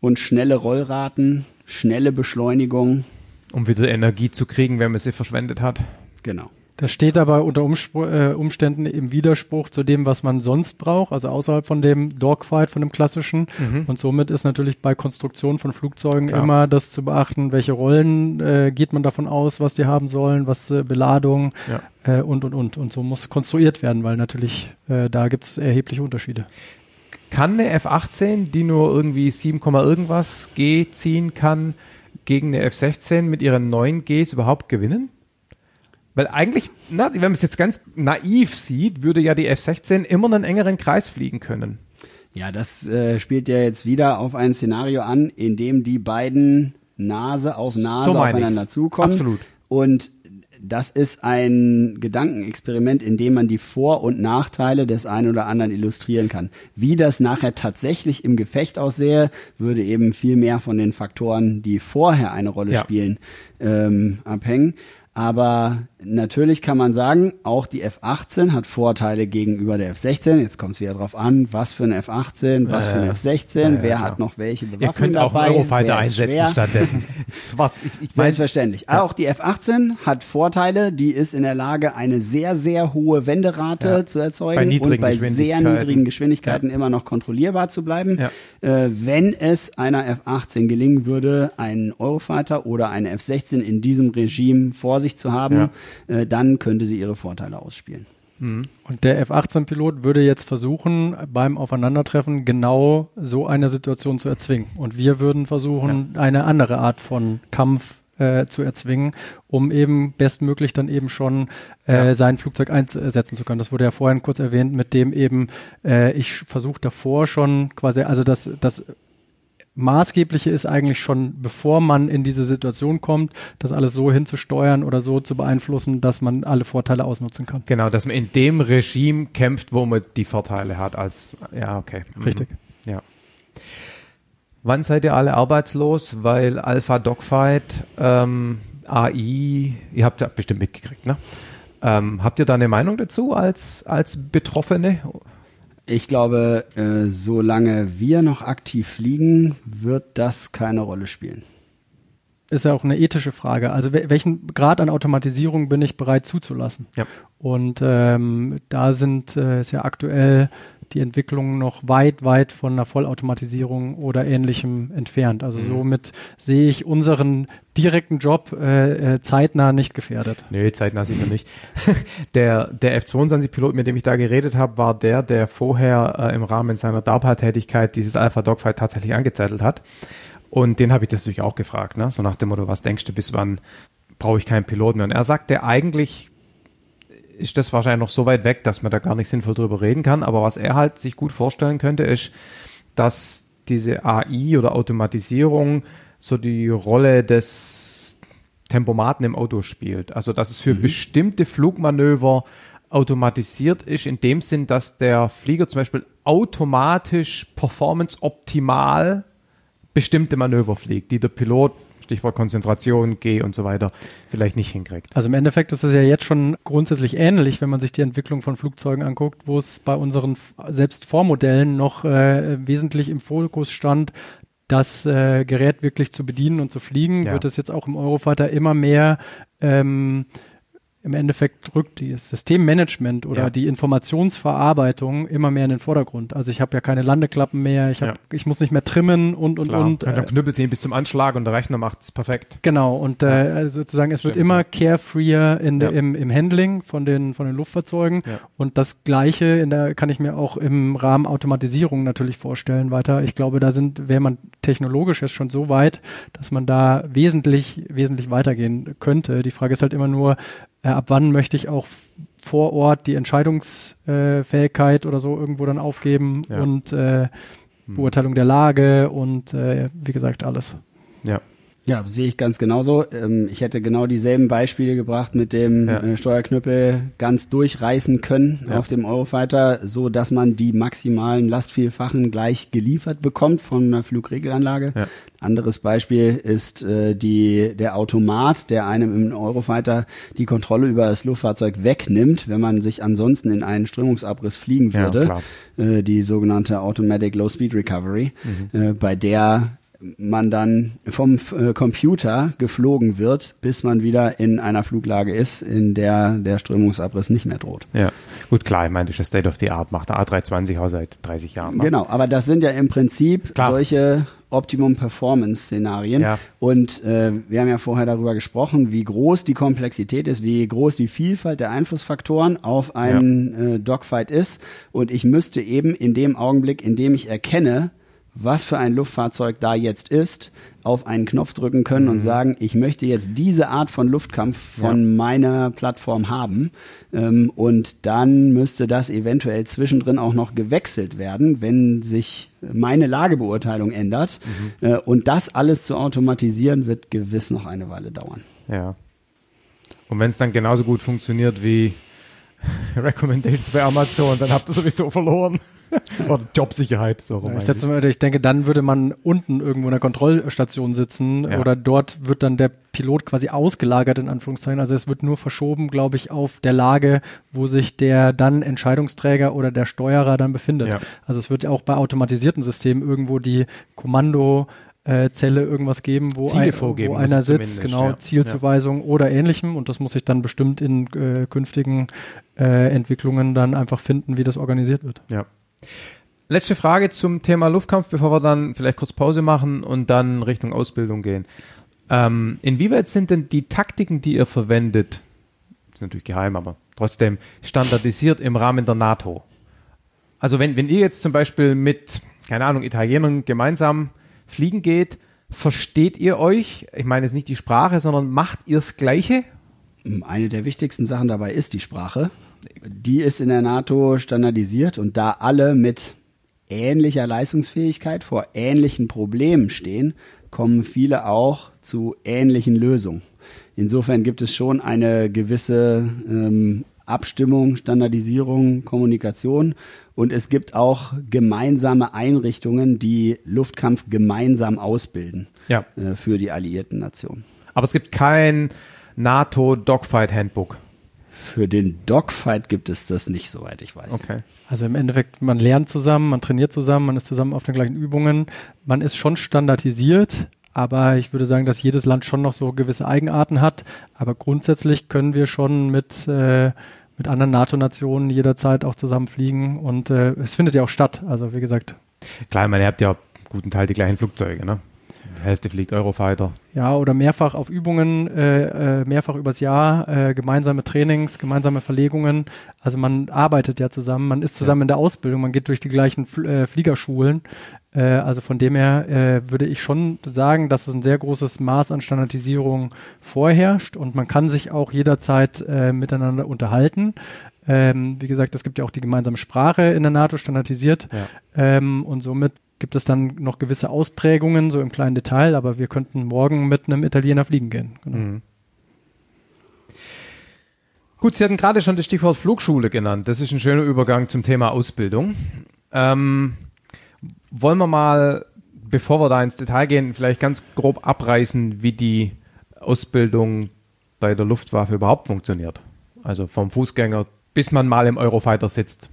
Und schnelle Rollraten, schnelle Beschleunigung. Um wieder Energie zu kriegen, wenn man sie verschwendet hat. Genau. Das steht aber unter Umspr äh, Umständen im Widerspruch zu dem, was man sonst braucht, also außerhalb von dem Dogfight, von dem klassischen. Mhm. Und somit ist natürlich bei Konstruktion von Flugzeugen Klar. immer das zu beachten, welche Rollen äh, geht man davon aus, was die haben sollen, was äh, Beladung ja. äh, und und und. Und so muss konstruiert werden, weil natürlich äh, da gibt es erhebliche Unterschiede. Kann eine F-18, die nur irgendwie 7, irgendwas G ziehen kann, gegen eine F-16 mit ihren neuen Gs überhaupt gewinnen? Weil eigentlich, na, wenn man es jetzt ganz naiv sieht, würde ja die F-16 immer einen engeren Kreis fliegen können. Ja, das äh, spielt ja jetzt wieder auf ein Szenario an, in dem die beiden Nase auf Nase so aufeinander ich's. zukommen. Absolut. Und das ist ein Gedankenexperiment, in dem man die Vor- und Nachteile des einen oder anderen illustrieren kann. Wie das nachher tatsächlich im Gefecht aussähe, würde eben viel mehr von den Faktoren, die vorher eine Rolle ja. spielen, ähm, abhängen. Aber natürlich kann man sagen, auch die F18 hat Vorteile gegenüber der F16. Jetzt kommt es wieder drauf an, was für eine F18, was für eine F16, ja, ja, wer klar. hat noch welche Bewaffnung Ihr könnt auch dabei, Eurofighter einsetzen schwer. stattdessen. was, ich, ich Selbstverständlich. Ja. Auch die F18 hat Vorteile. Die ist in der Lage, eine sehr, sehr hohe Wenderate ja. zu erzeugen bei und bei sehr niedrigen Geschwindigkeiten immer noch kontrollierbar zu bleiben. Äh, wenn es einer F18 gelingen würde, einen Eurofighter oder eine F16 in diesem Regime vor sich zu haben, äh, dann könnte sie ihre Vorteile ausspielen. Mhm. Und der F-18-Pilot würde jetzt versuchen, beim Aufeinandertreffen genau so eine Situation zu erzwingen. Und wir würden versuchen, ja. eine andere Art von Kampf äh, zu erzwingen, um eben bestmöglich dann eben schon äh, ja. sein Flugzeug einsetzen zu können. Das wurde ja vorhin kurz erwähnt, mit dem eben äh, ich versuche davor schon quasi, also das, das Maßgebliche ist eigentlich schon, bevor man in diese Situation kommt, das alles so hinzusteuern oder so zu beeinflussen, dass man alle Vorteile ausnutzen kann. Genau, dass man in dem Regime kämpft, wo man die Vorteile hat als, ja, okay. Mhm. Richtig. Ja. Wann seid ihr alle arbeitslos? Weil Alpha Dogfight, ähm, AI, ihr habt ja bestimmt mitgekriegt, ne? Ähm, habt ihr da eine Meinung dazu als, als Betroffene? Ich glaube, äh, solange wir noch aktiv fliegen, wird das keine Rolle spielen. Ist ja auch eine ethische Frage. Also welchen Grad an Automatisierung bin ich bereit zuzulassen? Ja. Und ähm, da sind äh, ist ja aktuell die Entwicklung noch weit, weit von einer Vollautomatisierung oder ähnlichem entfernt. Also mhm. somit sehe ich unseren direkten Job äh, äh, zeitnah nicht gefährdet. Nee, zeitnah sicher nicht. der der F-22-Pilot, mit dem ich da geredet habe, war der, der vorher äh, im Rahmen seiner DARPA-Tätigkeit dieses Alpha Dogfight tatsächlich angezettelt hat. Und den habe ich das natürlich auch gefragt, ne? so nach dem Motto, was denkst du, bis wann brauche ich keinen Piloten mehr? Und er sagte eigentlich, ist das wahrscheinlich noch so weit weg, dass man da gar nicht sinnvoll drüber reden kann. Aber was er halt sich gut vorstellen könnte, ist, dass diese AI oder Automatisierung so die Rolle des Tempomaten im Auto spielt. Also dass es für mhm. bestimmte Flugmanöver automatisiert ist, in dem Sinn, dass der Flieger zum Beispiel automatisch performance-optimal bestimmte Manöver fliegt, die der Pilot Stichwort Konzentration, G und so weiter, vielleicht nicht hinkriegt. Also im Endeffekt ist es ja jetzt schon grundsätzlich ähnlich, wenn man sich die Entwicklung von Flugzeugen anguckt, wo es bei unseren selbst Vormodellen noch äh, wesentlich im Fokus stand, das äh, Gerät wirklich zu bedienen und zu fliegen, ja. wird es jetzt auch im Eurofighter immer mehr ähm, im Endeffekt rückt das Systemmanagement oder ja. die Informationsverarbeitung immer mehr in den Vordergrund. Also ich habe ja keine Landeklappen mehr, ich, hab, ja. ich muss nicht mehr trimmen und und Klar. und. Kann äh, Knüppel ziehen bis zum Anschlag und der Rechner macht es perfekt. Genau und äh, also sozusagen es Stimmt, wird immer carefreer in der, im, im Handling von den von den Luftfahrzeugen und das Gleiche in der kann ich mir auch im Rahmen Automatisierung natürlich vorstellen weiter. Ich glaube, da sind wäre man technologisch jetzt schon so weit, dass man da wesentlich wesentlich weitergehen könnte. Die Frage ist halt immer nur ab wann möchte ich auch vor Ort die Entscheidungsfähigkeit äh, oder so irgendwo dann aufgeben ja. und äh, hm. Beurteilung der Lage und äh, wie gesagt alles. Ja. Ja, sehe ich ganz genauso. Ähm, ich hätte genau dieselben Beispiele gebracht mit dem ja. Äh, Steuerknüppel ganz durchreißen können ja. auf dem Eurofighter, so dass man die maximalen Lastvielfachen gleich geliefert bekommt von einer Flugregelanlage. Ja. Anderes Beispiel ist äh, die, der Automat, der einem im Eurofighter die Kontrolle über das Luftfahrzeug wegnimmt, wenn man sich ansonsten in einen Strömungsabriss fliegen würde. Äh, die sogenannte Automatic Low Speed Recovery, mhm. bei der man dann vom äh, Computer geflogen wird, bis man wieder in einer Fluglage ist, in der der Strömungsabriss nicht mehr droht. Ja, gut, klar, ich meine, das ist State of the Art, macht der A320 auch seit 30 Jahren. Ne? Genau, aber das sind ja im Prinzip klar. solche Optimum Performance Szenarien. Ja. Und äh, wir haben ja vorher darüber gesprochen, wie groß die Komplexität ist, wie groß die Vielfalt der Einflussfaktoren auf einen ja. äh, Dogfight ist. Und ich müsste eben in dem Augenblick, in dem ich erkenne, was für ein Luftfahrzeug da jetzt ist, auf einen Knopf drücken können mhm. und sagen, ich möchte jetzt diese Art von Luftkampf von ja. meiner Plattform haben. Ähm, und dann müsste das eventuell zwischendrin auch noch gewechselt werden, wenn sich meine Lagebeurteilung ändert. Mhm. Äh, und das alles zu automatisieren, wird gewiss noch eine Weile dauern. Ja. Und wenn es dann genauso gut funktioniert wie Recommendations bei Amazon, dann habt ihr sowieso verloren. Oder Jobsicherheit. So rum ja, ich, denke, dann würde man unten irgendwo in der Kontrollstation sitzen ja. oder dort wird dann der Pilot quasi ausgelagert, in Anführungszeichen. Also es wird nur verschoben, glaube ich, auf der Lage, wo sich der dann Entscheidungsträger oder der Steuerer dann befindet. Ja. Also es wird auch bei automatisierten Systemen irgendwo die Kommando äh, Zelle irgendwas geben, wo, ein, wo einer sitzt, genau, ja. Zielzuweisung ja. oder ähnlichem und das muss ich dann bestimmt in äh, künftigen äh, Entwicklungen dann einfach finden, wie das organisiert wird. Ja. Letzte Frage zum Thema Luftkampf, bevor wir dann vielleicht kurz Pause machen und dann Richtung Ausbildung gehen. Ähm, inwieweit sind denn die Taktiken, die ihr verwendet, ist natürlich geheim, aber trotzdem standardisiert im Rahmen der NATO? Also wenn, wenn ihr jetzt zum Beispiel mit, keine Ahnung, Italienern gemeinsam fliegen geht, versteht ihr euch? Ich meine jetzt nicht die Sprache, sondern macht ihr das Gleiche? Eine der wichtigsten Sachen dabei ist die Sprache. Die ist in der NATO standardisiert und da alle mit ähnlicher Leistungsfähigkeit vor ähnlichen Problemen stehen, kommen viele auch zu ähnlichen Lösungen. Insofern gibt es schon eine gewisse ähm, Abstimmung, Standardisierung, Kommunikation und es gibt auch gemeinsame Einrichtungen, die Luftkampf gemeinsam ausbilden ja. äh, für die alliierten Nationen. Aber es gibt kein NATO Dogfight Handbook. Für den Dogfight gibt es das nicht, soweit ich weiß. Okay. Also im Endeffekt, man lernt zusammen, man trainiert zusammen, man ist zusammen auf den gleichen Übungen. Man ist schon standardisiert, aber ich würde sagen, dass jedes Land schon noch so gewisse Eigenarten hat. Aber grundsätzlich können wir schon mit, äh, mit anderen NATO-Nationen jederzeit auch zusammen fliegen und äh, es findet ja auch statt. Also wie gesagt. Klar, ich meine, ihr habt ja guten Teil die gleichen Flugzeuge, ne? Hälfte fliegt Eurofighter. Ja, oder mehrfach auf Übungen, äh, äh, mehrfach übers Jahr, äh, gemeinsame Trainings, gemeinsame Verlegungen. Also man arbeitet ja zusammen, man ist zusammen ja. in der Ausbildung, man geht durch die gleichen Fl äh, Fliegerschulen. Äh, also von dem her äh, würde ich schon sagen, dass es ein sehr großes Maß an Standardisierung vorherrscht und man kann sich auch jederzeit äh, miteinander unterhalten. Ähm, wie gesagt, es gibt ja auch die gemeinsame Sprache in der NATO standardisiert ja. ähm, und somit gibt es dann noch gewisse Ausprägungen, so im kleinen Detail, aber wir könnten morgen mit einem Italiener fliegen gehen. Genau. Mhm. Gut, Sie hatten gerade schon das Stichwort Flugschule genannt. Das ist ein schöner Übergang zum Thema Ausbildung. Ähm, wollen wir mal, bevor wir da ins Detail gehen, vielleicht ganz grob abreißen, wie die Ausbildung bei der Luftwaffe überhaupt funktioniert? Also vom Fußgänger bis man mal im Eurofighter sitzt.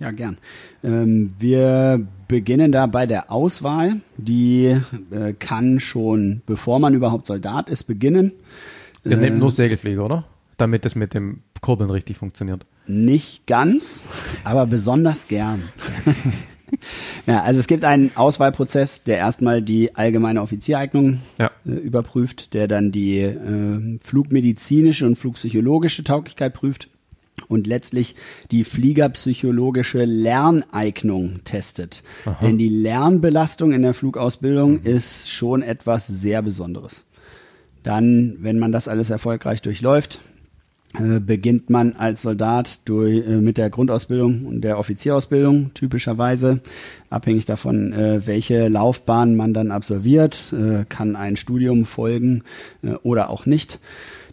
Ja, gern. Ähm, wir beginnen da bei der Auswahl. Die äh, kann schon, bevor man überhaupt Soldat ist, beginnen. Ihr äh, nehmt nur Segelflieger, oder? Damit es mit dem Kurbeln richtig funktioniert. Nicht ganz, aber besonders gern. ja, also es gibt einen Auswahlprozess, der erstmal die allgemeine Offiziereignung ja. äh, überprüft, der dann die äh, flugmedizinische und flugpsychologische Tauglichkeit prüft und letztlich die fliegerpsychologische Lerneignung testet. Aha. Denn die Lernbelastung in der Flugausbildung mhm. ist schon etwas sehr Besonderes. Dann, wenn man das alles erfolgreich durchläuft, äh, beginnt man als Soldat durch, äh, mit der Grundausbildung und der Offizierausbildung typischerweise. Abhängig davon, äh, welche Laufbahn man dann absolviert, kann ein Studium folgen oder auch nicht.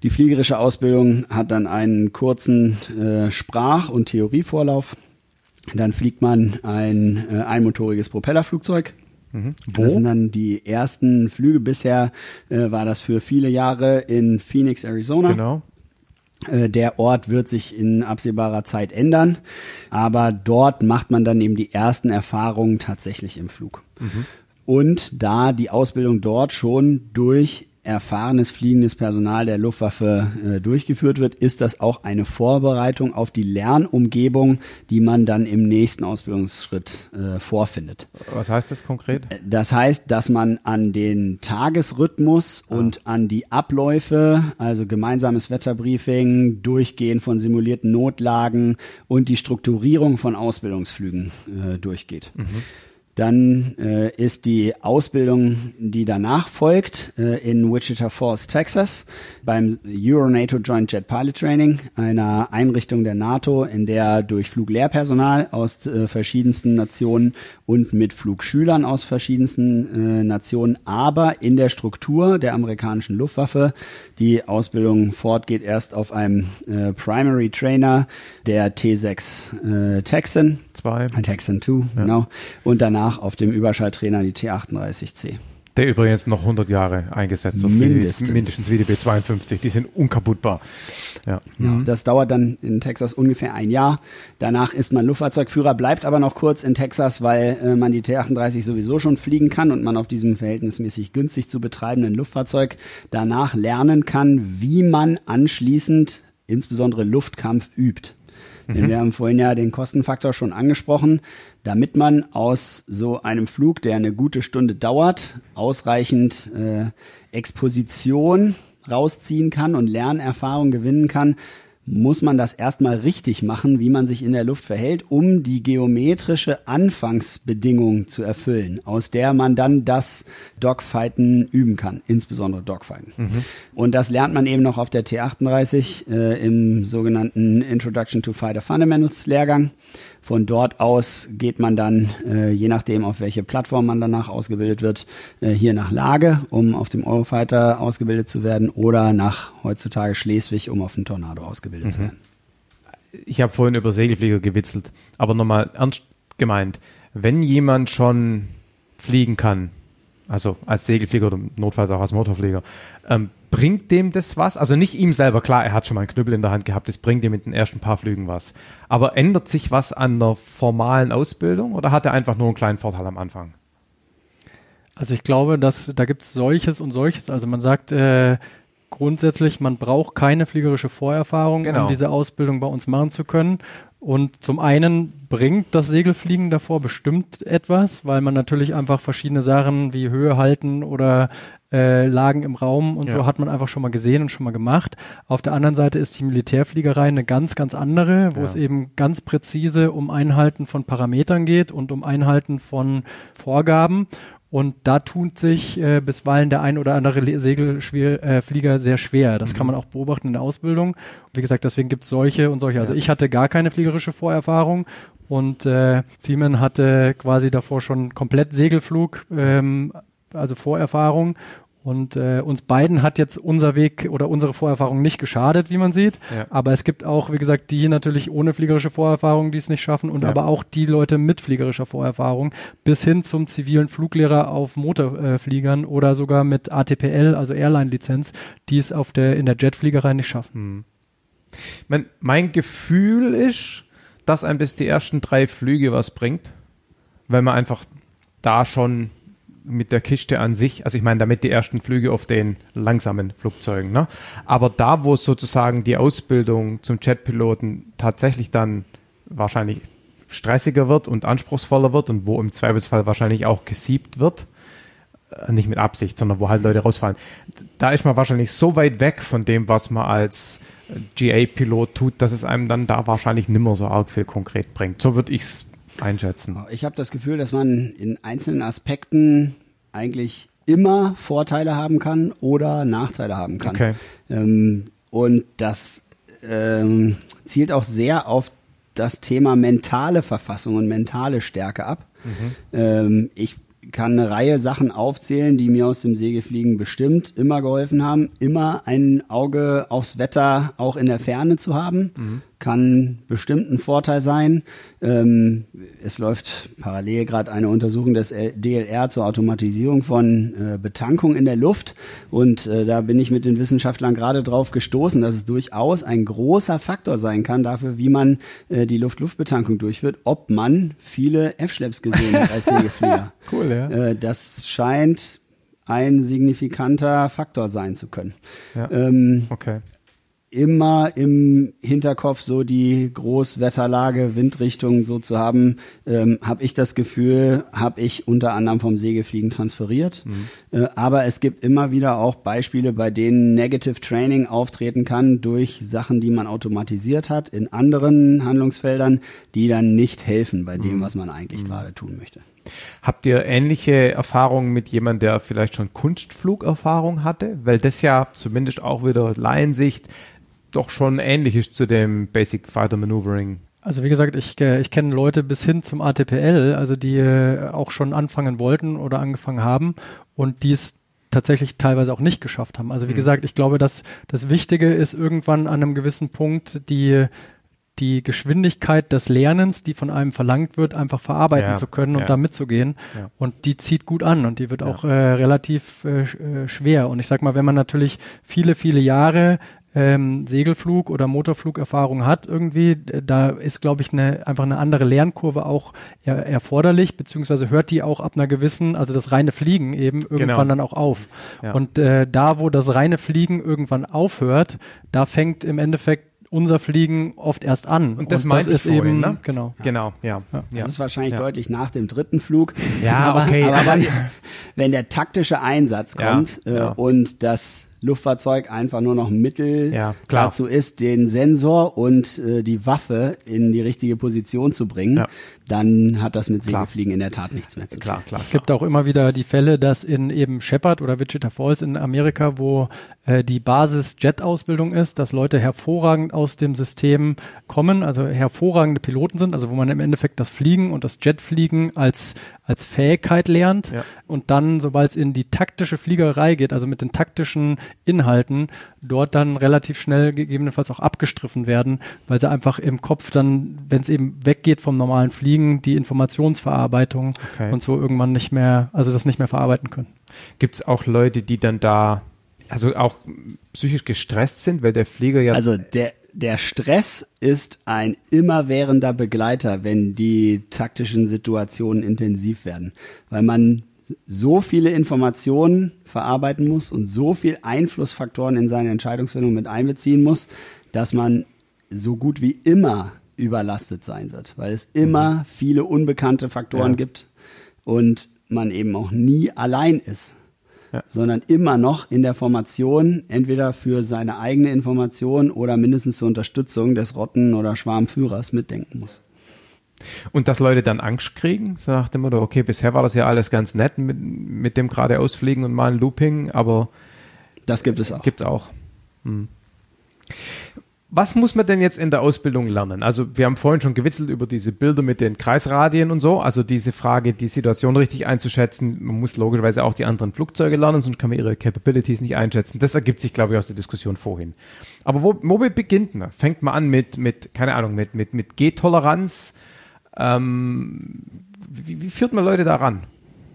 Die fliegerische Ausbildung hat dann einen kurzen äh, Sprach- und Theorievorlauf. Dann fliegt man ein äh, einmotoriges Propellerflugzeug. Mhm. Das sind dann die ersten Flüge. Bisher äh, war das für viele Jahre in Phoenix, Arizona. Genau. Äh, der Ort wird sich in absehbarer Zeit ändern, aber dort macht man dann eben die ersten Erfahrungen tatsächlich im Flug. Mhm. und da die Ausbildung dort schon durch erfahrenes fliegendes Personal der Luftwaffe äh, durchgeführt wird, ist das auch eine Vorbereitung auf die Lernumgebung, die man dann im nächsten Ausbildungsschritt äh, vorfindet. Was heißt das konkret? Äh, das heißt, dass man an den Tagesrhythmus ah. und an die Abläufe, also gemeinsames Wetterbriefing, Durchgehen von simulierten Notlagen und die Strukturierung von Ausbildungsflügen äh, durchgeht. Mhm. Dann äh, ist die Ausbildung, die danach folgt, äh, in Wichita Falls, Texas, beim Euronato Joint Jet Pilot Training, einer Einrichtung der NATO, in der durch Fluglehrpersonal aus äh, verschiedensten Nationen und mit Flugschülern aus verschiedensten äh, Nationen, aber in der Struktur der amerikanischen Luftwaffe. Die Ausbildung fortgeht erst auf einem äh, Primary Trainer der T6 äh, Texan. Zwei. Texan 2, ja. genau. Und danach auf dem Überschalltrainer die T38C. Der übrigens noch 100 Jahre eingesetzt wird. Mindestens. Wie, mindestens wie die B-52. Die sind unkaputtbar. Ja. ja. Das dauert dann in Texas ungefähr ein Jahr. Danach ist man Luftfahrzeugführer, bleibt aber noch kurz in Texas, weil äh, man die T-38 sowieso schon fliegen kann und man auf diesem verhältnismäßig günstig zu betreibenden Luftfahrzeug danach lernen kann, wie man anschließend insbesondere Luftkampf übt. Mhm. Wir haben vorhin ja den Kostenfaktor schon angesprochen damit man aus so einem Flug, der eine gute Stunde dauert, ausreichend äh, Exposition rausziehen kann und Lernerfahrung gewinnen kann, muss man das erstmal richtig machen, wie man sich in der Luft verhält, um die geometrische Anfangsbedingung zu erfüllen, aus der man dann das Dogfighten üben kann, insbesondere Dogfighten. Mhm. Und das lernt man eben noch auf der T38 äh, im sogenannten Introduction to Fighter Fundamentals Lehrgang. Von dort aus geht man dann, äh, je nachdem, auf welche Plattform man danach ausgebildet wird, äh, hier nach Lage, um auf dem Eurofighter ausgebildet zu werden, oder nach heutzutage Schleswig, um auf dem Tornado ausgebildet mhm. zu werden. Ich habe vorhin über Segelflieger gewitzelt, aber nochmal ernst gemeint, wenn jemand schon fliegen kann, also als Segelflieger oder notfalls auch als Motorflieger, ähm, bringt dem das was? Also nicht ihm selber, klar, er hat schon mal einen Knüppel in der Hand gehabt, das bringt ihm mit den ersten paar Flügen was. Aber ändert sich was an der formalen Ausbildung oder hat er einfach nur einen kleinen Vorteil am Anfang? Also ich glaube, dass da gibt es solches und solches. Also man sagt äh, grundsätzlich, man braucht keine fliegerische Vorerfahrung, genau. um diese Ausbildung bei uns machen zu können. Und zum einen bringt das Segelfliegen davor bestimmt etwas, weil man natürlich einfach verschiedene Sachen wie Höhe halten oder äh, Lagen im Raum und ja. so hat man einfach schon mal gesehen und schon mal gemacht. Auf der anderen Seite ist die Militärfliegerei eine ganz, ganz andere, wo ja. es eben ganz präzise um Einhalten von Parametern geht und um Einhalten von Vorgaben. Und da tut sich äh, bisweilen der ein oder andere Segelflieger äh, sehr schwer. Das mhm. kann man auch beobachten in der Ausbildung. Wie gesagt, deswegen gibt es solche und solche. Also ja. ich hatte gar keine fliegerische Vorerfahrung und äh, Simon hatte quasi davor schon komplett Segelflug, ähm, also Vorerfahrung und äh, uns beiden hat jetzt unser Weg oder unsere Vorerfahrung nicht geschadet, wie man sieht. Ja. Aber es gibt auch, wie gesagt, die natürlich ohne fliegerische Vorerfahrung, die es nicht schaffen, und ja. aber auch die Leute mit fliegerischer Vorerfahrung, bis hin zum zivilen Fluglehrer auf Motorfliegern oder sogar mit ATPL, also Airline-Lizenz, die es auf der, in der Jetfliegerei nicht schaffen. Hm. Mein, mein Gefühl ist, dass ein bis die ersten drei Flüge was bringt, weil man einfach da schon mit der Kiste an sich, also ich meine damit die ersten Flüge auf den langsamen Flugzeugen, ne? aber da, wo sozusagen die Ausbildung zum Jetpiloten tatsächlich dann wahrscheinlich stressiger wird und anspruchsvoller wird und wo im Zweifelsfall wahrscheinlich auch gesiebt wird, äh, nicht mit Absicht, sondern wo halt Leute rausfallen, da ist man wahrscheinlich so weit weg von dem, was man als GA-Pilot tut, dass es einem dann da wahrscheinlich nimmer so arg viel konkret bringt. So würde ich es einschätzen? Ich habe das Gefühl, dass man in einzelnen Aspekten eigentlich immer Vorteile haben kann oder Nachteile haben kann. Okay. Ähm, und das ähm, zielt auch sehr auf das Thema mentale Verfassung und mentale Stärke ab. Mhm. Ähm, ich kann eine Reihe Sachen aufzählen, die mir aus dem Segelfliegen bestimmt immer geholfen haben. Immer ein Auge aufs Wetter auch in der Ferne zu haben. Mhm kann bestimmt ein Vorteil sein. Ähm, es läuft parallel gerade eine Untersuchung des DLR zur Automatisierung von äh, Betankung in der Luft. Und äh, da bin ich mit den Wissenschaftlern gerade drauf gestoßen, dass es durchaus ein großer Faktor sein kann dafür, wie man äh, die Luft-Luft-Betankung durchführt, ob man viele F-Schlepps gesehen hat als Segelflieger. cool, ja. Äh, das scheint ein signifikanter Faktor sein zu können. Ja. Ähm, okay immer im Hinterkopf so die Großwetterlage, Windrichtung so zu haben, ähm, habe ich das Gefühl, habe ich unter anderem vom Segelfliegen transferiert. Mhm. Äh, aber es gibt immer wieder auch Beispiele, bei denen Negative Training auftreten kann durch Sachen, die man automatisiert hat in anderen Handlungsfeldern, die dann nicht helfen bei dem, mhm. was man eigentlich mhm. gerade tun möchte. Habt ihr ähnliche Erfahrungen mit jemandem, der vielleicht schon Kunstflugerfahrung hatte? Weil das ja zumindest auch wieder Laiensicht doch schon ähnlich ist zu dem Basic Fighter Maneuvering. Also wie gesagt, ich, äh, ich kenne Leute bis hin zum ATPL, also die äh, auch schon anfangen wollten oder angefangen haben und die es tatsächlich teilweise auch nicht geschafft haben. Also wie mhm. gesagt, ich glaube, dass das Wichtige ist irgendwann an einem gewissen Punkt die die Geschwindigkeit des Lernens, die von einem verlangt wird, einfach verarbeiten ja, zu können und ja. da mitzugehen. Ja. Und die zieht gut an und die wird auch äh, relativ äh, äh, schwer. Und ich sag mal, wenn man natürlich viele, viele Jahre ähm, Segelflug oder Motorflugerfahrung hat irgendwie, da ist, glaube ich, eine, einfach eine andere Lernkurve auch er, erforderlich, beziehungsweise hört die auch ab einer gewissen, also das reine Fliegen eben irgendwann genau. dann auch auf. Ja. Und äh, da, wo das reine Fliegen irgendwann aufhört, da fängt im Endeffekt unser Fliegen oft erst an. Und das, und das ist vorhin, eben, ne? genau. Genau, ja. ja. Das ist wahrscheinlich ja. deutlich nach dem dritten Flug. Ja, aber, okay. Aber, aber wenn der taktische Einsatz kommt äh, und das Luftfahrzeug einfach nur noch ein Mittel ja, dazu ist, den Sensor und äh, die Waffe in die richtige Position zu bringen, ja. Dann hat das mit Segelfliegen in der Tat nichts mehr zu tun. Klar, klar, es gibt auch immer wieder die Fälle, dass in eben Shepard oder Wichita Falls in Amerika, wo äh, die Basis Jet-Ausbildung ist, dass Leute hervorragend aus dem System kommen, also hervorragende Piloten sind, also wo man im Endeffekt das Fliegen und das Jetfliegen als als Fähigkeit lernt ja. und dann, sobald es in die taktische Fliegerei geht, also mit den taktischen Inhalten, dort dann relativ schnell gegebenenfalls auch abgestriffen werden, weil sie einfach im Kopf dann, wenn es eben weggeht vom normalen Fliegen, die Informationsverarbeitung okay. und so irgendwann nicht mehr, also das nicht mehr verarbeiten können. Gibt es auch Leute, die dann da also auch psychisch gestresst sind, weil der Flieger ja. Also der, der Stress ist ein immerwährender Begleiter, wenn die taktischen Situationen intensiv werden, weil man so viele Informationen verarbeiten muss und so viel Einflussfaktoren in seine Entscheidungsfindung mit einbeziehen muss, dass man so gut wie immer überlastet sein wird, weil es immer mhm. viele unbekannte Faktoren ja. gibt und man eben auch nie allein ist sondern immer noch in der Formation entweder für seine eigene Information oder mindestens zur Unterstützung des Rotten- oder Schwarmführers mitdenken muss. Und dass Leute dann Angst kriegen, so nach dem Motto, okay, bisher war das ja alles ganz nett mit, mit dem geradeausfliegen und mal ein Looping, aber das gibt es auch. Gibt's auch. Hm was muss man denn jetzt in der Ausbildung lernen? Also wir haben vorhin schon gewitzelt über diese Bilder mit den Kreisradien und so. Also diese Frage, die Situation richtig einzuschätzen. Man muss logischerweise auch die anderen Flugzeuge lernen, sonst kann man ihre Capabilities nicht einschätzen. Das ergibt sich, glaube ich, aus der Diskussion vorhin. Aber wo, wo beginnt man? Fängt man an mit, mit keine Ahnung, mit, mit, mit G-Toleranz? Ähm, wie, wie führt man Leute daran?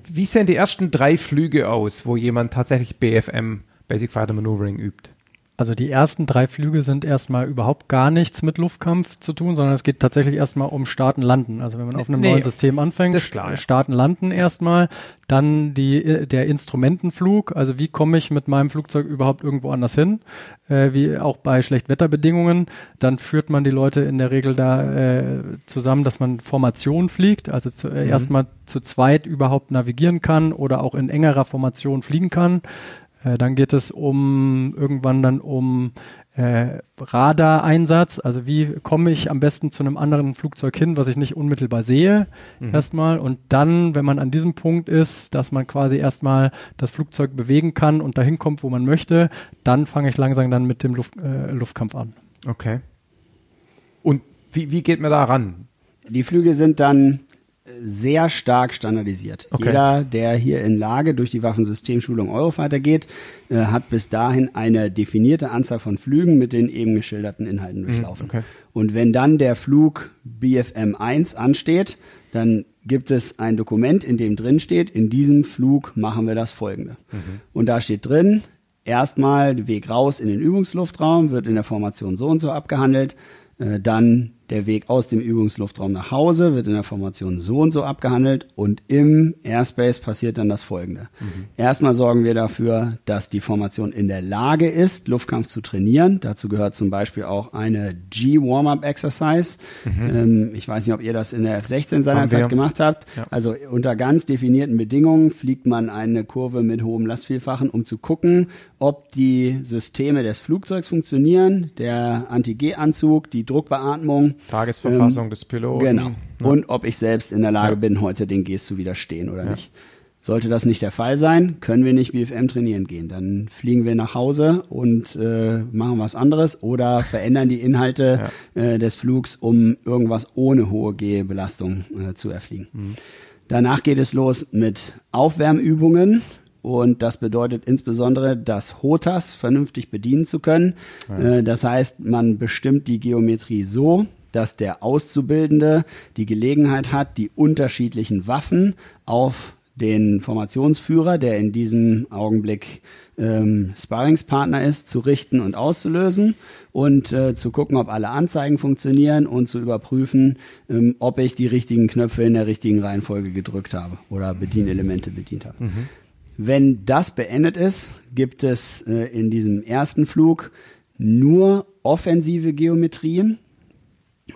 Wie sehen die ersten drei Flüge aus, wo jemand tatsächlich BFM, Basic Fighter Maneuvering, übt? Also die ersten drei Flüge sind erstmal überhaupt gar nichts mit Luftkampf zu tun, sondern es geht tatsächlich erstmal um Starten, Landen. Also wenn man auf einem nee, neuen System anfängt, klar, Starten, Landen erstmal, dann die, der Instrumentenflug, also wie komme ich mit meinem Flugzeug überhaupt irgendwo anders hin, äh, wie auch bei Schlechtwetterbedingungen. Dann führt man die Leute in der Regel da äh, zusammen, dass man Formation fliegt, also zu, äh, mhm. erstmal zu zweit überhaupt navigieren kann oder auch in engerer Formation fliegen kann. Äh, dann geht es um irgendwann dann um äh, Radareinsatz, also wie komme ich am besten zu einem anderen Flugzeug hin, was ich nicht unmittelbar sehe, mhm. erstmal. Und dann, wenn man an diesem Punkt ist, dass man quasi erstmal das Flugzeug bewegen kann und dahin kommt, wo man möchte, dann fange ich langsam dann mit dem Luft, äh, Luftkampf an. Okay. Und wie, wie geht man da ran? Die Flüge sind dann sehr stark standardisiert. Okay. Jeder, der hier in Lage durch die Waffensystemschulung Eurofighter geht, äh, hat bis dahin eine definierte Anzahl von Flügen mit den eben geschilderten Inhalten mhm, durchlaufen. Okay. Und wenn dann der Flug BFM 1 ansteht, dann gibt es ein Dokument, in dem drin steht, in diesem Flug machen wir das folgende. Mhm. Und da steht drin, erstmal Weg raus in den Übungsluftraum, wird in der Formation so und so abgehandelt, äh, dann der Weg aus dem Übungsluftraum nach Hause wird in der Formation so und so abgehandelt und im Airspace passiert dann das folgende. Mhm. Erstmal sorgen wir dafür, dass die Formation in der Lage ist, Luftkampf zu trainieren. Dazu gehört zum Beispiel auch eine G-Warm-Up-Exercise. Mhm. Ähm, ich weiß nicht, ob ihr das in der F-16 seinerzeit gemacht habt. Ja. Also unter ganz definierten Bedingungen fliegt man eine Kurve mit hohem Lastvielfachen, um zu gucken, ob die Systeme des Flugzeugs funktionieren, der Anti-G-Anzug, die Druckbeatmung, Tagesverfassung ähm, des Piloten. Genau. Ja. Und ob ich selbst in der Lage ja. bin, heute den Gs zu widerstehen oder ja. nicht. Sollte das nicht der Fall sein, können wir nicht BFM trainieren gehen. Dann fliegen wir nach Hause und äh, machen was anderes oder verändern die Inhalte äh, des Flugs, um irgendwas ohne hohe G-Belastung äh, zu erfliegen. Mhm. Danach geht es los mit Aufwärmübungen. Und das bedeutet insbesondere, das HOTAS vernünftig bedienen zu können. Ja. Äh, das heißt, man bestimmt die Geometrie so, dass der Auszubildende die Gelegenheit hat, die unterschiedlichen Waffen auf den Formationsführer, der in diesem Augenblick ähm, Sparringspartner ist, zu richten und auszulösen und äh, zu gucken, ob alle Anzeigen funktionieren und zu überprüfen, ähm, ob ich die richtigen Knöpfe in der richtigen Reihenfolge gedrückt habe oder Bedienelemente bedient habe. Mhm. Wenn das beendet ist, gibt es äh, in diesem ersten Flug nur offensive Geometrien,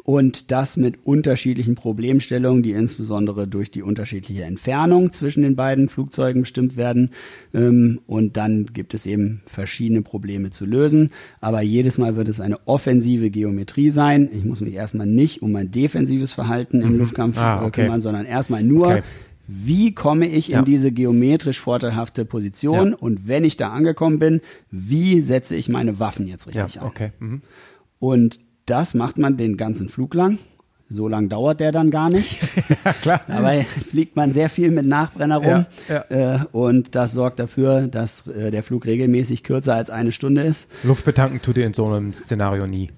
und das mit unterschiedlichen Problemstellungen, die insbesondere durch die unterschiedliche Entfernung zwischen den beiden Flugzeugen bestimmt werden. Ähm, und dann gibt es eben verschiedene Probleme zu lösen. Aber jedes Mal wird es eine offensive Geometrie sein. Ich muss mich erstmal nicht um mein defensives Verhalten im mhm. Luftkampf ah, äh, okay. kümmern, sondern erstmal nur okay wie komme ich ja. in diese geometrisch vorteilhafte Position ja. und wenn ich da angekommen bin, wie setze ich meine Waffen jetzt richtig ja, okay. ein? Mhm. Und das macht man den ganzen Flug lang. So lang dauert der dann gar nicht. ja, klar. Dabei fliegt man sehr viel mit Nachbrenner rum. Ja, ja. Äh, und das sorgt dafür, dass äh, der Flug regelmäßig kürzer als eine Stunde ist. Luft betanken tut ihr in so einem Szenario nie.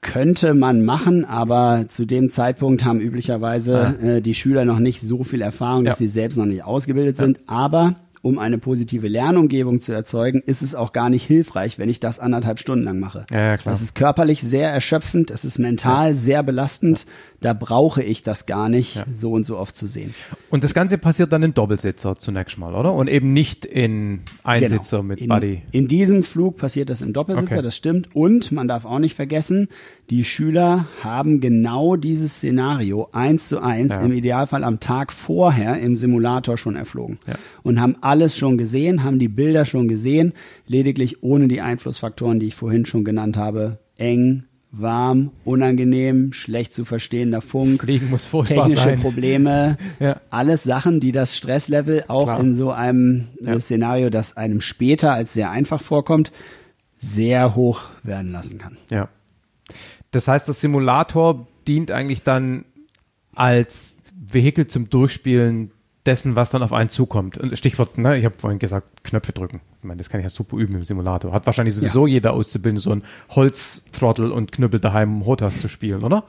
Könnte man machen, aber zu dem Zeitpunkt haben üblicherweise ah. äh, die Schüler noch nicht so viel Erfahrung, dass sie selbst noch nicht ausgebildet sind. Aber um eine positive Lernumgebung zu erzeugen, ist es auch gar nicht hilfreich, wenn ich das anderthalb Stunden lang mache. Ja, ja, klar. Das ist körperlich sehr erschöpfend, es ist mental ja. sehr belastend. Da brauche ich das gar nicht, ja. so und so oft zu sehen. Und das Ganze passiert dann im Doppelsitzer zunächst mal, oder? Und eben nicht in Einsitzer genau. mit in, Buddy. In diesem Flug passiert das im Doppelsitzer, okay. das stimmt. Und man darf auch nicht vergessen, die Schüler haben genau dieses Szenario eins zu eins, ja. im Idealfall am Tag vorher im Simulator schon erflogen. Ja. Und haben alles schon gesehen, haben die Bilder schon gesehen, lediglich ohne die Einflussfaktoren, die ich vorhin schon genannt habe, eng, warm, unangenehm, schlecht zu verstehender Funk, Fliegen muss technische sein. Probleme, ja. alles Sachen, die das Stresslevel auch Klar. in so einem äh, ja. Szenario, das einem später als sehr einfach vorkommt, sehr hoch werden lassen kann. Ja. Das heißt, das Simulator dient eigentlich dann als Vehikel zum Durchspielen dessen, was dann auf einen zukommt. Und Stichwort, ne, ich habe vorhin gesagt, Knöpfe drücken. Ich meine, das kann ich ja super üben im Simulator. Hat wahrscheinlich sowieso ja. jeder Auszubildende so ein Holzthrottel und Knüppel daheim, um Hotas zu spielen, oder?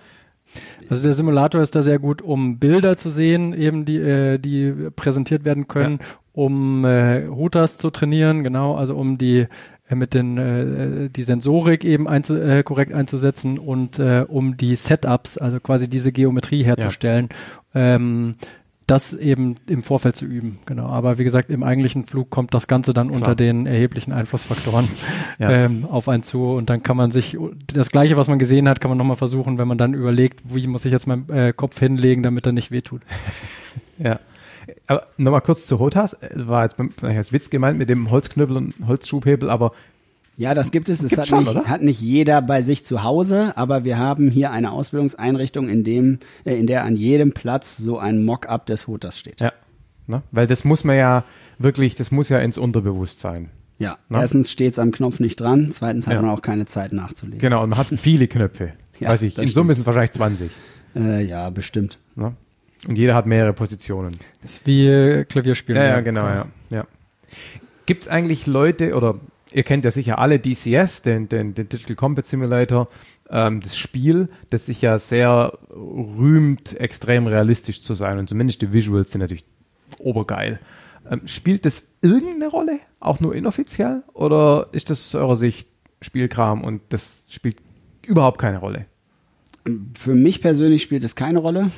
Also der Simulator ist da sehr gut, um Bilder zu sehen, eben die, äh, die präsentiert werden können, ja. um äh, Hotas zu trainieren, genau, also um die äh, mit den äh, die Sensorik eben einzu, äh, korrekt einzusetzen und äh, um die Setups, also quasi diese Geometrie herzustellen. Ja. Ähm, das eben im Vorfeld zu üben, genau. Aber wie gesagt, im eigentlichen Flug kommt das Ganze dann Klar. unter den erheblichen Einflussfaktoren ja. ähm, auf einen zu und dann kann man sich das Gleiche, was man gesehen hat, kann man nochmal versuchen, wenn man dann überlegt, wie muss ich jetzt meinen äh, Kopf hinlegen, damit er nicht wehtut. ja. Aber nochmal kurz zu Hotas, war jetzt als Witz gemeint mit dem Holzknüppel und Holzschubhebel, aber ja, das gibt es. Es hat, schon, nicht, hat nicht jeder bei sich zu Hause, aber wir haben hier eine Ausbildungseinrichtung, in dem, äh, in der an jedem Platz so ein Mock-up des Hooters steht. Ja. Ne? Weil das muss man ja wirklich, das muss ja ins Unterbewusstsein. Ja, ne? erstens steht es am Knopf nicht dran, zweitens hat ja. man auch keine Zeit nachzulegen. Genau, und man hat viele Knöpfe. ja, Weiß ich, in Summe sind es wahrscheinlich 20. Äh, ja, bestimmt. Ne? Und jeder hat mehrere Positionen. Das ist wie Klavierspielen. Ja, ja, genau, ja. ja. Gibt es eigentlich Leute, oder ihr kennt ja sicher alle DCS, den, den, den Digital Combat Simulator, ähm, das Spiel, das sich ja sehr rühmt, extrem realistisch zu sein. Und zumindest die Visuals sind natürlich obergeil. Ähm, spielt das irgendeine Rolle? Auch nur inoffiziell? Oder ist das aus eurer Sicht Spielkram und das spielt überhaupt keine Rolle? Für mich persönlich spielt es keine Rolle.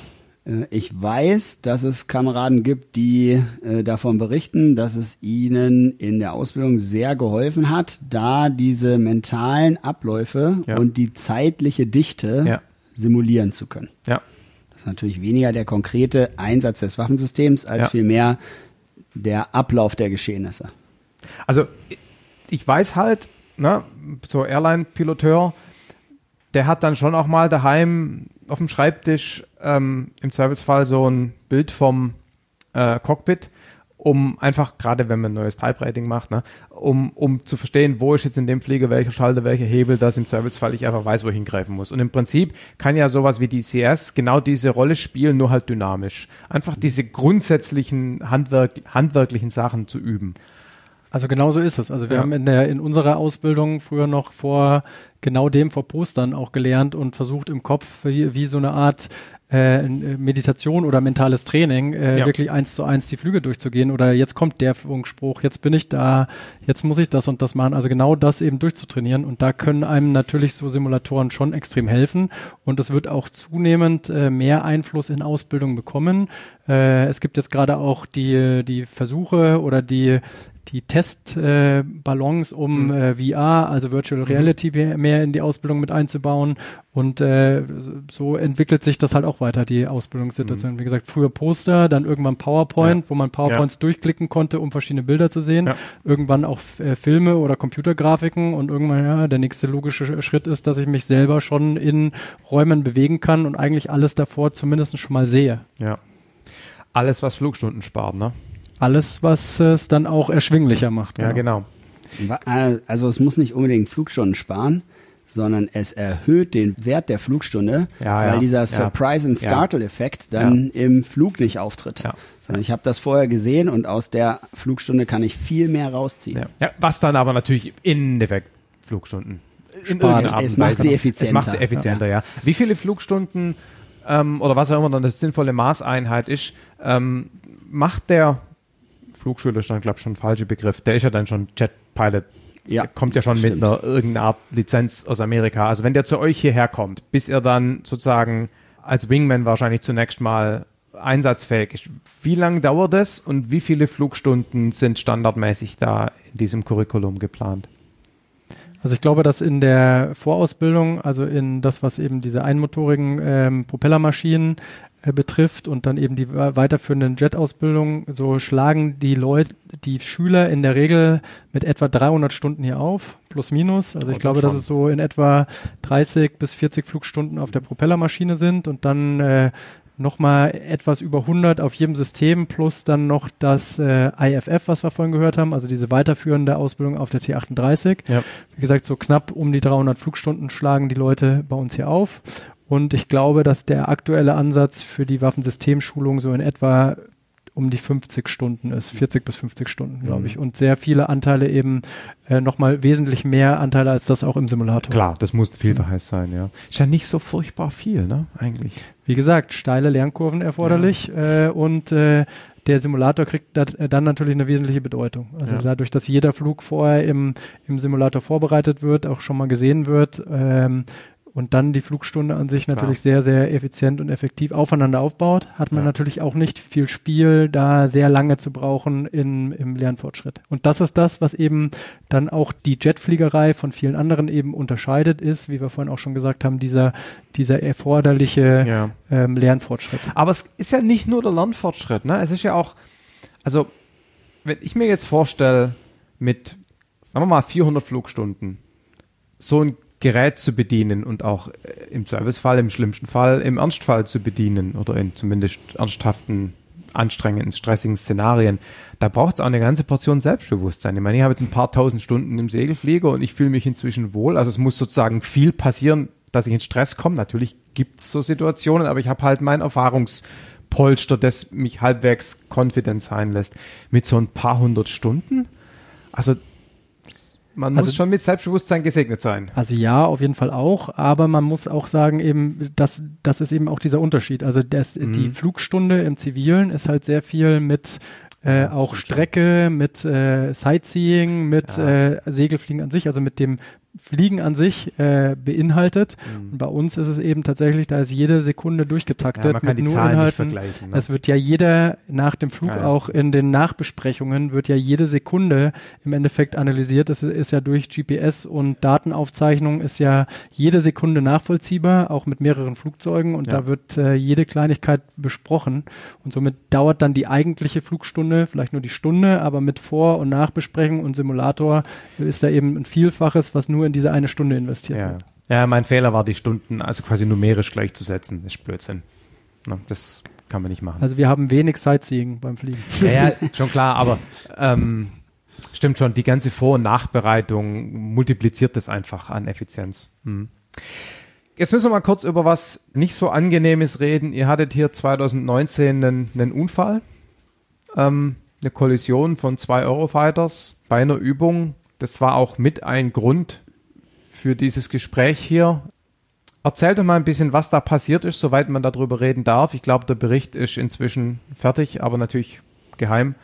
Äh, ich weiß, dass es Kameraden gibt, die äh, davon berichten, dass es ihnen in der Ausbildung sehr geholfen hat, da diese mentalen Abläufe ja. und die zeitliche Dichte ja. simulieren zu können. Ja. Das ist natürlich weniger der konkrete Einsatz des Waffensystems, als ja. vielmehr der Ablauf der Geschehnisse. Also ich weiß halt, ne, so Airline-Piloteur, der hat dann schon auch mal daheim auf dem Schreibtisch ähm, im Zweifelsfall so ein Bild vom äh, Cockpit, um einfach, gerade wenn man ein neues Type-Rating macht, ne, um, um zu verstehen, wo ist jetzt in dem Flieger welcher Schalter, welcher Hebel, dass im Zweifelsfall ich einfach weiß, wo ich hingreifen muss. Und im Prinzip kann ja sowas wie DCS genau diese Rolle spielen, nur halt dynamisch. Einfach diese grundsätzlichen Handwerk, handwerklichen Sachen zu üben. Also genau so ist es. Also wir ja. haben in der in unserer Ausbildung früher noch vor genau dem vor Postern auch gelernt und versucht im Kopf wie, wie so eine Art äh, Meditation oder mentales Training, äh, ja. wirklich eins zu eins die Flüge durchzugehen oder jetzt kommt der Funkspruch, jetzt bin ich da, jetzt muss ich das und das machen. Also genau das eben durchzutrainieren und da können einem natürlich so Simulatoren schon extrem helfen und es wird auch zunehmend äh, mehr Einfluss in Ausbildung bekommen. Äh, es gibt jetzt gerade auch die, die Versuche oder die die Testballons, äh, um mhm. äh, VR, also Virtual mhm. Reality, mhm. mehr in die Ausbildung mit einzubauen. Und äh, so entwickelt sich das halt auch weiter, die Ausbildungssituation. Mhm. Wie gesagt, früher Poster, dann irgendwann PowerPoint, ja. wo man PowerPoints ja. durchklicken konnte, um verschiedene Bilder zu sehen. Ja. Irgendwann auch äh, Filme oder Computergrafiken und irgendwann, ja, der nächste logische Schritt ist, dass ich mich selber schon in Räumen bewegen kann und eigentlich alles davor zumindest schon mal sehe. Ja. Alles, was Flugstunden spart, ne? Alles, was es dann auch erschwinglicher macht. Genau. Ja, genau. Also es muss nicht unbedingt Flugstunden sparen, sondern es erhöht den Wert der Flugstunde, ja, weil ja, dieser Surprise and Startle-Effekt dann im Flug nicht auftritt. Sondern ich habe das vorher gesehen und aus der Flugstunde kann ich viel mehr rausziehen. Ja. was dann aber natürlich in Effekt Flugstunden in Spart. Es macht sie effizienter. Es macht sie effizienter, ja. Wie viele Flugstunden ähm, oder was auch immer dann das sinnvolle Maßeinheit ist, ähm, macht der Flugschule ist dann, glaube ich, schon ein falscher Begriff. Der ist ja dann schon Jetpilot. Ja, der kommt ja schon stimmt. mit einer irgendeiner Art Lizenz aus Amerika. Also wenn der zu euch hierher kommt, bis er dann sozusagen als Wingman wahrscheinlich zunächst mal einsatzfähig ist. Wie lange dauert es und wie viele Flugstunden sind standardmäßig da in diesem Curriculum geplant? Also ich glaube, dass in der Vorausbildung, also in das, was eben diese einmotorigen ähm, Propellermaschinen betrifft und dann eben die weiterführenden Jet-Ausbildungen, so schlagen die Leute, die Schüler in der Regel mit etwa 300 Stunden hier auf, plus minus. Also ich glaube, dass es so in etwa 30 bis 40 Flugstunden auf der Propellermaschine sind und dann äh, nochmal etwas über 100 auf jedem System plus dann noch das äh, IFF, was wir vorhin gehört haben, also diese weiterführende Ausbildung auf der T38. Ja. Wie gesagt, so knapp um die 300 Flugstunden schlagen die Leute bei uns hier auf und ich glaube, dass der aktuelle Ansatz für die Waffensystemschulung so in etwa um die 50 Stunden ist, 40 bis 50 Stunden, glaube mhm. ich. Und sehr viele Anteile eben äh, nochmal wesentlich mehr Anteile als das auch im Simulator. Klar, das muss vielfaches sein, ja. Ist ja nicht so furchtbar viel, ne, eigentlich. Wie gesagt, steile Lernkurven erforderlich ja. äh, und äh, der Simulator kriegt dat, äh, dann natürlich eine wesentliche Bedeutung. Also ja. dadurch, dass jeder Flug vorher im, im Simulator vorbereitet wird, auch schon mal gesehen wird, ähm, und dann die Flugstunde an sich Klar. natürlich sehr, sehr effizient und effektiv aufeinander aufbaut, hat man ja. natürlich auch nicht viel Spiel, da sehr lange zu brauchen in, im Lernfortschritt. Und das ist das, was eben dann auch die Jetfliegerei von vielen anderen eben unterscheidet, ist, wie wir vorhin auch schon gesagt haben, dieser, dieser erforderliche ja. ähm, Lernfortschritt. Aber es ist ja nicht nur der Lernfortschritt, ne? Es ist ja auch, also wenn ich mir jetzt vorstelle, mit, sagen wir mal, 400 Flugstunden, so ein Gerät zu bedienen und auch äh, im Servicefall, im schlimmsten Fall, im Ernstfall zu bedienen oder in zumindest ernsthaften, anstrengenden, stressigen Szenarien. Da braucht es auch eine ganze Portion Selbstbewusstsein. Ich meine, ich habe jetzt ein paar tausend Stunden im Segelflieger und ich fühle mich inzwischen wohl. Also es muss sozusagen viel passieren, dass ich in Stress komme. Natürlich gibt es so Situationen, aber ich habe halt meinen Erfahrungs Polster, das mich halbwegs confident sein lässt. Mit so ein paar hundert Stunden? Also man muss also, schon mit Selbstbewusstsein gesegnet sein. Also ja, auf jeden Fall auch, aber man muss auch sagen, eben, das, das ist eben auch dieser Unterschied. Also das, mhm. die Flugstunde im Zivilen ist halt sehr viel mit äh, auch Strecke, mit äh, Sightseeing, mit ja. äh, Segelfliegen an sich, also mit dem Fliegen an sich äh, beinhaltet. Mhm. Und bei uns ist es eben tatsächlich, da ist jede Sekunde durchgetaktet ja, man kann mit die nur Zahlen Inhalten. Ne? Es wird ja jeder nach dem Flug ja, ja. auch in den Nachbesprechungen wird ja jede Sekunde im Endeffekt analysiert. Das ist ja durch GPS und Datenaufzeichnung ist ja jede Sekunde nachvollziehbar, auch mit mehreren Flugzeugen und da wird äh, jede Kleinigkeit besprochen und somit dauert dann die eigentliche Flugstunde vielleicht nur die Stunde, aber mit Vor- und Nachbesprechung und Simulator ist da eben ein Vielfaches, was nur in diese eine Stunde investiert ja. wird. Ja, mein Fehler war, die Stunden also quasi numerisch gleichzusetzen. Das ist Blödsinn. Na, das kann man nicht machen. Also wir haben wenig Sightseeing beim Fliegen. Ja, ja schon klar, aber ähm, stimmt schon, die ganze Vor- und Nachbereitung multipliziert das einfach an Effizienz. Hm. Jetzt müssen wir mal kurz über was nicht so Angenehmes reden. Ihr hattet hier 2019 einen, einen Unfall, ähm, eine Kollision von zwei Eurofighters bei einer Übung das war auch mit ein Grund für dieses Gespräch hier. Erzähl doch mal ein bisschen, was da passiert ist, soweit man darüber reden darf. Ich glaube, der Bericht ist inzwischen fertig, aber natürlich geheim.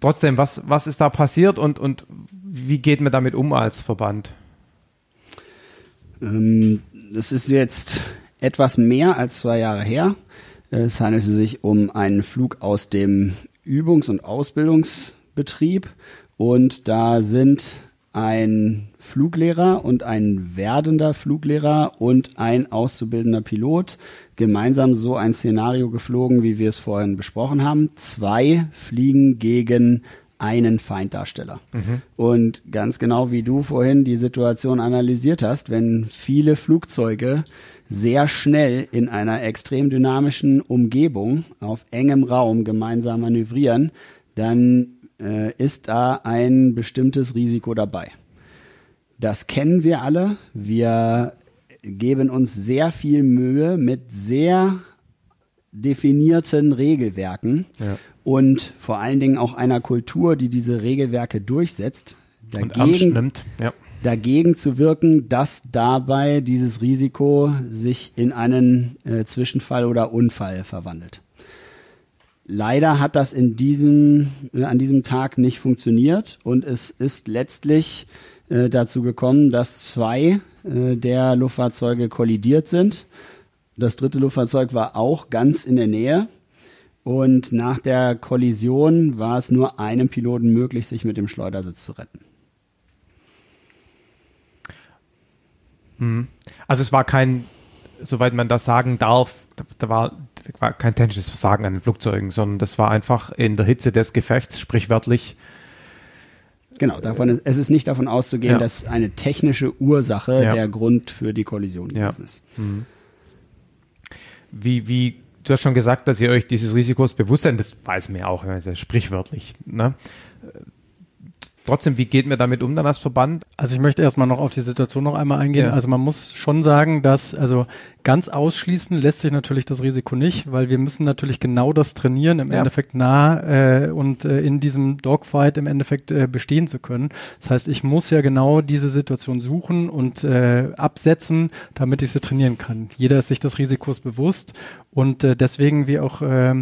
Trotzdem, was, was ist da passiert und, und wie geht man damit um als Verband? Ähm, das ist jetzt etwas mehr als zwei Jahre her. Es handelte sich um einen Flug aus dem Übungs- und Ausbildungsbetrieb und da sind ein Fluglehrer und ein werdender Fluglehrer und ein auszubildender Pilot gemeinsam so ein Szenario geflogen, wie wir es vorhin besprochen haben. Zwei fliegen gegen einen Feinddarsteller. Mhm. Und ganz genau wie du vorhin die Situation analysiert hast, wenn viele Flugzeuge sehr schnell in einer extrem dynamischen Umgebung auf engem Raum gemeinsam manövrieren, dann äh, ist da ein bestimmtes Risiko dabei. Das kennen wir alle. Wir geben uns sehr viel Mühe mit sehr definierten Regelwerken ja. und vor allen Dingen auch einer Kultur, die diese Regelwerke durchsetzt, dagegen, ja. dagegen zu wirken, dass dabei dieses Risiko sich in einen äh, Zwischenfall oder Unfall verwandelt. Leider hat das in diesem, äh, an diesem Tag nicht funktioniert und es ist letztlich äh, dazu gekommen, dass zwei äh, der Luftfahrzeuge kollidiert sind. Das dritte Luftfahrzeug war auch ganz in der Nähe. Und nach der Kollision war es nur einem Piloten möglich, sich mit dem Schleudersitz zu retten. Mhm. Also es war kein, soweit man das sagen darf, da war war kein technisches Versagen an den Flugzeugen, sondern das war einfach in der Hitze des Gefechts, sprichwörtlich. Genau, davon, es ist nicht davon auszugehen, ja. dass eine technische Ursache ja. der Grund für die Kollision gewesen ja. ist. Mhm. Wie, wie, du hast schon gesagt, dass ihr euch dieses Risikos bewusst seid, das weiß man ja auch, also sprichwörtlich. Ne? Trotzdem, wie geht man damit um dann als Verband? Also ich möchte erstmal noch auf die Situation noch einmal eingehen. Ja. Also man muss schon sagen, dass, also ganz ausschließen lässt sich natürlich das Risiko nicht, weil wir müssen natürlich genau das trainieren, im ja. Endeffekt nah äh, und äh, in diesem Dogfight im Endeffekt äh, bestehen zu können. Das heißt, ich muss ja genau diese Situation suchen und äh, absetzen, damit ich sie trainieren kann. Jeder ist sich des Risikos bewusst und äh, deswegen, wie auch äh,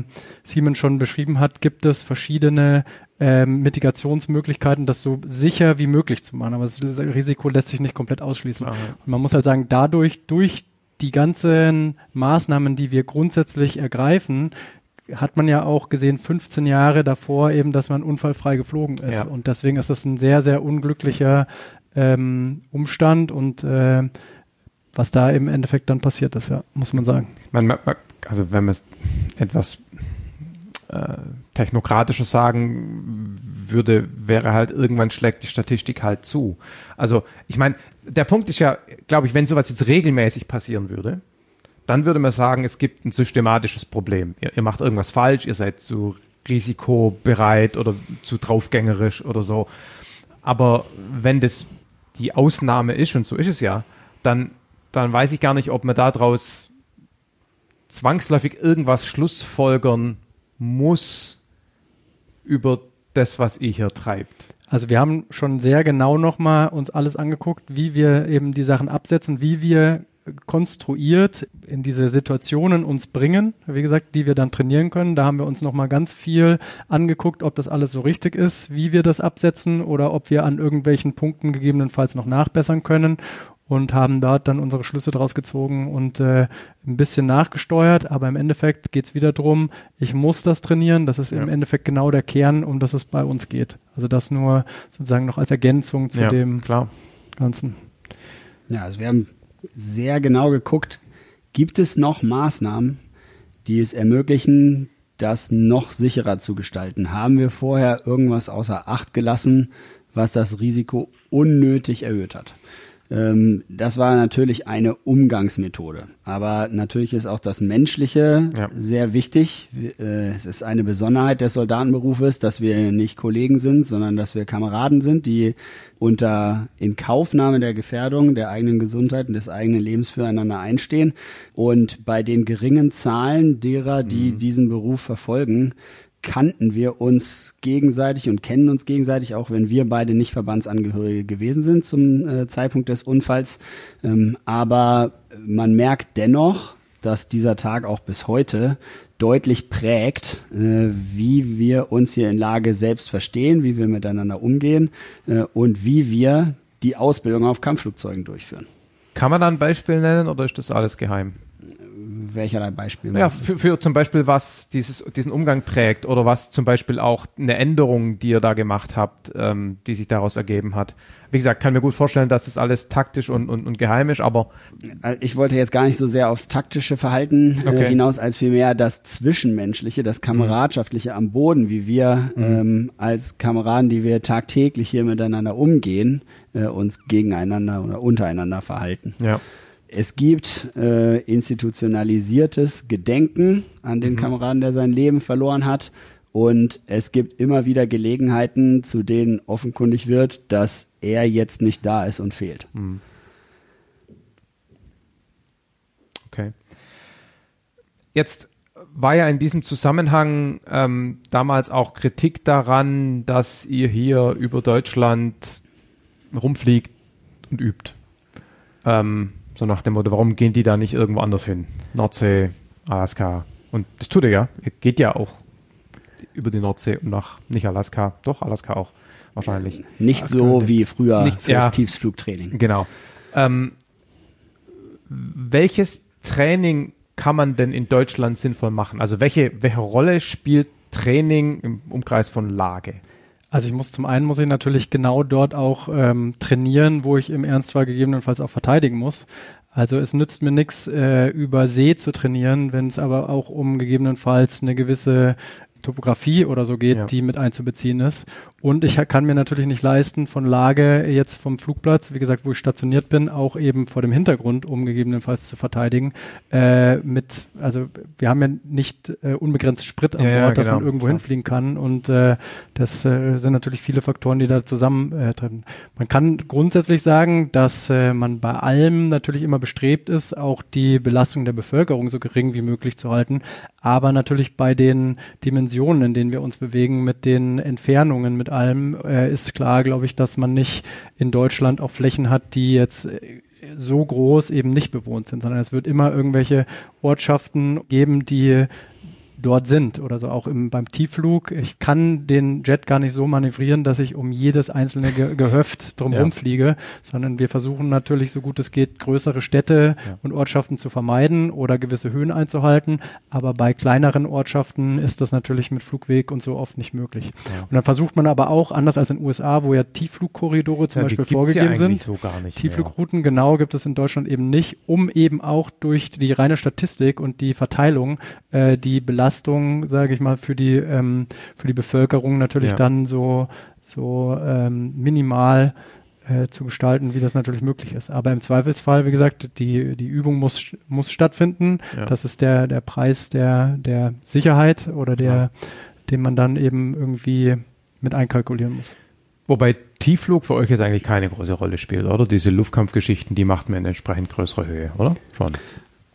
Simon schon beschrieben hat, gibt es verschiedene ähm, Mitigationsmöglichkeiten, das so sicher wie möglich zu machen. Aber das Risiko lässt sich nicht komplett ausschließen. Und man muss halt sagen, dadurch, durch die ganzen Maßnahmen, die wir grundsätzlich ergreifen, hat man ja auch gesehen, 15 Jahre davor eben, dass man unfallfrei geflogen ist. Ja. Und deswegen ist das ein sehr, sehr unglücklicher ähm, Umstand und äh, was da im Endeffekt dann passiert ist, ja, muss man sagen. Man, also wenn man es etwas äh, technokratischer sagen würde, wäre halt irgendwann schlägt die Statistik halt zu. Also ich meine, der Punkt ist ja, glaube ich, wenn sowas jetzt regelmäßig passieren würde, dann würde man sagen, es gibt ein systematisches Problem. Ihr, ihr macht irgendwas falsch, ihr seid zu risikobereit oder zu draufgängerisch oder so. Aber wenn das die Ausnahme ist, und so ist es ja, dann, dann weiß ich gar nicht, ob man daraus zwangsläufig irgendwas schlussfolgern muss über das, was ihr hier treibt. Also wir haben schon sehr genau nochmal uns alles angeguckt, wie wir eben die Sachen absetzen, wie wir konstruiert in diese Situationen uns bringen, wie gesagt, die wir dann trainieren können. Da haben wir uns nochmal ganz viel angeguckt, ob das alles so richtig ist, wie wir das absetzen oder ob wir an irgendwelchen Punkten gegebenenfalls noch nachbessern können und haben dort dann unsere Schlüsse draus gezogen und äh, ein bisschen nachgesteuert. Aber im Endeffekt geht es wieder drum, ich muss das trainieren. Das ist ja. im Endeffekt genau der Kern, um das es bei uns geht. Also das nur sozusagen noch als Ergänzung zu ja, dem klar. Ganzen. Ja, also wir haben sehr genau geguckt, gibt es noch Maßnahmen, die es ermöglichen, das noch sicherer zu gestalten? Haben wir vorher irgendwas außer Acht gelassen, was das Risiko unnötig erhöht hat? Ähm, das war natürlich eine Umgangsmethode. Aber natürlich ist auch das Menschliche ja. sehr wichtig. Äh, es ist eine Besonderheit des Soldatenberufes, dass wir nicht Kollegen sind, sondern dass wir Kameraden sind, die unter Inkaufnahme der Gefährdung der eigenen Gesundheit und des eigenen Lebens füreinander einstehen. Und bei den geringen Zahlen derer, die mhm. diesen Beruf verfolgen, kannten wir uns gegenseitig und kennen uns gegenseitig, auch wenn wir beide nicht Verbandsangehörige gewesen sind zum äh, Zeitpunkt des Unfalls. Ähm, aber man merkt dennoch, dass dieser Tag auch bis heute deutlich prägt, äh, wie wir uns hier in Lage selbst verstehen, wie wir miteinander umgehen äh, und wie wir die Ausbildung auf Kampfflugzeugen durchführen. Kann man da ein Beispiel nennen oder ist das alles geheim? Welcherlei Beispiel? Ja, für, für zum Beispiel, was dieses, diesen Umgang prägt oder was zum Beispiel auch eine Änderung, die ihr da gemacht habt, ähm, die sich daraus ergeben hat. Wie gesagt, kann mir gut vorstellen, dass das alles taktisch und, und, und geheim ist, aber. Äh, ich wollte jetzt gar nicht so sehr aufs taktische Verhalten äh, okay. hinaus, als vielmehr das Zwischenmenschliche, das Kameradschaftliche am Boden, wie wir mhm. ähm, als Kameraden, die wir tagtäglich hier miteinander umgehen, äh, uns gegeneinander oder untereinander verhalten. Ja. Es gibt äh, institutionalisiertes Gedenken an den mhm. Kameraden, der sein Leben verloren hat. Und es gibt immer wieder Gelegenheiten, zu denen offenkundig wird, dass er jetzt nicht da ist und fehlt. Mhm. Okay. Jetzt war ja in diesem Zusammenhang ähm, damals auch Kritik daran, dass ihr hier über Deutschland rumfliegt und übt. Ähm, so nach dem Motto, warum gehen die da nicht irgendwo anders hin? Nordsee, Alaska. Und das tut er ja. Er geht ja auch über die Nordsee und nach, nicht Alaska, doch Alaska auch wahrscheinlich. Nicht so wie früher nicht, fürs ja, Tiefsflugtraining. Genau. Ähm, welches Training kann man denn in Deutschland sinnvoll machen? Also welche, welche Rolle spielt Training im Umkreis von Lage? Also ich muss zum einen muss ich natürlich genau dort auch ähm, trainieren, wo ich im Ernstfall gegebenenfalls auch verteidigen muss. Also es nützt mir nichts, äh, über See zu trainieren, wenn es aber auch um gegebenenfalls eine gewisse Topografie oder so geht, ja. die mit einzubeziehen ist. Und ich kann mir natürlich nicht leisten, von Lage jetzt vom Flugplatz, wie gesagt, wo ich stationiert bin, auch eben vor dem Hintergrund, um gegebenenfalls zu verteidigen, äh, mit, also wir haben ja nicht äh, unbegrenzt Sprit an ja, Bord, ja, dass man genau. irgendwo hinfliegen kann. Und äh, das äh, sind natürlich viele Faktoren, die da zusammentreffen. Äh, man kann grundsätzlich sagen, dass äh, man bei allem natürlich immer bestrebt ist, auch die Belastung der Bevölkerung so gering wie möglich zu halten. Aber natürlich bei den Dimensionen, in denen wir uns bewegen, mit den Entfernungen, mit allem äh, ist klar, glaube ich, dass man nicht in Deutschland auch Flächen hat, die jetzt äh, so groß eben nicht bewohnt sind, sondern es wird immer irgendwelche Ortschaften geben, die dort sind oder so auch im, beim Tiefflug. Ich kann den Jet gar nicht so manövrieren, dass ich um jedes einzelne Ge Gehöft drumherum ja. fliege, sondern wir versuchen natürlich so gut es geht, größere Städte ja. und Ortschaften zu vermeiden oder gewisse Höhen einzuhalten. Aber bei kleineren Ortschaften ist das natürlich mit Flugweg und so oft nicht möglich. Ja. Und dann versucht man aber auch, anders als in den USA, wo ja Tiefflugkorridore zum Beispiel vorgegeben sind, so Tiefflugrouten mehr. genau gibt es in Deutschland eben nicht, um eben auch durch die reine Statistik und die Verteilung äh, die Belastung Belastung, sage ich mal, für die ähm, für die Bevölkerung natürlich ja. dann so so ähm, minimal äh, zu gestalten, wie das natürlich möglich ist. Aber im Zweifelsfall, wie gesagt, die die Übung muss muss stattfinden. Ja. Das ist der der Preis der der Sicherheit oder der ja. den man dann eben irgendwie mit einkalkulieren muss. Wobei Tiefflug für euch jetzt eigentlich keine große Rolle spielt, oder? Diese Luftkampfgeschichten, die macht man in entsprechend größerer Höhe, oder? Schon.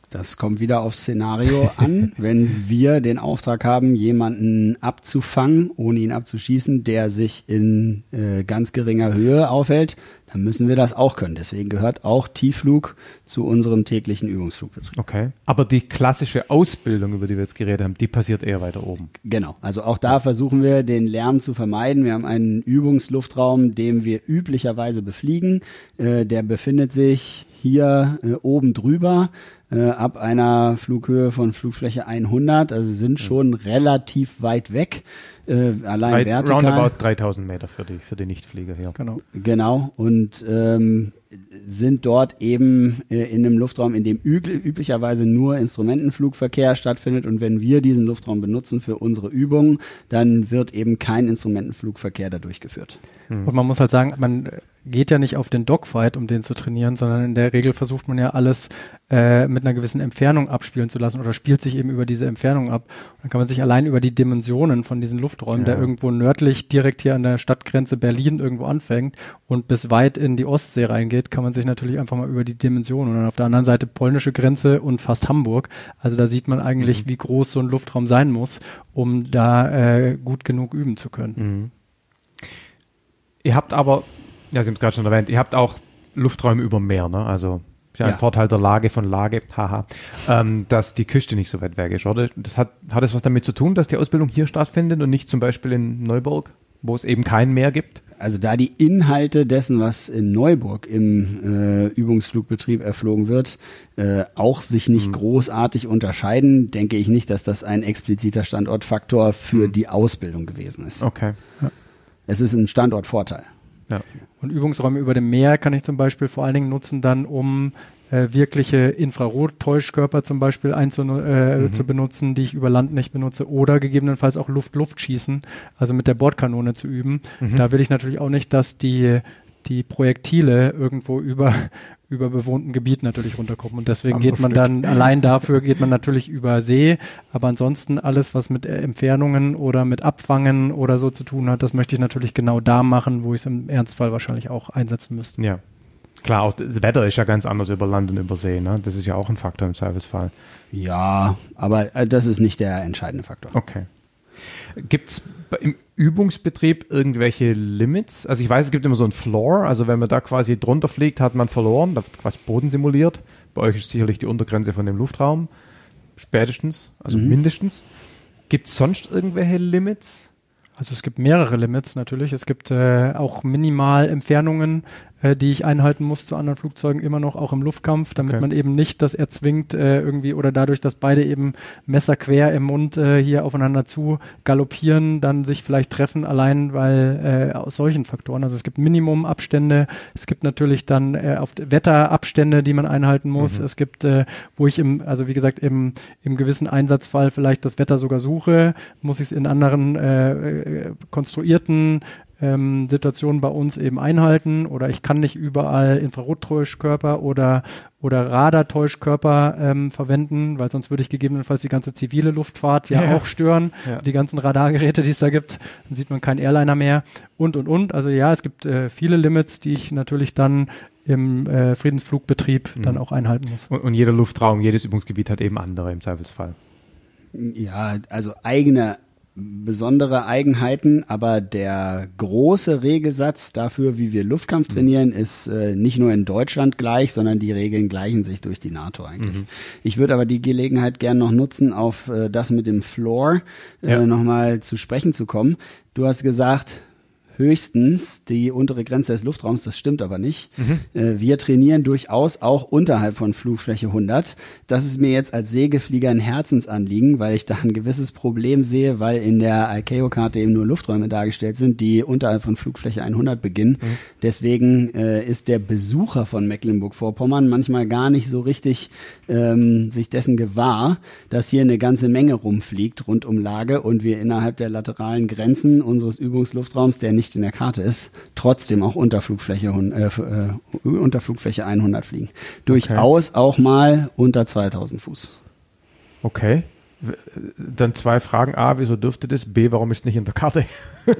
Das kommt wieder aufs Szenario an. Wenn wir den Auftrag haben, jemanden abzufangen, ohne ihn abzuschießen, der sich in äh, ganz geringer Höhe aufhält, dann müssen wir das auch können. Deswegen gehört auch Tiefflug zu unserem täglichen Übungsflugbetrieb. Okay. Aber die klassische Ausbildung, über die wir jetzt geredet haben, die passiert eher weiter oben. Genau. Also auch da versuchen wir, den Lärm zu vermeiden. Wir haben einen Übungsluftraum, den wir üblicherweise befliegen. Äh, der befindet sich hier äh, oben drüber äh, ab einer Flughöhe von Flugfläche 100, also sind schon relativ weit weg. Äh, allein Drei, vertikal. Roundabout 3000 Meter für die, für die Nichtflieger hier. Genau. Genau. Und ähm, sind dort eben äh, in einem Luftraum, in dem üblicherweise nur Instrumentenflugverkehr stattfindet. Und wenn wir diesen Luftraum benutzen für unsere Übungen, dann wird eben kein Instrumentenflugverkehr da durchgeführt. Und man muss halt sagen, man geht ja nicht auf den Dogfight, um den zu trainieren, sondern in der Regel versucht man ja alles äh, mit einer gewissen Entfernung abspielen zu lassen oder spielt sich eben über diese Entfernung ab. Und dann kann man sich allein über die Dimensionen von diesen Lufträumen, ja. der irgendwo nördlich direkt hier an der Stadtgrenze Berlin irgendwo anfängt und bis weit in die Ostsee reingeht, kann man sich natürlich einfach mal über die Dimensionen und dann auf der anderen Seite polnische Grenze und fast Hamburg. Also da sieht man eigentlich, mhm. wie groß so ein Luftraum sein muss, um da äh, gut genug üben zu können. Mhm. Ihr habt aber, ja, Sie haben es gerade schon erwähnt, ihr habt auch Lufträume über Meer, ne? Also ist ja ein Vorteil der Lage von Lage, haha, ähm, dass die Küste nicht so weit weg ist, oder? Das hat, hat es was damit zu tun, dass die Ausbildung hier stattfindet und nicht zum Beispiel in Neuburg, wo es eben kein Meer gibt? Also da die Inhalte dessen, was in Neuburg im äh, Übungsflugbetrieb erflogen wird, äh, auch sich nicht mhm. großartig unterscheiden, denke ich nicht, dass das ein expliziter Standortfaktor für mhm. die Ausbildung gewesen ist. Okay. Ja. Es ist ein Standortvorteil. Ja. Und Übungsräume über dem Meer kann ich zum Beispiel vor allen Dingen nutzen, dann um äh, wirkliche Infrarot-Täuschkörper zum Beispiel einzu, äh, mhm. zu benutzen, die ich über Land nicht benutze, oder gegebenenfalls auch Luft-Luft schießen, also mit der Bordkanone zu üben. Mhm. Da will ich natürlich auch nicht, dass die die Projektile irgendwo über über bewohnten Gebiet natürlich runterkommen. Und deswegen geht man dann, allein dafür geht man natürlich über See. Aber ansonsten alles, was mit Entfernungen oder mit Abfangen oder so zu tun hat, das möchte ich natürlich genau da machen, wo ich es im Ernstfall wahrscheinlich auch einsetzen müsste. Ja. Klar, auch das Wetter ist ja ganz anders über Land und über See, ne? Das ist ja auch ein Faktor im Zweifelsfall. Ja, aber äh, das ist nicht der entscheidende Faktor. Okay. Gibt es im Übungsbetrieb irgendwelche Limits? Also ich weiß, es gibt immer so ein Floor, also wenn man da quasi drunter fliegt, hat man verloren, da wird quasi Boden simuliert. Bei euch ist sicherlich die Untergrenze von dem Luftraum, spätestens, also mhm. mindestens. Gibt es sonst irgendwelche Limits? Also es gibt mehrere Limits natürlich. Es gibt äh, auch Minimalentfernungen, äh, die ich einhalten muss zu anderen Flugzeugen, immer noch auch im Luftkampf, damit okay. man eben nicht das erzwingt äh, irgendwie oder dadurch, dass beide eben messerquer im Mund äh, hier aufeinander zu galoppieren, dann sich vielleicht treffen, allein weil äh, aus solchen Faktoren. Also es gibt Minimumabstände, es gibt natürlich dann äh, auf Wetterabstände, die man einhalten muss. Mhm. Es gibt, äh, wo ich im, also wie gesagt, im, im gewissen Einsatzfall vielleicht das Wetter sogar suche, muss ich es in anderen äh, äh konstruierten ähm, Situationen bei uns eben einhalten oder ich kann nicht überall Infrarottäuschkörper oder oder Radartäuschkörper ähm, verwenden, weil sonst würde ich gegebenenfalls die ganze zivile Luftfahrt ja, ja auch stören. Ja. Die ganzen Radargeräte, die es da gibt, dann sieht man keinen Airliner mehr und und und. Also ja, es gibt äh, viele Limits, die ich natürlich dann im äh, Friedensflugbetrieb mhm. dann auch einhalten muss. Und, und jeder Luftraum, jedes Übungsgebiet hat eben andere im Zweifelsfall. Ja, also eigene besondere Eigenheiten, aber der große Regelsatz dafür, wie wir Luftkampf mhm. trainieren, ist äh, nicht nur in Deutschland gleich, sondern die Regeln gleichen sich durch die NATO eigentlich. Mhm. Ich würde aber die Gelegenheit gern noch nutzen, auf äh, das mit dem Floor äh, ja. nochmal zu sprechen zu kommen. Du hast gesagt, höchstens die untere Grenze des Luftraums, das stimmt aber nicht. Mhm. Äh, wir trainieren durchaus auch unterhalb von Flugfläche 100. Das ist mir jetzt als Segelflieger ein Herzensanliegen, weil ich da ein gewisses Problem sehe, weil in der ICAO-Karte eben nur Lufträume dargestellt sind, die unterhalb von Flugfläche 100 beginnen. Mhm. Deswegen äh, ist der Besucher von Mecklenburg-Vorpommern manchmal gar nicht so richtig ähm, sich dessen gewahr, dass hier eine ganze Menge rumfliegt rund um Lage und wir innerhalb der lateralen Grenzen unseres Übungsluftraums, der nicht nicht in der Karte ist, trotzdem auch Unterflugfläche, äh, äh, Unterflugfläche 100 fliegen. Durchaus okay. auch mal unter 2000 Fuß. Okay. Dann zwei Fragen. A, wieso dürfte das? B, warum ist es nicht in der Karte?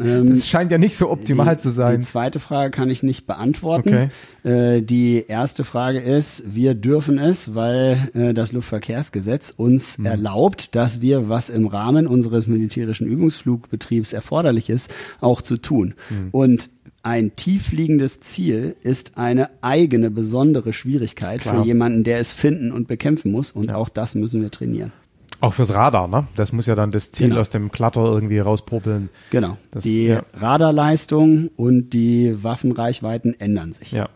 Ähm, das scheint ja nicht so optimal die, zu sein. Die zweite Frage kann ich nicht beantworten. Okay. Äh, die erste Frage ist, wir dürfen es, weil äh, das Luftverkehrsgesetz uns mhm. erlaubt, dass wir, was im Rahmen unseres militärischen Übungsflugbetriebs erforderlich ist, auch zu tun. Mhm. Und ein tiefliegendes Ziel ist eine eigene besondere Schwierigkeit Klar. für jemanden, der es finden und bekämpfen muss. Und ja. auch das müssen wir trainieren. Auch fürs Radar, ne? Das muss ja dann das Ziel genau. aus dem Klatter irgendwie rauspopeln. Genau. Das, die ja. Radarleistung und die Waffenreichweiten ändern sich. Ja.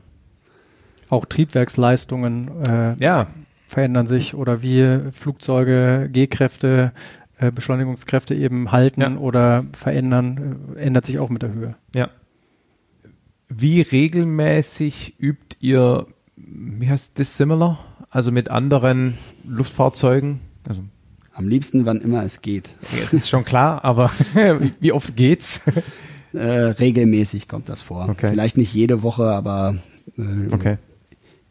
Auch Triebwerksleistungen äh, ja. verändern sich oder wie Flugzeuge, G-Kräfte, äh, Beschleunigungskräfte eben halten ja. oder verändern, äh, ändert sich auch mit der Höhe. Ja. Wie regelmäßig übt ihr, wie heißt das, Similar? Also mit anderen Luftfahrzeugen? Also am liebsten, wann immer es geht. Das ist schon klar, aber wie oft geht's? Äh, regelmäßig kommt das vor. Okay. Vielleicht nicht jede Woche, aber äh, okay.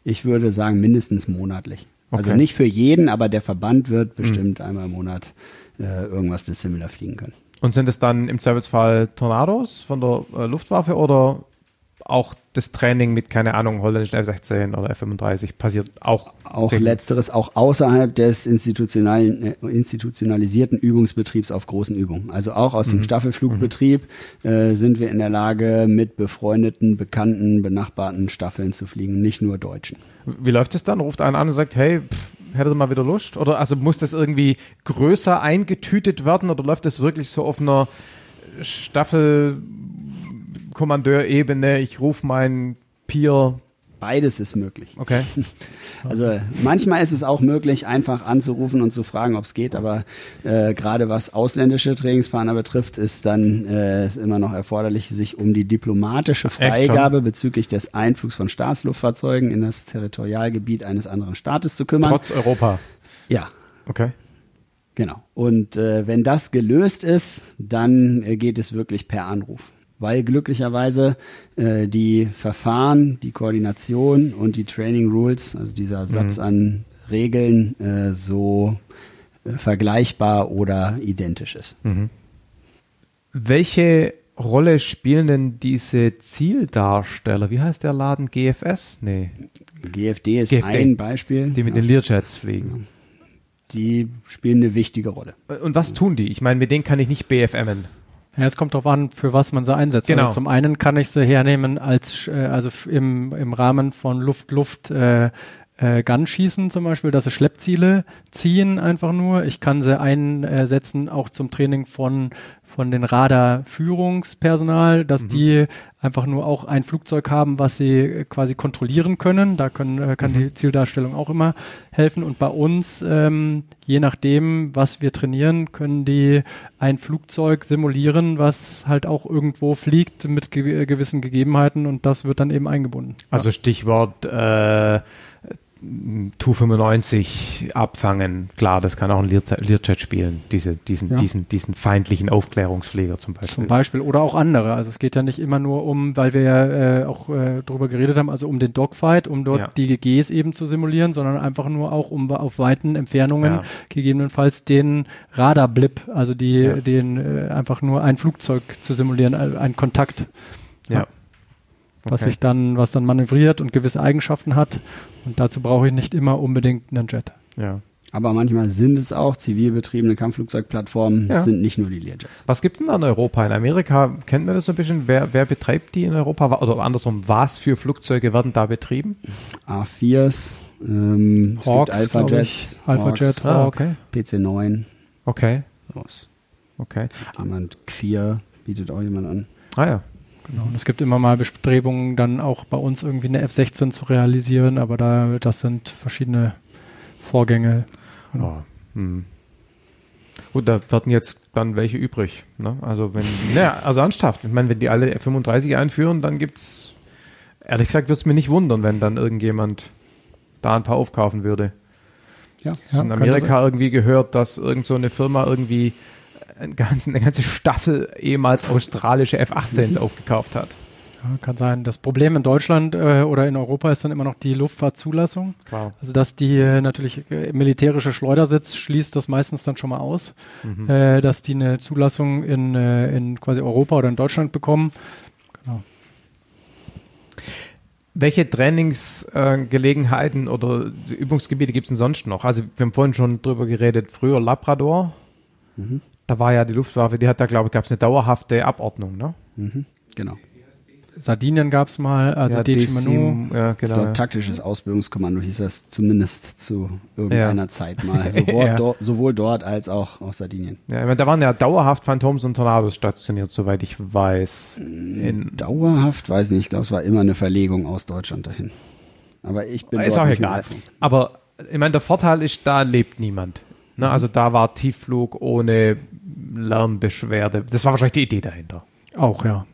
ich würde sagen mindestens monatlich. Also okay. nicht für jeden, aber der Verband wird hm. bestimmt mhm. einmal im Monat äh, irgendwas dissimilar fliegen können. Und sind es dann im Zweifelsfall Tornados von der äh, Luftwaffe oder auch das Training mit, keine Ahnung, holländischen F-16 oder F-35 passiert auch. Auch letzteres, auch außerhalb des institutionalen, äh, institutionalisierten Übungsbetriebs auf großen Übungen. Also auch aus mhm. dem Staffelflugbetrieb mhm. äh, sind wir in der Lage, mit befreundeten, bekannten, benachbarten Staffeln zu fliegen, nicht nur Deutschen. Wie läuft es dann? Ruft einer an und sagt, hey, pff, hättet ihr mal wieder Lust? Oder also muss das irgendwie größer eingetütet werden oder läuft das wirklich so auf einer Staffel Kommandeurebene, ich rufe meinen Peer. Beides ist möglich. Okay. Also manchmal ist es auch möglich, einfach anzurufen und zu fragen, ob es geht, aber äh, gerade was ausländische Trainingspartner betrifft, ist dann äh, ist immer noch erforderlich, sich um die diplomatische Freigabe bezüglich des Einflugs von Staatsluftfahrzeugen in das Territorialgebiet eines anderen Staates zu kümmern. Trotz Europa. Ja. Okay. Genau. Und äh, wenn das gelöst ist, dann äh, geht es wirklich per Anruf weil glücklicherweise äh, die Verfahren, die Koordination und die Training Rules, also dieser Satz mhm. an Regeln, äh, so äh, vergleichbar oder identisch ist. Mhm. Welche Rolle spielen denn diese Zieldarsteller? Wie heißt der Laden? GFS? Nee. GFD ist GFD. ein Beispiel. Die mit den Learjets fliegen. Die spielen eine wichtige Rolle. Und was tun die? Ich meine, mit denen kann ich nicht BFMen. Ja, es kommt darauf an, für was man sie einsetzt. Genau. Also zum einen kann ich sie hernehmen als äh, also im, im Rahmen von Luft-Luft äh, äh, Gunschießen zum Beispiel, dass sie Schleppziele ziehen einfach nur. Ich kann sie einsetzen auch zum Training von von den Radarführungspersonal, dass mhm. die einfach nur auch ein Flugzeug haben, was sie quasi kontrollieren können. Da können, äh, kann mhm. die Zieldarstellung auch immer helfen. Und bei uns, ähm, je nachdem, was wir trainieren, können die ein Flugzeug simulieren, was halt auch irgendwo fliegt mit ge gewissen Gegebenheiten und das wird dann eben eingebunden. Also Stichwort äh, Tu-95 abfangen. Klar, das kann auch ein Learjet spielen, diese, diesen, ja. diesen, diesen feindlichen Aufklärungsflieger zum Beispiel. Zum Beispiel oder auch andere. Also es geht ja nicht immer nur um, weil wir ja äh, auch äh, drüber geredet haben, also um den Dogfight, um dort ja. die GGs eben zu simulieren, sondern einfach nur auch um auf weiten Entfernungen ja. gegebenenfalls den Radarblip, also die, den äh, einfach nur ein Flugzeug zu simulieren, äh, ein Kontakt. Ja was sich dann, was dann manövriert und gewisse Eigenschaften hat. Und dazu brauche ich nicht immer unbedingt einen Jet. Ja. Aber manchmal sind es auch zivil betriebene Kampfflugzeugplattformen, ja. sind nicht nur die Learjets. Was gibt's denn da in Europa? In Amerika kennt man das so ein bisschen. Wer, wer betreibt die in Europa? Oder andersrum, was für Flugzeuge werden da betrieben? A4s, ähm, Hawks, Alpha Jets, Alpha Jet, ah, okay. PC9. Okay. Los. Okay. Jemand Q4 bietet auch jemand an. Ah ja. Genau. Und es gibt immer mal Bestrebungen, dann auch bei uns irgendwie eine F-16 zu realisieren, aber da, das sind verschiedene Vorgänge. Genau. Oh, hm. Gut, da werden jetzt dann welche übrig. Ne? Also wenn, naja, also ernsthaft, ich meine, wenn die alle F-35 einführen, dann gibt's, ehrlich gesagt, würde es mir nicht wundern, wenn dann irgendjemand da ein paar aufkaufen würde. Ja, ja in Amerika irgendwie gehört, dass irgend so eine Firma irgendwie eine ganze, eine ganze Staffel ehemals australische F-18s aufgekauft hat. Ja, kann sein. Das Problem in Deutschland äh, oder in Europa ist dann immer noch die Luftfahrtzulassung. Klar. Also dass die äh, natürlich äh, militärische Schleudersitz schließt das meistens dann schon mal aus, mhm. äh, dass die eine Zulassung in, äh, in quasi Europa oder in Deutschland bekommen. Genau. Welche Trainingsgelegenheiten äh, oder Übungsgebiete gibt es denn sonst noch? Also wir haben vorhin schon drüber geredet, früher Labrador. Mhm. Da war ja die Luftwaffe, die hat da, glaube ich, gab es eine dauerhafte Abordnung, ne? Mhm. Genau. Sardinien gab es mal, also ja, DC Manu. Ja, genau. Ich glaub, taktisches Ausbildungskommando hieß das zumindest zu irgendeiner ja. Zeit mal. Sowohl, ja. do, sowohl, dort als auch auf Sardinien. Ja, da waren ja dauerhaft Phantoms und Tornados stationiert, soweit ich weiß. In dauerhaft, weiß nicht, ich glaube, es war immer eine Verlegung aus Deutschland dahin. Aber ich bin Ist auch egal. Aber ich meine, der Vorteil ist, da lebt niemand. Ne? Mhm. Also da war Tiefflug ohne Lärmbeschwerde. Das war wahrscheinlich die Idee dahinter. Auch, ja.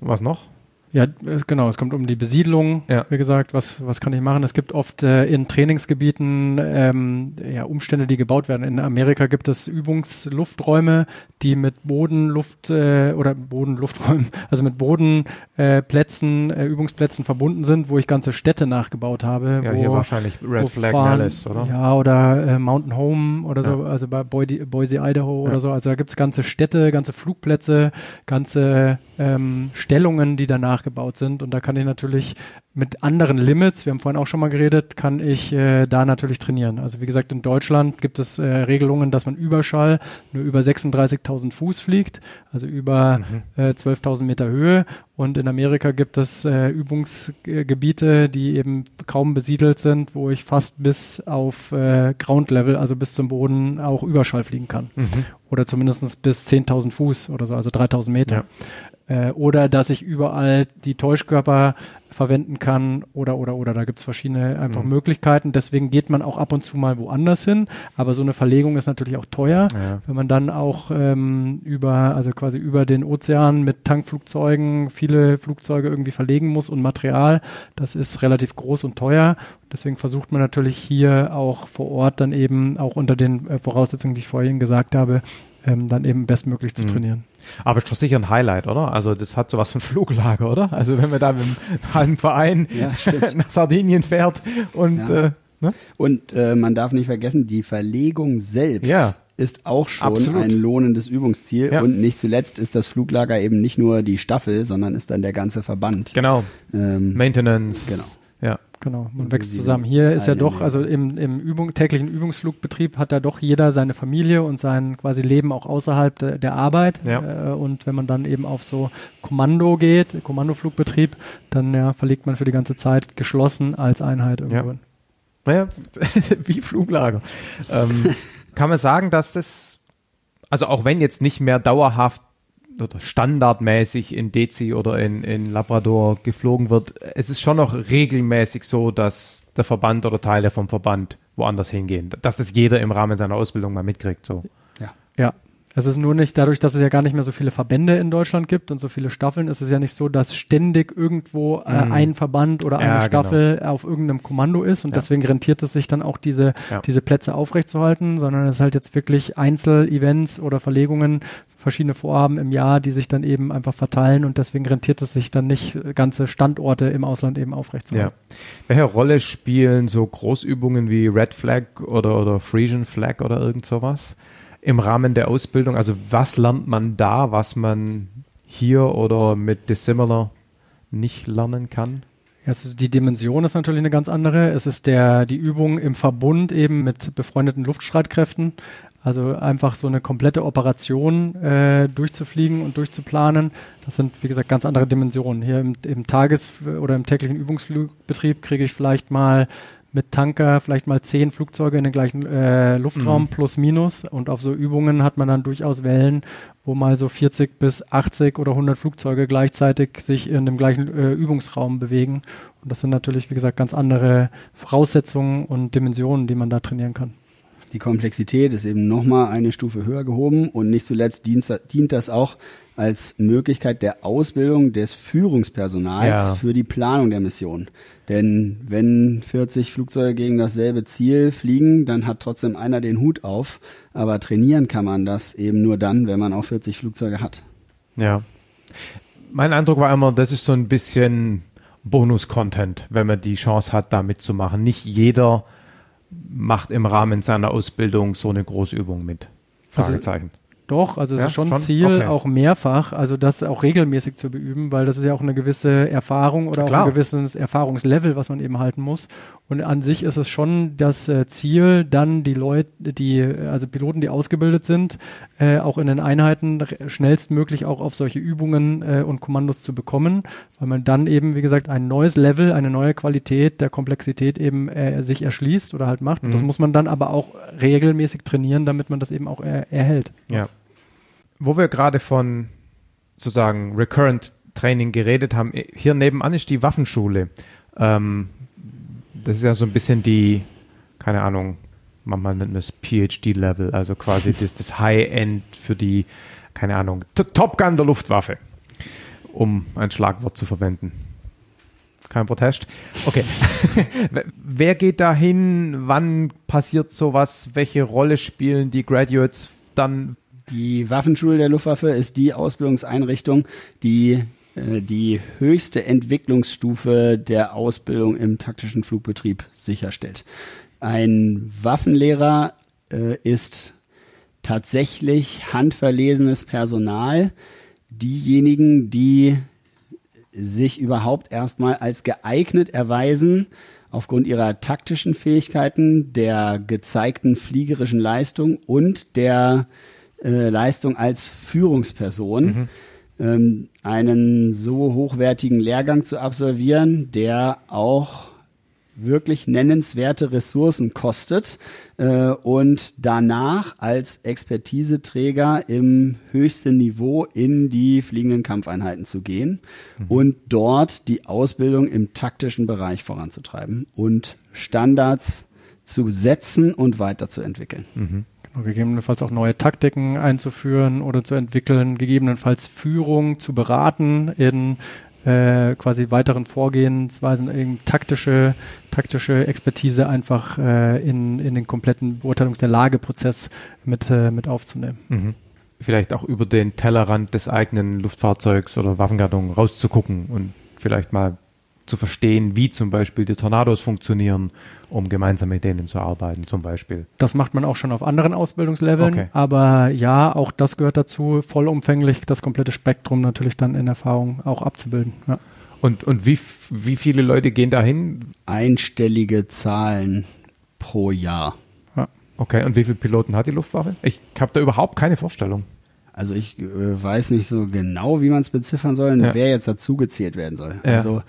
Was noch? Ja, genau. Es kommt um die Besiedlung. Ja. Wie gesagt, was, was kann ich machen? Es gibt oft äh, in Trainingsgebieten ähm, ja, Umstände, die gebaut werden. In Amerika gibt es Übungslufträume, die mit Bodenluft äh, oder Bodenlufträumen, also mit Bodenplätzen, äh, äh, Übungsplätzen verbunden sind, wo ich ganze Städte nachgebaut habe. Ja, wo, hier wahrscheinlich Red Flag Dallas, oder? Ja, oder äh, Mountain Home oder so, also bei Boise, Boise Idaho oder so. Also da gibt's ganze Städte, ganze Flugplätze, ganze ähm, Stellungen, die danach gebaut sind. Und da kann ich natürlich mit anderen Limits, wir haben vorhin auch schon mal geredet, kann ich äh, da natürlich trainieren. Also wie gesagt, in Deutschland gibt es äh, Regelungen, dass man Überschall nur über 36.000 Fuß fliegt, also über mhm. äh, 12.000 Meter Höhe. Und in Amerika gibt es äh, Übungsgebiete, die eben kaum besiedelt sind, wo ich fast bis auf äh, Ground Level, also bis zum Boden, auch Überschall fliegen kann. Mhm. Oder zumindest bis 10.000 Fuß oder so, also 3.000 Meter. Ja. Äh, oder dass ich überall die Täuschkörper verwenden kann oder oder oder da gibt's verschiedene einfach mhm. Möglichkeiten. Deswegen geht man auch ab und zu mal woanders hin. Aber so eine Verlegung ist natürlich auch teuer, ja. wenn man dann auch ähm, über, also quasi über den Ozean mit Tankflugzeugen viele Flugzeuge irgendwie verlegen muss und Material. Das ist relativ groß und teuer. Deswegen versucht man natürlich hier auch vor Ort dann eben auch unter den äh, Voraussetzungen, die ich vorhin gesagt habe, ähm, dann eben bestmöglich zu mhm. trainieren. Aber ist doch sicher ein Highlight, oder? Also das hat sowas von Fluglager, oder? Also wenn man da mit einem halben Verein ja, nach Sardinien fährt und ja. äh, ne? und äh, man darf nicht vergessen, die Verlegung selbst ja. ist auch schon Absolut. ein lohnendes Übungsziel ja. und nicht zuletzt ist das Fluglager eben nicht nur die Staffel, sondern ist dann der ganze Verband. Genau. Ähm, Maintenance. Genau. Genau, man wächst zusammen. Hier ist ja doch, also im, im Übung, täglichen Übungsflugbetrieb hat da doch jeder seine Familie und sein quasi Leben auch außerhalb de, der Arbeit. Ja. Äh, und wenn man dann eben auf so Kommando geht, Kommandoflugbetrieb, dann ja, verlegt man für die ganze Zeit geschlossen als Einheit irgendwo. Ja. Naja, wie Fluglager. ähm, kann man sagen, dass das, also auch wenn jetzt nicht mehr dauerhaft oder standardmäßig in Dezi oder in, in Labrador geflogen wird, es ist schon noch regelmäßig so, dass der Verband oder Teile vom Verband woanders hingehen. Dass das jeder im Rahmen seiner Ausbildung mal mitkriegt. So. Ja. Ja. Es ist nur nicht dadurch, dass es ja gar nicht mehr so viele Verbände in Deutschland gibt und so viele Staffeln, ist es ja nicht so, dass ständig irgendwo äh, mhm. ein Verband oder eine ja, genau. Staffel genau. auf irgendeinem Kommando ist und ja. deswegen rentiert es sich dann auch diese, ja. diese Plätze aufrechtzuerhalten, sondern es ist halt jetzt wirklich Einzel-Events oder Verlegungen verschiedene Vorhaben im Jahr, die sich dann eben einfach verteilen und deswegen rentiert es sich dann nicht, ganze Standorte im Ausland eben aufrechtzuerhalten. Ja. Welche Rolle spielen so Großübungen wie Red Flag oder, oder Frisian Flag oder irgend sowas im Rahmen der Ausbildung? Also was lernt man da, was man hier oder mit Dissimilar nicht lernen kann? Ist, die Dimension ist natürlich eine ganz andere. Es ist der, die Übung im Verbund eben mit befreundeten Luftstreitkräften. Also einfach so eine komplette Operation äh, durchzufliegen und durchzuplanen, das sind, wie gesagt, ganz andere Dimensionen. Hier im, im Tages- oder im täglichen Übungsflugbetrieb kriege ich vielleicht mal mit Tanker vielleicht mal zehn Flugzeuge in den gleichen äh, Luftraum mhm. plus minus und auf so Übungen hat man dann durchaus Wellen, wo mal so 40 bis 80 oder 100 Flugzeuge gleichzeitig sich in dem gleichen äh, Übungsraum bewegen und das sind natürlich, wie gesagt, ganz andere Voraussetzungen und Dimensionen, die man da trainieren kann. Die Komplexität ist eben nochmal eine Stufe höher gehoben und nicht zuletzt dient, das auch als Möglichkeit der Ausbildung des Führungspersonals ja. für die Planung der Mission. Denn wenn 40 Flugzeuge gegen dasselbe Ziel fliegen, dann hat trotzdem einer den Hut auf. Aber trainieren kann man das eben nur dann, wenn man auch 40 Flugzeuge hat. Ja Mein Eindruck war immer, das ist so ein bisschen Bonus-Content, wenn man die Chance hat, da mitzumachen. Nicht jeder macht im Rahmen seiner Ausbildung so eine Großübung mit. Also Fragezeichen. Also doch, also es ja, ist schon, schon? Ziel, okay. auch mehrfach, also das auch regelmäßig zu beüben, weil das ist ja auch eine gewisse Erfahrung oder Klar. auch ein gewisses Erfahrungslevel, was man eben halten muss. Und an sich ist es schon das äh, Ziel, dann die Leute, die, also Piloten, die ausgebildet sind, äh, auch in den Einheiten schnellstmöglich auch auf solche Übungen äh, und Kommandos zu bekommen, weil man dann eben, wie gesagt, ein neues Level, eine neue Qualität der Komplexität eben äh, sich erschließt oder halt macht. Mhm. Das muss man dann aber auch regelmäßig trainieren, damit man das eben auch er erhält. Ja wo wir gerade von sozusagen Recurrent Training geredet haben, hier nebenan ist die Waffenschule. Ähm, das ist ja so ein bisschen die, keine Ahnung, manchmal nennt man es PhD-Level, also quasi das, das High-End für die, keine Ahnung, Top Gun der Luftwaffe, um ein Schlagwort zu verwenden. Kein Protest. Okay. Wer geht da hin? Wann passiert sowas? Welche Rolle spielen die Graduates dann? Die Waffenschule der Luftwaffe ist die Ausbildungseinrichtung, die äh, die höchste Entwicklungsstufe der Ausbildung im taktischen Flugbetrieb sicherstellt. Ein Waffenlehrer äh, ist tatsächlich handverlesenes Personal, diejenigen, die sich überhaupt erstmal als geeignet erweisen, aufgrund ihrer taktischen Fähigkeiten, der gezeigten fliegerischen Leistung und der äh, Leistung als Führungsperson, mhm. ähm, einen so hochwertigen Lehrgang zu absolvieren, der auch wirklich nennenswerte Ressourcen kostet äh, und danach als Expertiseträger im höchsten Niveau in die fliegenden Kampfeinheiten zu gehen mhm. und dort die Ausbildung im taktischen Bereich voranzutreiben und Standards zu setzen und weiterzuentwickeln. Mhm gegebenenfalls auch neue Taktiken einzuführen oder zu entwickeln, gegebenenfalls Führung zu beraten in äh, quasi weiteren Vorgehensweisen, eben taktische, taktische Expertise einfach äh, in, in den kompletten Beurteilungs- der Lageprozess mit, äh, mit aufzunehmen. Mhm. Vielleicht auch über den Tellerrand des eigenen Luftfahrzeugs oder Waffengattung rauszugucken und vielleicht mal zu verstehen, wie zum Beispiel die Tornados funktionieren, um gemeinsam mit denen zu arbeiten, zum Beispiel. Das macht man auch schon auf anderen Ausbildungsleveln, okay. aber ja, auch das gehört dazu, vollumfänglich das komplette Spektrum natürlich dann in Erfahrung auch abzubilden. Ja. Und, und wie, wie viele Leute gehen dahin? Einstellige Zahlen pro Jahr. Ja. Okay, und wie viele Piloten hat die Luftwaffe? Ich habe da überhaupt keine Vorstellung. Also ich äh, weiß nicht so genau, wie man es beziffern soll, ja. wer jetzt dazugezählt werden soll. Ja. Also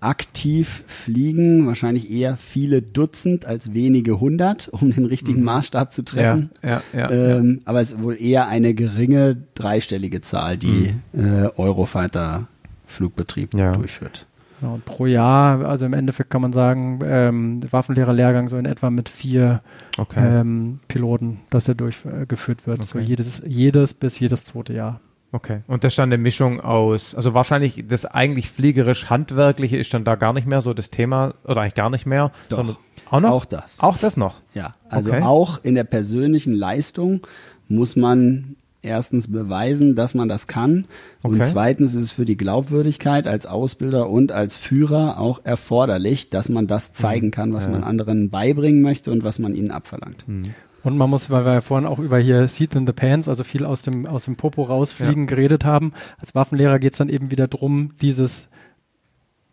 aktiv fliegen, wahrscheinlich eher viele Dutzend als wenige hundert, um den richtigen mhm. Maßstab zu treffen. Ja, ja, ja, ähm, ja, Aber es ist wohl eher eine geringe dreistellige Zahl, die mhm. äh, Eurofighter Flugbetrieb ja. durchführt. Genau, pro Jahr, also im Endeffekt kann man sagen, ähm, Waffenlehrerlehrgang so in etwa mit vier okay. ähm, Piloten, dass er durchgeführt wird. Okay. So jedes, jedes bis jedes zweite Jahr. Okay. Und das ist dann eine Mischung aus, also wahrscheinlich das eigentlich fliegerisch-handwerkliche ist dann da gar nicht mehr so das Thema, oder eigentlich gar nicht mehr. Doch. Sondern auch noch? Auch das. Auch das noch? Ja. Also okay. auch in der persönlichen Leistung muss man erstens beweisen, dass man das kann. Okay. Und zweitens ist es für die Glaubwürdigkeit als Ausbilder und als Führer auch erforderlich, dass man das zeigen mhm. kann, was ja. man anderen beibringen möchte und was man ihnen abverlangt. Mhm. Und man muss, weil wir ja vorhin auch über hier Seat in the Pants, also viel aus dem, aus dem Popo rausfliegen, ja. geredet haben. Als Waffenlehrer geht es dann eben wieder drum, dieses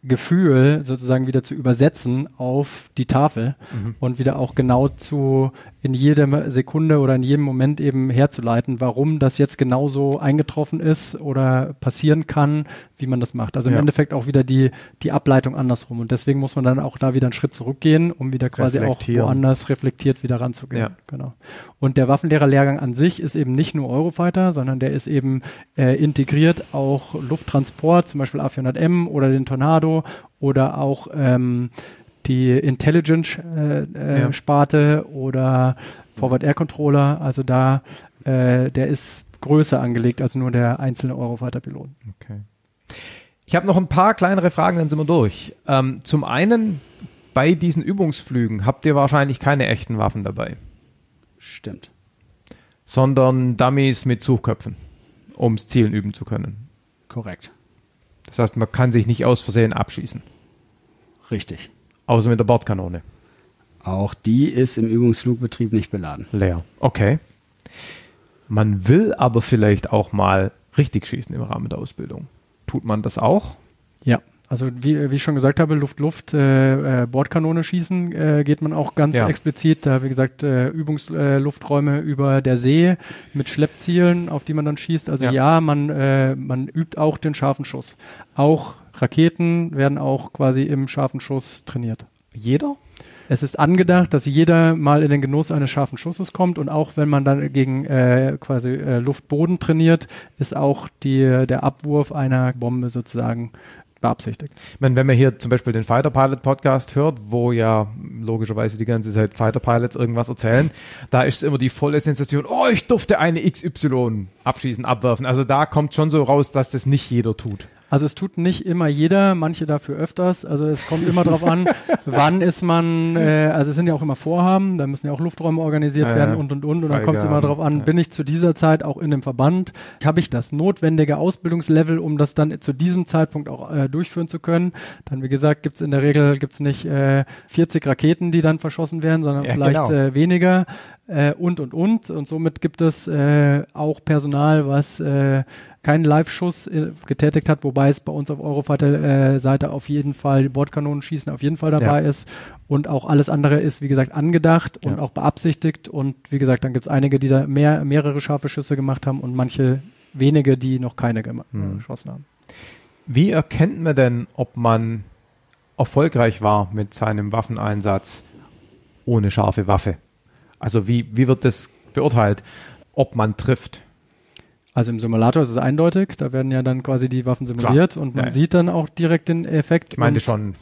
Gefühl sozusagen wieder zu übersetzen auf die Tafel mhm. und wieder auch genau zu in jeder Sekunde oder in jedem Moment eben herzuleiten, warum das jetzt genauso eingetroffen ist oder passieren kann, wie man das macht. Also im ja. Endeffekt auch wieder die, die Ableitung andersrum. Und deswegen muss man dann auch da wieder einen Schritt zurückgehen, um wieder quasi auch woanders reflektiert wieder ranzugehen. Ja. Genau. Und der Waffenlehrerlehrgang an sich ist eben nicht nur Eurofighter, sondern der ist eben äh, integriert auch Lufttransport, zum Beispiel A400M oder den Tornado oder auch ähm, die Intelligence-Sparte äh, äh, ja. oder Forward Air Controller. Also da, äh, der ist größer angelegt als nur der einzelne Eurofighter-Pilot. Okay. Ich habe noch ein paar kleinere Fragen, dann sind wir durch. Ähm, zum einen, bei diesen Übungsflügen habt ihr wahrscheinlich keine echten Waffen dabei. Stimmt. Sondern Dummies mit Suchköpfen, ums Zielen üben zu können. Korrekt. Das heißt, man kann sich nicht aus Versehen abschießen. Richtig. Außer mit der Bordkanone. Auch die ist im Übungsflugbetrieb nicht beladen. Leer. Okay. Man will aber vielleicht auch mal richtig schießen im Rahmen der Ausbildung. Tut man das auch? Ja. Also wie, wie ich schon gesagt habe, Luft-Luft, äh, äh, Bordkanone schießen äh, geht man auch ganz ja. explizit. Da wie gesagt äh, Übungslufträume äh, über der See mit Schleppzielen, auf die man dann schießt. Also ja, ja man äh, man übt auch den scharfen Schuss. Auch Raketen werden auch quasi im scharfen Schuss trainiert. Jeder? Es ist angedacht, dass jeder mal in den Genuss eines scharfen Schusses kommt und auch wenn man dann gegen äh, quasi äh, Luftboden trainiert, ist auch die, der Abwurf einer Bombe sozusagen beabsichtigt. Ich meine, wenn man hier zum Beispiel den Fighter Pilot Podcast hört, wo ja logischerweise die ganze Zeit Fighter Pilots irgendwas erzählen, da ist es immer die volle Sensation, oh, ich durfte eine XY abschießen, abwerfen. Also da kommt schon so raus, dass das nicht jeder tut. Also es tut nicht immer jeder, manche dafür öfters. Also es kommt immer darauf an, wann ist man, äh, also es sind ja auch immer Vorhaben, da müssen ja auch Lufträume organisiert ja, werden und und und. Und dann kommt es immer darauf an, ja. bin ich zu dieser Zeit auch in dem Verband? Habe ich das notwendige Ausbildungslevel, um das dann zu diesem Zeitpunkt auch äh, durchführen zu können? Dann, wie gesagt, gibt's in der Regel gibt's nicht äh, 40 Raketen, die dann verschossen werden, sondern ja, vielleicht genau. äh, weniger äh, und und und. Und somit gibt es äh, auch Personal, was äh, keinen Live-Schuss äh, getätigt hat, wobei es bei uns auf Eurofighter-Seite äh, auf jeden Fall Bordkanonenschießen auf jeden Fall dabei ja. ist und auch alles andere ist, wie gesagt, angedacht und ja. auch beabsichtigt und wie gesagt, dann gibt es einige, die da mehr, mehrere scharfe Schüsse gemacht haben und manche wenige, die noch keine hm. geschossen haben. Wie erkennt man denn, ob man erfolgreich war mit seinem Waffeneinsatz ohne scharfe Waffe? Also wie, wie wird das beurteilt, ob man trifft? Also im Simulator ist es eindeutig, da werden ja dann quasi die Waffen simuliert Klar. und man ja. sieht dann auch direkt den Effekt. Ich meinte schon.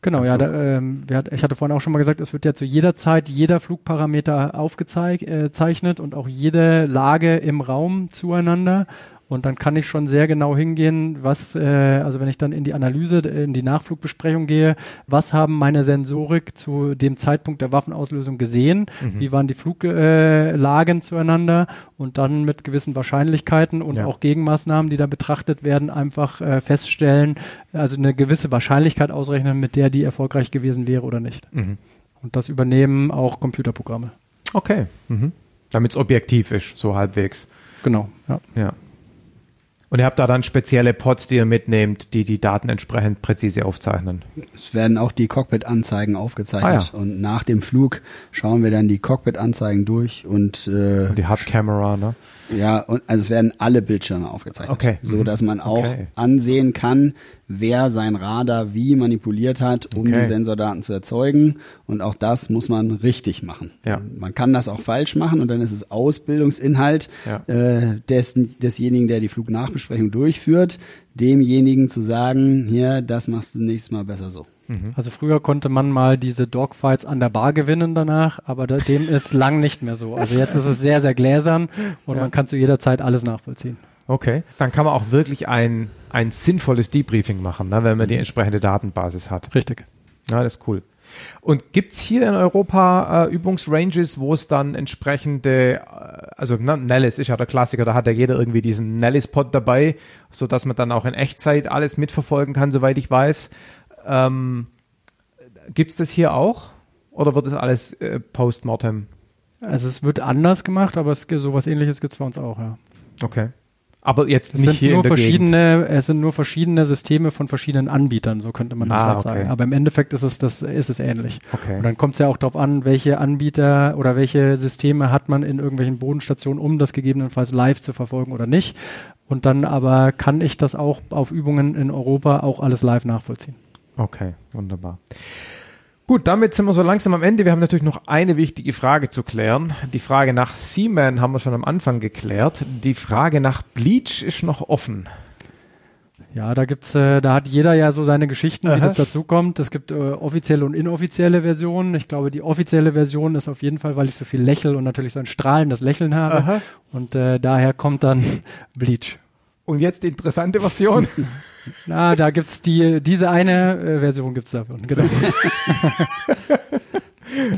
Genau, ja, da, ähm, hat, ich hatte vorhin auch schon mal gesagt, es wird ja zu jeder Zeit jeder Flugparameter aufgezeichnet äh, und auch jede Lage im Raum zueinander. Und dann kann ich schon sehr genau hingehen, was, äh, also wenn ich dann in die Analyse, in die Nachflugbesprechung gehe, was haben meine Sensorik zu dem Zeitpunkt der Waffenauslösung gesehen, mhm. wie waren die Fluglagen äh, zueinander und dann mit gewissen Wahrscheinlichkeiten und ja. auch Gegenmaßnahmen, die da betrachtet werden, einfach äh, feststellen, also eine gewisse Wahrscheinlichkeit ausrechnen, mit der die erfolgreich gewesen wäre oder nicht. Mhm. Und das übernehmen auch Computerprogramme. Okay. Mhm. Damit es objektiv ist, so halbwegs. Genau, ja. Ja. Und ihr habt da dann spezielle Pods, die ihr mitnehmt, die die Daten entsprechend präzise aufzeichnen. Es werden auch die Cockpit-Anzeigen aufgezeichnet ah, ja. und nach dem Flug schauen wir dann die Cockpit-Anzeigen durch und äh, die Hard-Camera, ne? Ja, und also es werden alle Bildschirme aufgezeichnet, okay. so dass man auch okay. ansehen kann, wer sein Radar wie manipuliert hat, um okay. die Sensordaten zu erzeugen. Und auch das muss man richtig machen. Ja. Man kann das auch falsch machen und dann ist es Ausbildungsinhalt ja. äh, des, desjenigen, der die Flugnachbesprechung durchführt, demjenigen zu sagen, hier, das machst du nächstes Mal besser so. Mhm. Also früher konnte man mal diese Dogfights an der Bar gewinnen danach, aber dem ist lang nicht mehr so. Also jetzt ist es sehr, sehr gläsern und ja. man kann zu jeder Zeit alles nachvollziehen. Okay, dann kann man auch wirklich ein, ein sinnvolles Debriefing machen, ne, wenn man die entsprechende Datenbasis hat. Richtig. Ja, das ist cool. Und gibt's hier in Europa äh, Übungsranges, wo es dann entsprechende, äh, also ne, Nellis ist ja der Klassiker, da hat ja jeder irgendwie diesen Nellis-Pod dabei, so dass man dann auch in Echtzeit alles mitverfolgen kann, soweit ich weiß. Ähm, gibt's das hier auch? Oder wird das alles äh, post-mortem? Also es wird anders gemacht, aber es, sowas ähnliches gibt's bei uns auch, ja. Okay. Aber jetzt es nicht sind hier nur in der verschiedene, Gegend. Es sind nur verschiedene Systeme von verschiedenen Anbietern, so könnte man das ah, okay. sagen. Aber im Endeffekt ist es, das, ist es ähnlich. Okay. Und dann kommt es ja auch darauf an, welche Anbieter oder welche Systeme hat man in irgendwelchen Bodenstationen, um das gegebenenfalls live zu verfolgen oder nicht. Und dann aber kann ich das auch auf Übungen in Europa auch alles live nachvollziehen. Okay, wunderbar. Gut, damit sind wir so langsam am Ende. Wir haben natürlich noch eine wichtige Frage zu klären. Die Frage nach Seaman haben wir schon am Anfang geklärt. Die Frage nach Bleach ist noch offen. Ja, da gibt's, äh, da hat jeder ja so seine Geschichten, Aha. wie das dazu kommt. Es gibt äh, offizielle und inoffizielle Versionen. Ich glaube, die offizielle Version ist auf jeden Fall, weil ich so viel lächle und natürlich so ein strahlendes Lächeln habe. Aha. Und äh, daher kommt dann Bleach. Und jetzt die interessante Version. Na, da gibt's die, diese eine äh, Version gibt's davon, genau.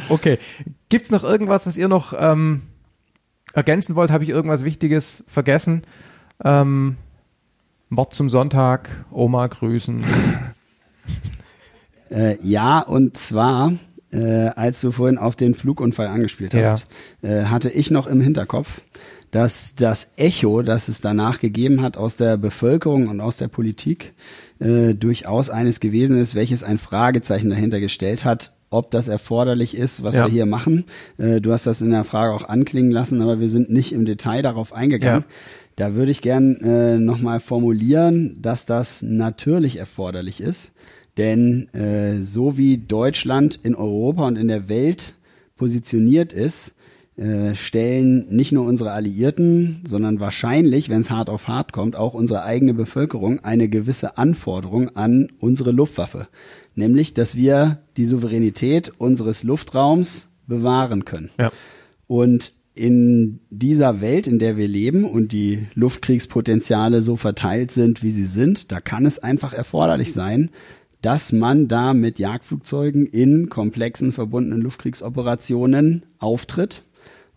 okay. Gibt's noch irgendwas, was ihr noch ähm, ergänzen wollt? Habe ich irgendwas Wichtiges vergessen? Ähm, Wort zum Sonntag, Oma grüßen. Äh, ja, und zwar, äh, als du vorhin auf den Flugunfall angespielt hast, ja. äh, hatte ich noch im Hinterkopf, dass das Echo, das es danach gegeben hat aus der Bevölkerung und aus der Politik, äh, durchaus eines gewesen ist, welches ein Fragezeichen dahinter gestellt hat, ob das erforderlich ist, was ja. wir hier machen. Äh, du hast das in der Frage auch anklingen lassen, aber wir sind nicht im Detail darauf eingegangen. Ja. Da würde ich gern äh, nochmal formulieren, dass das natürlich erforderlich ist. Denn äh, so wie Deutschland in Europa und in der Welt positioniert ist, äh, stellen nicht nur unsere Alliierten, sondern wahrscheinlich, wenn es hart auf hart kommt, auch unsere eigene Bevölkerung eine gewisse Anforderung an unsere Luftwaffe. Nämlich, dass wir die Souveränität unseres Luftraums bewahren können. Ja. Und in dieser Welt, in der wir leben und die Luftkriegspotenziale so verteilt sind, wie sie sind, da kann es einfach erforderlich sein, dass man da mit Jagdflugzeugen in komplexen verbundenen Luftkriegsoperationen auftritt.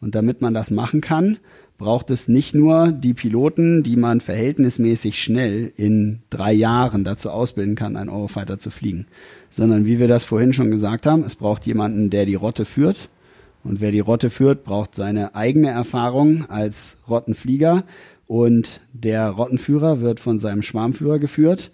Und damit man das machen kann, braucht es nicht nur die Piloten, die man verhältnismäßig schnell in drei Jahren dazu ausbilden kann, einen Eurofighter zu fliegen, sondern wie wir das vorhin schon gesagt haben, es braucht jemanden, der die Rotte führt. Und wer die Rotte führt, braucht seine eigene Erfahrung als Rottenflieger. Und der Rottenführer wird von seinem Schwarmführer geführt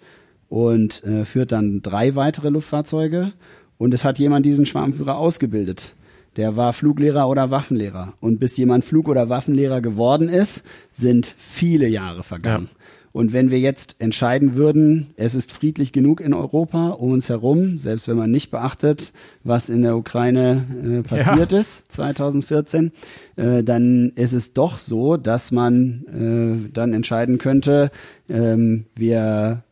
und äh, führt dann drei weitere Luftfahrzeuge. Und es hat jemand diesen Schwarmführer ausgebildet. Der war Fluglehrer oder Waffenlehrer. Und bis jemand Flug- oder Waffenlehrer geworden ist, sind viele Jahre vergangen. Ja. Und wenn wir jetzt entscheiden würden, es ist friedlich genug in Europa um uns herum, selbst wenn man nicht beachtet, was in der Ukraine äh, passiert ja. ist 2014, äh, dann ist es doch so, dass man äh, dann entscheiden könnte, ähm, wir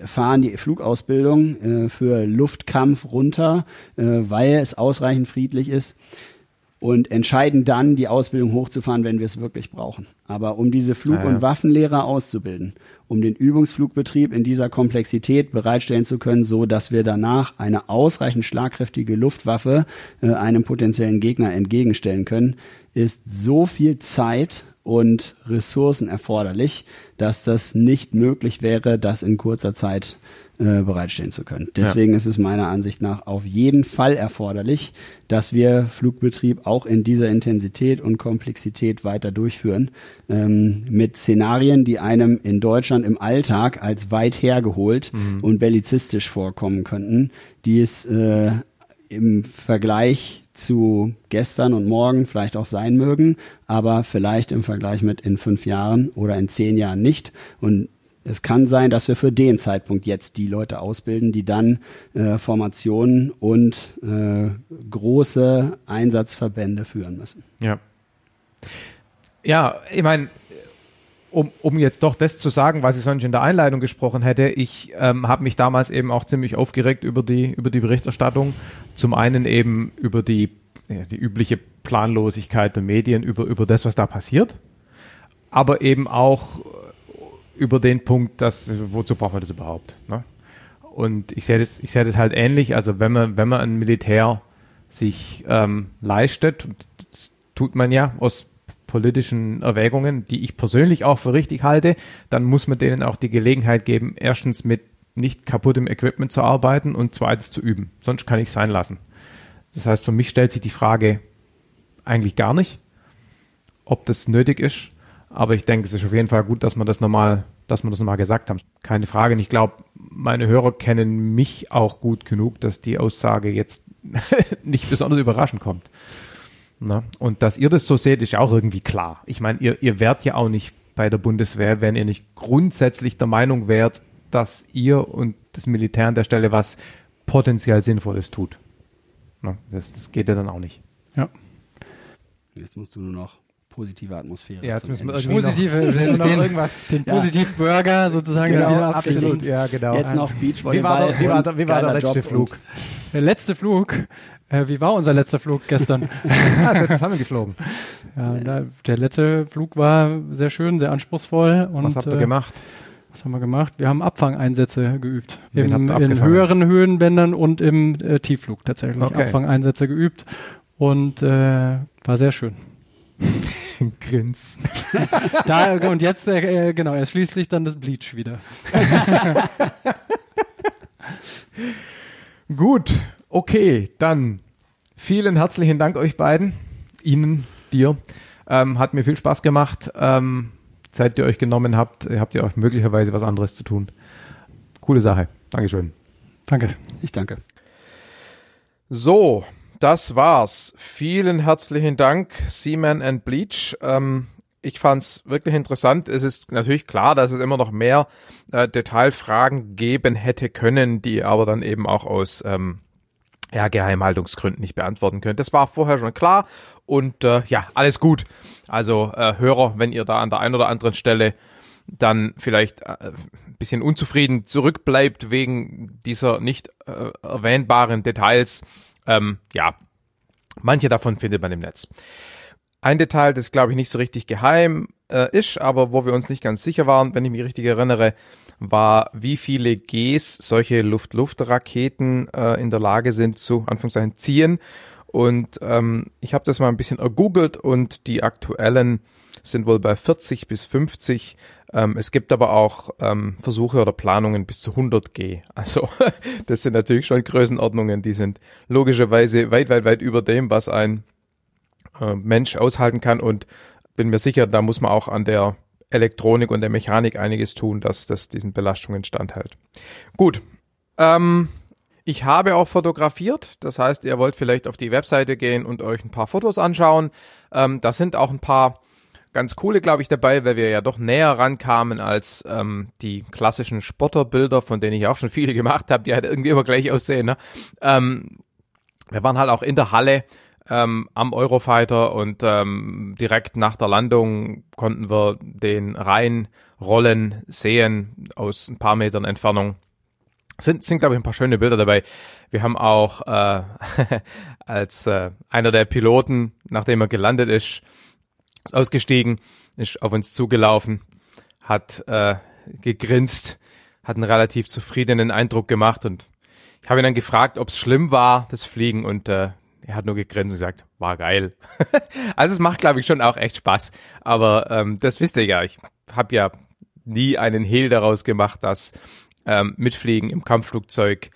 fahren die Flugausbildung äh, für Luftkampf runter, äh, weil es ausreichend friedlich ist und entscheiden dann, die Ausbildung hochzufahren, wenn wir es wirklich brauchen. Aber um diese Flug- ja. und Waffenlehrer auszubilden, um den Übungsflugbetrieb in dieser Komplexität bereitstellen zu können, so dass wir danach eine ausreichend schlagkräftige Luftwaffe äh, einem potenziellen Gegner entgegenstellen können, ist so viel Zeit und Ressourcen erforderlich, dass das nicht möglich wäre, das in kurzer Zeit äh, bereitstellen zu können. Deswegen ja. ist es meiner Ansicht nach auf jeden Fall erforderlich, dass wir Flugbetrieb auch in dieser Intensität und Komplexität weiter durchführen, ähm, mit Szenarien, die einem in Deutschland im Alltag als weit hergeholt mhm. und bellizistisch vorkommen könnten, die es äh, im Vergleich zu gestern und morgen vielleicht auch sein mögen, aber vielleicht im Vergleich mit in fünf Jahren oder in zehn Jahren nicht. Und es kann sein, dass wir für den Zeitpunkt jetzt die Leute ausbilden, die dann äh, Formationen und äh, große Einsatzverbände führen müssen. Ja. Ja, ich meine, um, um jetzt doch das zu sagen, was ich sonst in der Einleitung gesprochen hätte, ich ähm, habe mich damals eben auch ziemlich aufgeregt über die, über die Berichterstattung. Zum einen eben über die, die übliche Planlosigkeit der Medien, über, über das, was da passiert, aber eben auch über den Punkt, dass, wozu braucht man das überhaupt? Ne? Und ich sehe das, ich das halt ähnlich. Also wenn man, wenn man ein Militär sich ähm, leistet, tut man ja aus politischen Erwägungen, die ich persönlich auch für richtig halte, dann muss man denen auch die Gelegenheit geben, erstens mit nicht kaputtem Equipment zu arbeiten und zweitens zu üben. Sonst kann ich sein lassen. Das heißt, für mich stellt sich die Frage eigentlich gar nicht, ob das nötig ist. Aber ich denke, es ist auf jeden Fall gut, dass man das nochmal, dass man das nochmal gesagt haben. Keine Frage. Und ich glaube, meine Hörer kennen mich auch gut genug, dass die Aussage jetzt nicht besonders überraschend kommt. Ne? Und dass ihr das so seht, ist auch irgendwie klar. Ich meine, ihr, ihr wärt ja auch nicht bei der Bundeswehr, wenn ihr nicht grundsätzlich der Meinung wärt, dass ihr und das Militär an der Stelle was potenziell Sinnvolles tut. Ne? Das, das geht ja dann auch nicht. Ja. Jetzt musst du nur noch positive Atmosphäre. Ja, jetzt müssen wir irgendwie positive, noch, noch irgendwas, den ja. positiven Burger sozusagen genau, wieder absolut, ja, genau. Jetzt noch Beachvolleyball. Wie war, wie war, wie war der letzte Job Flug? Der letzte Flug äh, wie war unser letzter Flug gestern? ja, das letzte haben wir geflogen. Ja, da, der letzte Flug war sehr schön, sehr anspruchsvoll. Und, was habt ihr äh, gemacht? Was haben wir gemacht? Wir haben Abfangeinsätze geübt. Im, in höheren Höhenbändern und im äh, Tiefflug tatsächlich. Okay. Abfangeinsätze geübt und äh, war sehr schön. Grins. da, und jetzt, äh, äh, genau, er schließt sich dann das Bleach wieder. Gut, okay, dann vielen herzlichen Dank euch beiden, Ihnen, dir. Ähm, hat mir viel Spaß gemacht. Ähm, Zeit, die ihr euch genommen habt, habt ihr auch möglicherweise was anderes zu tun. Coole Sache. Dankeschön. Danke. Ich danke. So, das war's. Vielen herzlichen Dank, Seaman and Bleach. Ähm, ich fand's wirklich interessant. Es ist natürlich klar, dass es immer noch mehr äh, Detailfragen geben hätte können, die aber dann eben auch aus ähm, ja, Geheimhaltungsgründen nicht beantworten können. Das war vorher schon klar und äh, ja, alles gut. Also äh, Hörer, wenn ihr da an der einen oder anderen Stelle dann vielleicht äh, ein bisschen unzufrieden zurückbleibt wegen dieser nicht äh, erwähnbaren Details, ähm, ja, manche davon findet man im Netz. Ein Detail, das glaube ich nicht so richtig geheim äh, ist, aber wo wir uns nicht ganz sicher waren, wenn ich mich richtig erinnere, war, wie viele Gs solche Luft-Luft-Raketen äh, in der Lage sind zu Anführungszeichen ziehen. Und ähm, ich habe das mal ein bisschen ergoogelt und die aktuellen sind wohl bei 40 bis 50. Ähm, es gibt aber auch ähm, Versuche oder Planungen bis zu 100 G. Also das sind natürlich schon Größenordnungen, die sind logischerweise weit, weit, weit über dem, was ein äh, Mensch aushalten kann. Und bin mir sicher, da muss man auch an der Elektronik und der Mechanik einiges tun, dass das diesen Belastungen standhält. Gut. Ähm, ich habe auch fotografiert, das heißt, ihr wollt vielleicht auf die Webseite gehen und euch ein paar Fotos anschauen. Ähm, da sind auch ein paar ganz coole, glaube ich, dabei, weil wir ja doch näher rankamen als ähm, die klassischen Spotterbilder, von denen ich auch schon viele gemacht habe, die halt irgendwie immer gleich aussehen. Ne? Ähm, wir waren halt auch in der Halle ähm, am Eurofighter und ähm, direkt nach der Landung konnten wir den reinrollen sehen aus ein paar Metern Entfernung. Sind, sind glaube ich, ein paar schöne Bilder dabei. Wir haben auch äh, als äh, einer der Piloten, nachdem er gelandet ist, ist ausgestiegen, ist auf uns zugelaufen, hat äh, gegrinst, hat einen relativ zufriedenen Eindruck gemacht und ich habe ihn dann gefragt, ob es schlimm war, das Fliegen und äh, er hat nur gegrinst und gesagt, war geil. also es macht, glaube ich, schon auch echt Spaß. Aber ähm, das wisst ihr ja, ich habe ja nie einen Hehl daraus gemacht, dass ähm, Mitfliegen im Kampfflugzeug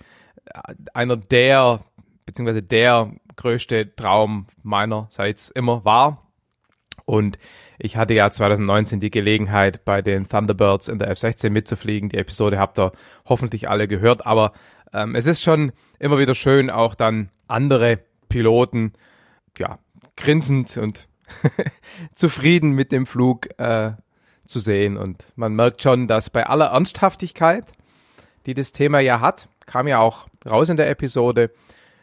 äh, einer der, beziehungsweise der größte Traum meinerseits immer war. Und ich hatte ja 2019 die Gelegenheit, bei den Thunderbirds in der F-16 mitzufliegen. Die Episode habt ihr hoffentlich alle gehört. Aber ähm, es ist schon immer wieder schön, auch dann andere Piloten, ja, grinsend und zufrieden mit dem Flug äh, zu sehen. Und man merkt schon, dass bei aller Ernsthaftigkeit, die das Thema ja hat, kam ja auch raus in der Episode,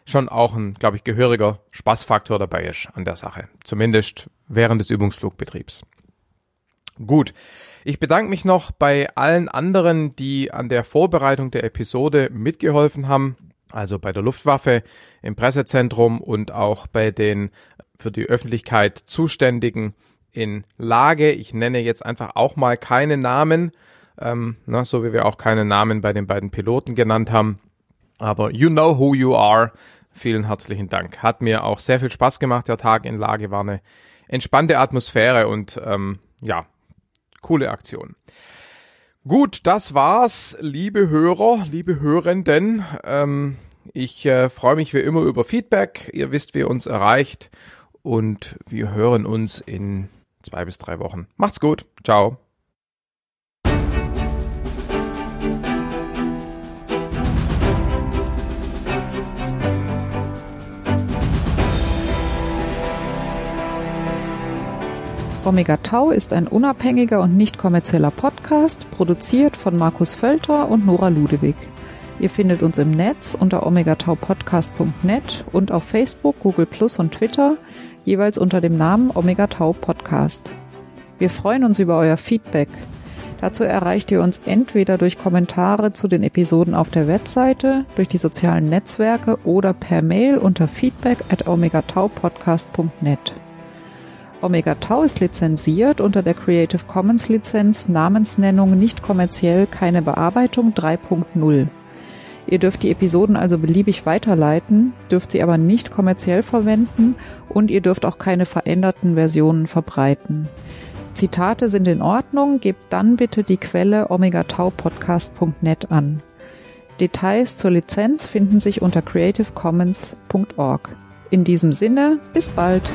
schon auch ein, glaube ich, gehöriger Spaßfaktor dabei ist an der Sache. Zumindest während des Übungsflugbetriebs. Gut. Ich bedanke mich noch bei allen anderen, die an der Vorbereitung der Episode mitgeholfen haben also bei der Luftwaffe im Pressezentrum und auch bei den für die Öffentlichkeit Zuständigen in Lage. Ich nenne jetzt einfach auch mal keine Namen, ähm, na, so wie wir auch keine Namen bei den beiden Piloten genannt haben. Aber you know who you are. Vielen herzlichen Dank. Hat mir auch sehr viel Spaß gemacht. Der Tag in Lage war eine entspannte Atmosphäre und ähm, ja, coole Aktion. Gut, das war's, liebe Hörer, liebe Hörenden. Ähm, ich äh, freue mich wie immer über Feedback. Ihr wisst, wie ihr uns erreicht. Und wir hören uns in zwei bis drei Wochen. Macht's gut. Ciao. Omega Tau ist ein unabhängiger und nicht kommerzieller Podcast, produziert von Markus Völter und Nora Ludewig. Ihr findet uns im Netz unter omegataupodcast.net und auf Facebook, Google Plus und Twitter jeweils unter dem Namen Omega Tau Podcast. Wir freuen uns über euer Feedback. Dazu erreicht ihr uns entweder durch Kommentare zu den Episoden auf der Webseite, durch die sozialen Netzwerke oder per Mail unter feedback at omegataupodcast.net. Omega Tau ist lizenziert unter der Creative Commons Lizenz Namensnennung nicht kommerziell keine Bearbeitung 3.0. Ihr dürft die Episoden also beliebig weiterleiten, dürft sie aber nicht kommerziell verwenden und ihr dürft auch keine veränderten Versionen verbreiten. Zitate sind in Ordnung, gebt dann bitte die Quelle omegataupodcast.net an. Details zur Lizenz finden sich unter creativecommons.org. In diesem Sinne, bis bald!